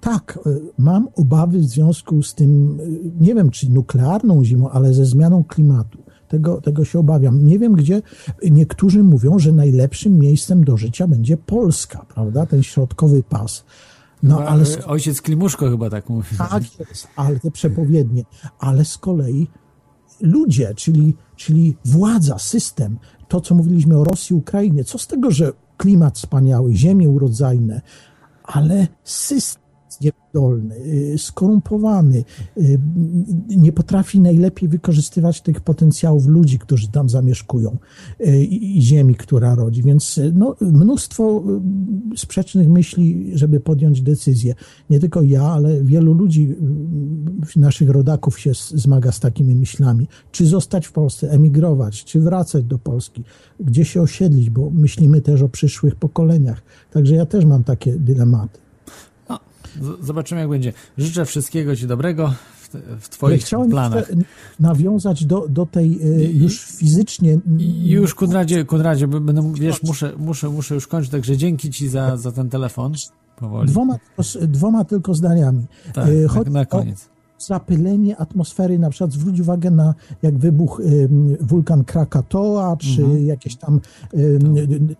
tak, y, mam obawy w związku z tym, nie wiem czy nuklearną zimą, ale ze zmianą klimatu tego, tego się obawiam. Nie wiem, gdzie niektórzy mówią, że najlepszym miejscem do życia będzie Polska, prawda? Ten środkowy pas. No, ale... Ojciec Klimuszko chyba tak mówi. Tak jest, ale te przepowiednie. Ale z kolei ludzie, czyli, czyli władza, system, to co mówiliśmy o Rosji, Ukrainie, co z tego, że klimat wspaniały, ziemie urodzajne, ale system niewydolny, y, skorumpowany, y, nie potrafi najlepiej wykorzystywać tych potencjałów ludzi, którzy tam zamieszkują y, i ziemi, która rodzi. Więc no, mnóstwo sprzecznych myśli, żeby podjąć decyzję. Nie tylko ja, ale wielu ludzi, naszych rodaków się zmaga z takimi myślami. Czy zostać w Polsce, emigrować, czy wracać do Polski, gdzie się osiedlić, bo myślimy też o przyszłych pokoleniach. Także ja też mam takie dylematy. Zobaczymy, jak będzie. Życzę wszystkiego Ci dobrego w, Twoich Chciałem planach. nawiązać do, do tej y, już fizycznie. Już, Konradzie, Konradzie będę, wiesz, muszę, muszę, muszę już kończyć, także dzięki Ci za, za ten telefon. Powoli. Dwoma, dwoma tylko zdaniami. Tak, Chodzi na koniec zapylenie atmosfery, na przykład zwróć uwagę na jak wybuch wulkan Krakatoa, czy mhm. jakieś tam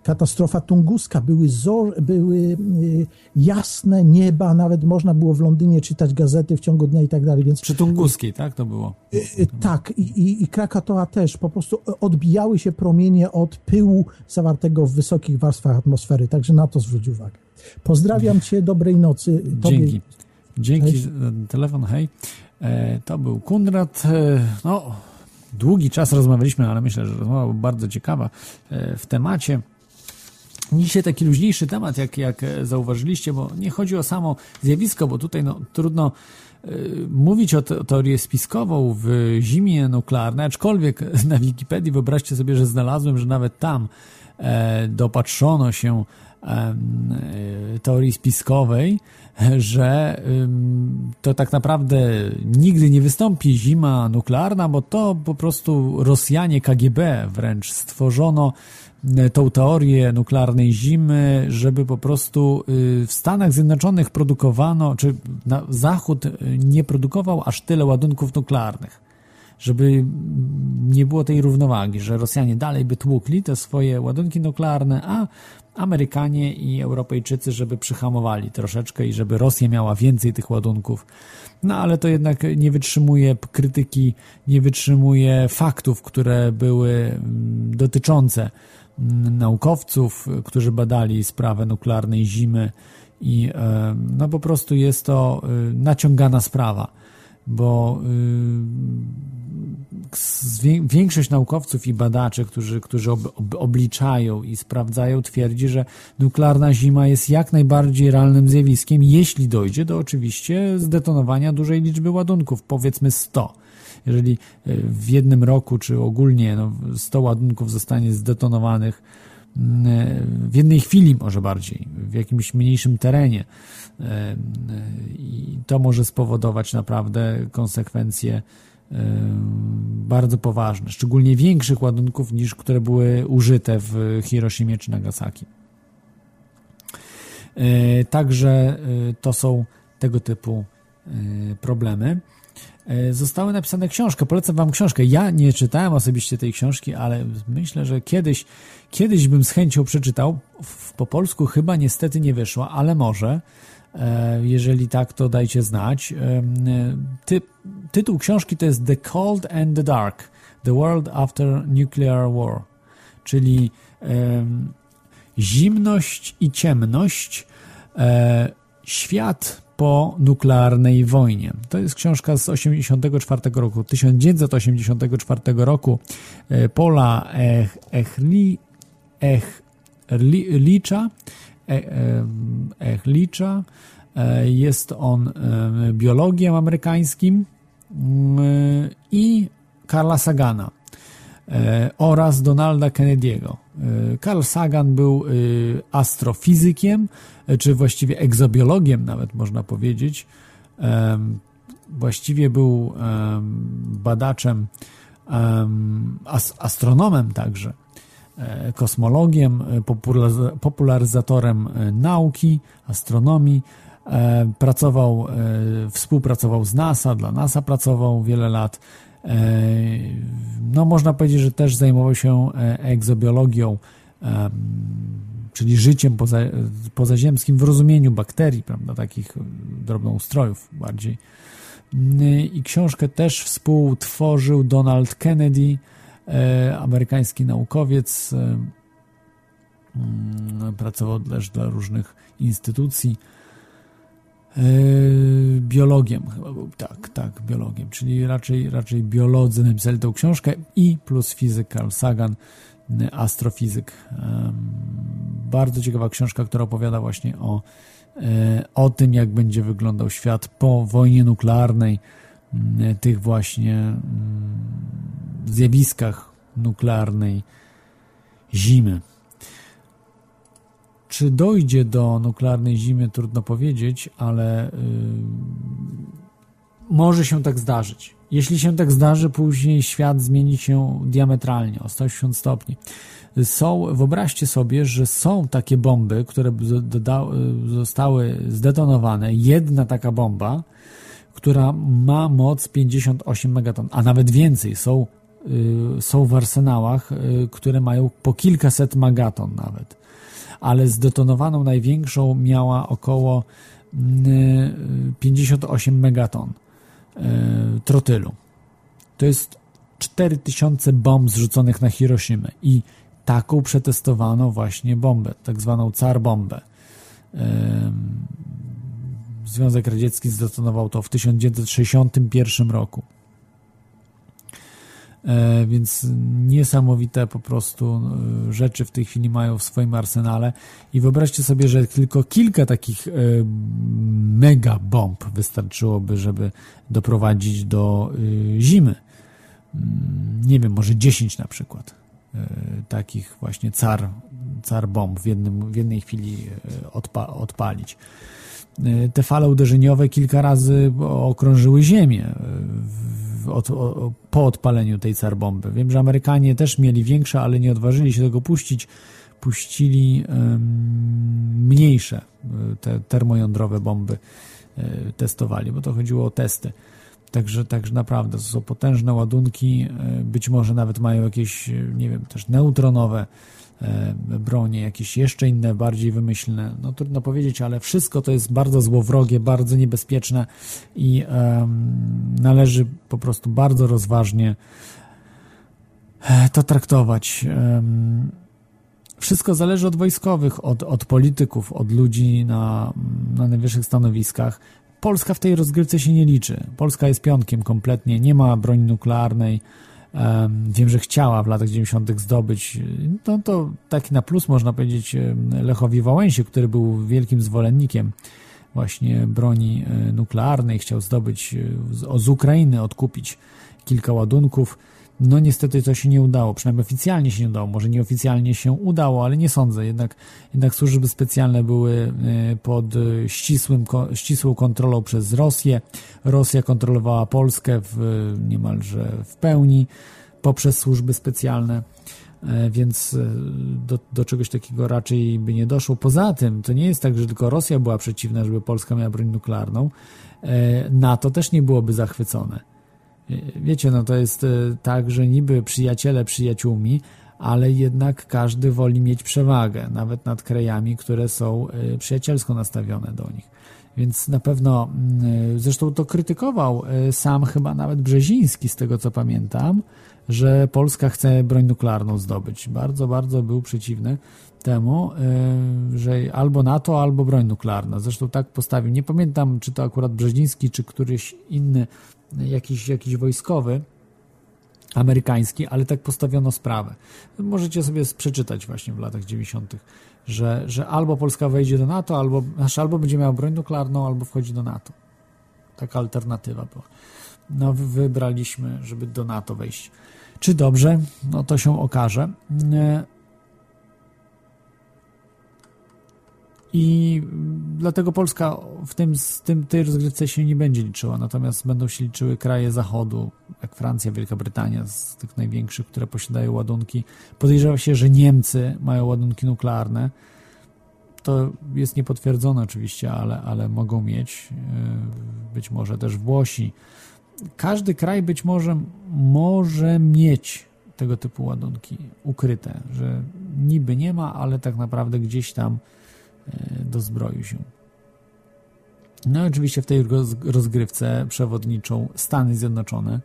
katastrofa tunguska, były, zor, były y, jasne nieba, nawet można było w Londynie czytać gazety w ciągu dnia i tak dalej. Więc, Przy tunguskiej, tak to było? Y, y, tak, i, i, i Krakatoa też, po prostu odbijały się promienie od pyłu zawartego w wysokich warstwach atmosfery, także na to zwróć uwagę. Pozdrawiam Cię, dobrej nocy. Tobie. Dzięki. Za telefon, hej. E, to był Kundrat. E, no, długi czas rozmawialiśmy, ale myślę, że rozmowa była bardzo ciekawa e, w temacie. Dzisiaj taki luźniejszy temat, jak, jak zauważyliście, bo nie chodzi o samo zjawisko, bo tutaj no, trudno mówić o, te, o teorię spiskową w zimie nuklearnej, aczkolwiek na Wikipedii wyobraźcie sobie, że znalazłem, że nawet tam dopatrzono się teorii spiskowej, że to tak naprawdę nigdy nie wystąpi zima nuklearna, bo to po prostu Rosjanie KGB wręcz stworzono e, tą teorię nuklearnej zimy, żeby po prostu y, w Stanach Zjednoczonych produkowano, czy Zachód y, nie produkował aż tyle ładunków nuklearnych żeby nie było tej równowagi, że Rosjanie dalej by tłukli te swoje ładunki nuklearne, a Amerykanie i Europejczycy, żeby przyhamowali troszeczkę i żeby Rosja miała więcej tych ładunków. No ale to jednak nie wytrzymuje krytyki, nie wytrzymuje faktów, które były mm, dotyczące mm, naukowców, którzy badali sprawę nuklearnej zimy i no po prostu jest to y, naciągana sprawa bo y, większość naukowców i badaczy, którzy, którzy ob, ob, obliczają i sprawdzają, twierdzi, że nuklearna zima jest jak najbardziej realnym zjawiskiem, jeśli dojdzie do oczywiście zdetonowania dużej liczby ładunków, powiedzmy 100 jeżeli y, w jednym roku, czy ogólnie no, 100 ładunków zostanie zdetonowanych w jednej chwili może bardziej, w jakimś mniejszym terenie. I to może spowodować naprawdę konsekwencje bardzo poważne, szczególnie większych ładunków niż które były użyte w Hiroshimie czy Nagasaki. E, także e, to są tego typu e, problemy. Zostały napisane książki. Polecam wam książkę. Ja nie czytałem osobiście tej książki, ale myślę, że kiedyś, kiedyś bym z chęcią przeczytał. Po polsku chyba niestety nie wyszła, ale może. E, jeżeli tak, to dajcie znać. E, ty, tytuł książki to jest The Cold and the Dark: The World After Nuclear War, czyli zimność i ciemność Świat po nuklearnej wojnie. To jest książka z 1984 roku, 1984 roku Pola Echli, Echlicza, Echlicza. Jest on biologiem amerykańskim i Karla Sagana oraz Donalda Kennedy'ego. Carl Sagan był astrofizykiem, czy właściwie egzobiologiem nawet można powiedzieć. Właściwie był badaczem, astronomem także, e, kosmologiem, popularyzatorem e, nauki, astronomii. E, pracował, współpracował z NASA, dla NASA pracował wiele lat. No, można powiedzieć, że też zajmował się egzobiologią czyli życiem poza, pozaziemskim w rozumieniu bakterii, prawda, takich drobnoustrojów bardziej. I książkę też współtworzył Donald Kennedy, e, amerykański naukowiec. E, mm, pracował też dla różnych instytucji. E, biologiem chyba był, tak, tak, biologiem, czyli raczej, raczej biolodzy napisali tę książkę i plus fizyk Carl Sagan, astrofizyk. Bardzo ciekawa książka, która opowiada właśnie o, e, o tym, jak będzie wyglądał świat po wojnie nuklearnej, tych właśnie zjawiskach nuklearnej zimy. Czy dojdzie do nuklearnej zimy, trudno powiedzieć, ale yy, może się tak zdarzyć. Jeśli się tak zdarzy, później świat zmieni się diametralnie o 180 stopni. Są, wyobraźcie sobie, że są takie bomby, które zostały zdetonowane. Jedna taka bomba, która ma moc 58 megaton, a nawet więcej. Są, y, są w arsenałach, y, które mają po kilkaset megaton nawet. Ale zdetonowaną największą miała około 58 y, megaton trotylu. To jest 4000 bomb zrzuconych na Hiroshimę i taką przetestowano właśnie bombę, tak zwaną car bombę. Związek Radziecki zdetonował to w 1961 roku. E, więc niesamowite po prostu e, rzeczy w tej chwili mają w swoim arsenale i wyobraźcie sobie, że tylko kilka takich e, mega bomb wystarczyłoby, żeby doprowadzić do zimy. Mm, nie wiem, może 10 na przykład takich właśnie car, car bomb w, jednym, w jednej chwili odpa odpalić. Te fale uderzeniowe kilka razy okrążyły Ziemię od, o, po odpaleniu tej car bomby. Wiem, że Amerykanie też mieli większe, ale nie odważyli się tego puścić. Puścili um, mniejsze e, te termojądrowe bomby testowali, bo to chodziło o testy. Także, także naprawdę to są potężne ładunki, być może nawet mają jakieś, nie wiem, też neutronowe bronie, jakieś jeszcze inne, bardziej wymyślne. No trudno powiedzieć, ale wszystko to jest bardzo złowrogie, bardzo niebezpieczne i należy po prostu bardzo rozważnie e, to traktować. Wszystko zależy od wojskowych, od, od polityków, od ludzi na, na najwyższych stanowiskach. Polska w tej rozgrywce się nie liczy. Polska jest pionkiem kompletnie, nie ma broni nuklearnej, wiem, że chciała w latach 90. zdobyć, no to taki na plus można powiedzieć Lechowi Wałęsie, który był wielkim zwolennikiem właśnie broni e, nuklearnej, chciał zdobyć e, z Ukrainy, odkupić kilka ładunków. No niestety to się nie udało, przynajmniej oficjalnie się nie udało, może nieoficjalnie się udało, ale nie sądzę, jednak, jednak służby specjalne były e, pod ścisłym, ścisłą kontrolą przez Rosję. Rosja kontrolowała Polskę w, niemalże w pełni poprzez służby specjalne, e, więc e, do, do czegoś takiego raczej by nie doszło. Poza tym, to nie jest tak, że tylko Rosja była przeciwna, żeby Polska miała broń nuklearną. NATO też nie byłoby zachwycone Wiecie, no to jest e, tak, że niby przyjaciele przyjaciółmi, ale jednak każdy woli mieć przewagę, nawet nad krajami, które są e, przyjacielsko nastawione do nich. Więc na pewno, mm, e, zresztą to krytykował sam chyba nawet Brzeziński, z tego co pamiętam, że Polska chce broń nuklearną zdobyć. Bardzo, bardzo był przeciwny temu, że albo NATO, albo broń nuklearna. Zresztą tak postawił. Nie pamiętam, czy to akurat Brzeziński, czy któryś inny, jakiś, jakiś wojskowy, amerykański, ale tak postawiono sprawę. Możecie sobie przeczytać właśnie w latach 90., że, że albo Polska wejdzie do NATO, albo, znaczy albo będzie miała broń nuklearną, albo wchodzi do NATO. Taka alternatywa była. No, wybraliśmy, żeby do NATO wejść. Czy dobrze? No to się okaże. I dlatego Polska w tym, tym, tej rozgrywce się nie będzie liczyła, natomiast będą się liczyły kraje Zachodu, jak Francja, Wielka Brytania, z tych największych, które posiadają ładunki. Podejrzewa się, że Niemcy mają ładunki nuklearne. To jest niepotwierdzone oczywiście, ale, ale mogą mieć. E, być może też Włosi. Każdy kraj być może może mieć tego typu ładunki ukryte, że niby nie ma, ale tak naprawdę gdzieś tam dozbroił się. No i oczywiście w tej rozgrywce przewodniczą Stany Zjednoczone,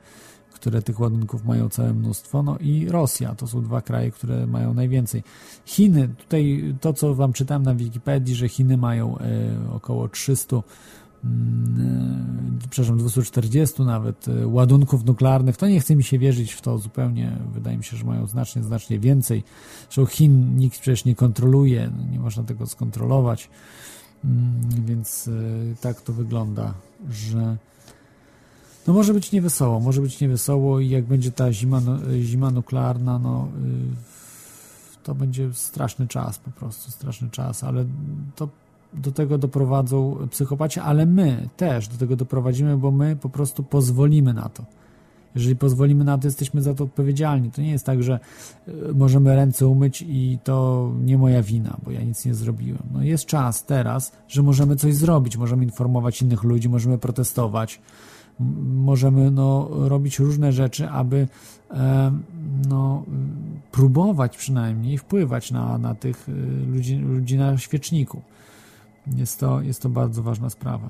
które tych ładunków mają całe mnóstwo, no i Rosja, to są dwa kraje, które mają najwięcej. Chiny, tutaj to co wam czytałem na Wikipedii, że Chiny mają e, około 300 Mm, e, przepraszam, 240 nawet e, ładunków nuklearnych, to nie chce mi się wierzyć w to zupełnie. Wydaje mi się, że mają znacznie, znacznie więcej. Zresztą Chin nikt przecież nie kontroluje, nie można tego skontrolować. Mm, więc e, tak to wygląda, że no może być niewesoło, może być niewesoło i jak będzie ta zima, zima nuklearna, no to będzie straszny czas po prostu, straszny czas, ale to do tego doprowadzą psychopaci, ale my też do tego doprowadzimy, bo my po prostu pozwolimy na to. Jeżeli pozwolimy na to, jesteśmy za to odpowiedzialni. To nie jest tak, że e, możemy ręce umyć i to nie moja wina, bo ja nic nie zrobiłem. No jest czas teraz, że możemy coś zrobić, możemy informować innych ludzi, możemy protestować, możemy no, robić różne rzeczy, aby no, próbować przynajmniej wpływać na, na tych e, ludzi, ludzi na świeczniku. Jest to, jest to bardzo ważna sprawa.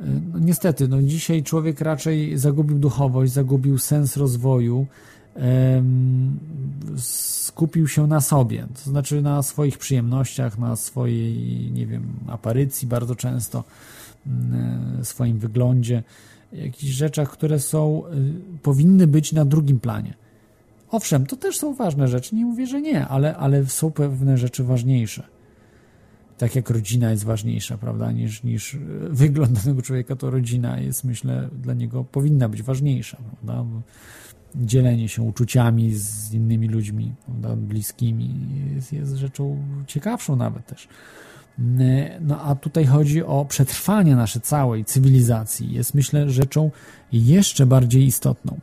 E, no, niestety, no dzisiaj człowiek raczej zagubił duchowość, zagubił sens rozwoju, skupił się na sobie, to znaczy na swoich przyjemnościach, na swojej, nie wiem, aparycji bardzo często, e, swoim wyglądzie, jakichś rzeczach, które są, e, powinny być na drugim planie. Owszem, to też są ważne rzeczy, nie mówię, że nie, ale, ale są pewne rzeczy ważniejsze tak jak rodzina jest ważniejsza, prawda, niż, niż wygląd danego człowieka, to rodzina jest, myślę, dla niego powinna być ważniejsza, prawda, Bo dzielenie się uczuciami z innymi ludźmi, prawda, bliskimi jest, jest rzeczą ciekawszą nawet też. No a tutaj chodzi o przetrwanie naszej całej cywilizacji. Jest, myślę, rzeczą jeszcze bardziej istotną.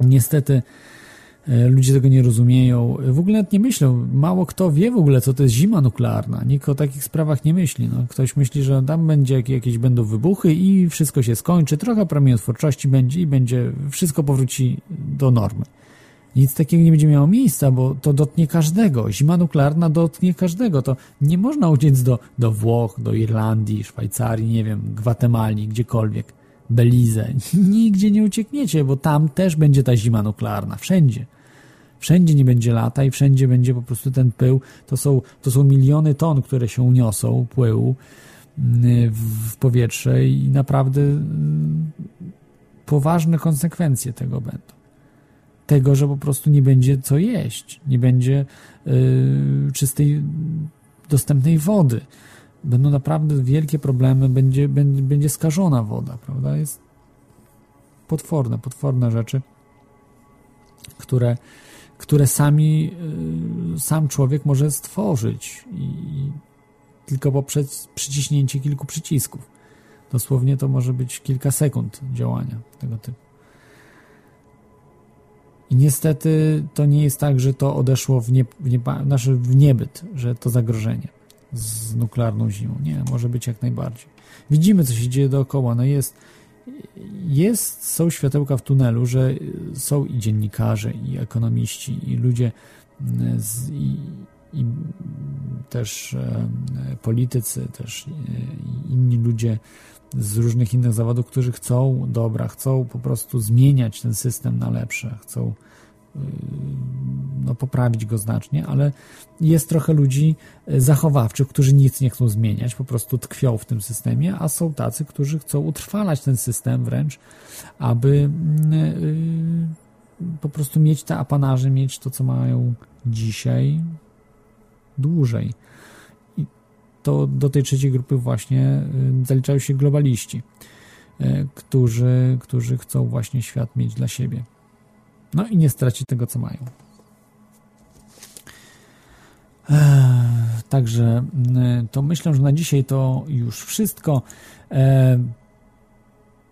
Niestety, E, ludzie tego nie rozumieją, w ogóle nawet nie myślą. Mało kto wie w ogóle, co to jest zima nuklearna. Nikt o takich sprawach nie myśli. No, ktoś myśli, że tam będzie jakieś będą wybuchy i wszystko się skończy, trochę promieniotwórczości będzie i będzie, wszystko powróci do normy. Nic takiego nie będzie miało miejsca, bo to dotknie każdego. Zima nuklearna dotknie każdego. To nie można uciec do, do Włoch, do Irlandii, Szwajcarii, nie wiem, Gwatemali, gdziekolwiek. Belize. Nigdzie nie uciekniecie, bo tam też będzie ta zima nuklearna. Wszędzie. Wszędzie nie będzie lata i wszędzie będzie po prostu ten pył. To są, to są miliony ton, które się uniosą, pyłu mm, w powietrze i naprawdę mm, poważne konsekwencje tego będą. Tego, że po prostu nie będzie co jeść, nie będzie yy, czystej, dostępnej wody. Będą naprawdę wielkie problemy, będzie, będzie, będzie skażona woda, prawda? Jest potworne, potworne rzeczy, które które sami, y, sam człowiek może stworzyć i tylko poprzez przyciśnięcie kilku przycisków. Dosłownie to może być kilka sekund działania tego typu. I niestety to nie jest tak, że to odeszło w, nie, w, nie, znaczy w niebyt, że to zagrożenie z nuklearną zimą. Nie, może być jak najbardziej. Widzimy, co się dzieje dookoła. No jest jest, są światełka w tunelu, że są i dziennikarze, i ekonomiści, i ludzie mm, z, i, i też e, politycy, też e, inni ludzie z różnych innych zawodów, którzy chcą dobra, chcą po prostu zmieniać ten system na lepsze, chcą no, poprawić go znacznie, ale jest trochę ludzi zachowawczych, którzy nic nie chcą zmieniać, po prostu tkwią w tym systemie, a są tacy, którzy chcą utrwalać ten system wręcz, aby po prostu mieć te apanaże, mieć to, co mają dzisiaj dłużej. I to do tej trzeciej grupy właśnie y, zaliczają się globaliści, y, którzy, którzy chcą właśnie świat mieć dla siebie. No i nie stracić tego, co mają. Także y, to myślę, że na dzisiaj to już wszystko.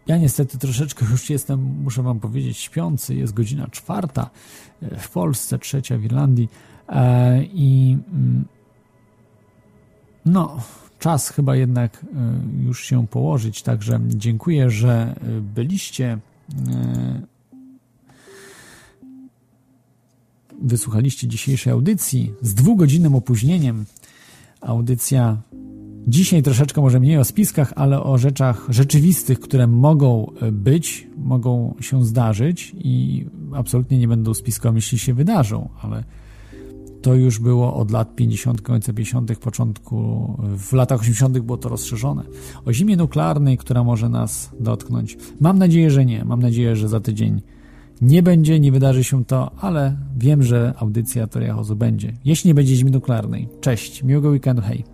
Ja niestety troszeczkę już jestem, muszę wam powiedzieć, śpiący. Jest godzina czwarta e, w Polsce, trzecia w Irlandii e, i mm, no, czas chyba jednak e, już się położyć. Także dziękuję, że byliście. Wysłuchaliście dzisiejszej audycji z dwugodzinnym opóźnieniem. Audycja Dzisiaj troszeczkę może mniej o spiskach, ale o rzeczach rzeczywistych, które mogą być, mogą się zdarzyć i absolutnie nie będą spiskami, jeśli się wydarzą, ale to już było od lat 50., końca 50., początku, w latach 80. było to rozszerzone. O zimie nuklearnej, która może nas dotknąć. Mam nadzieję, że nie. Mam nadzieję, że za tydzień nie będzie, nie wydarzy się to, ale wiem, że audycja Toria Hozu będzie. Jeśli nie będzie zimy nuklearnej. Cześć, miłego weekendu, hej.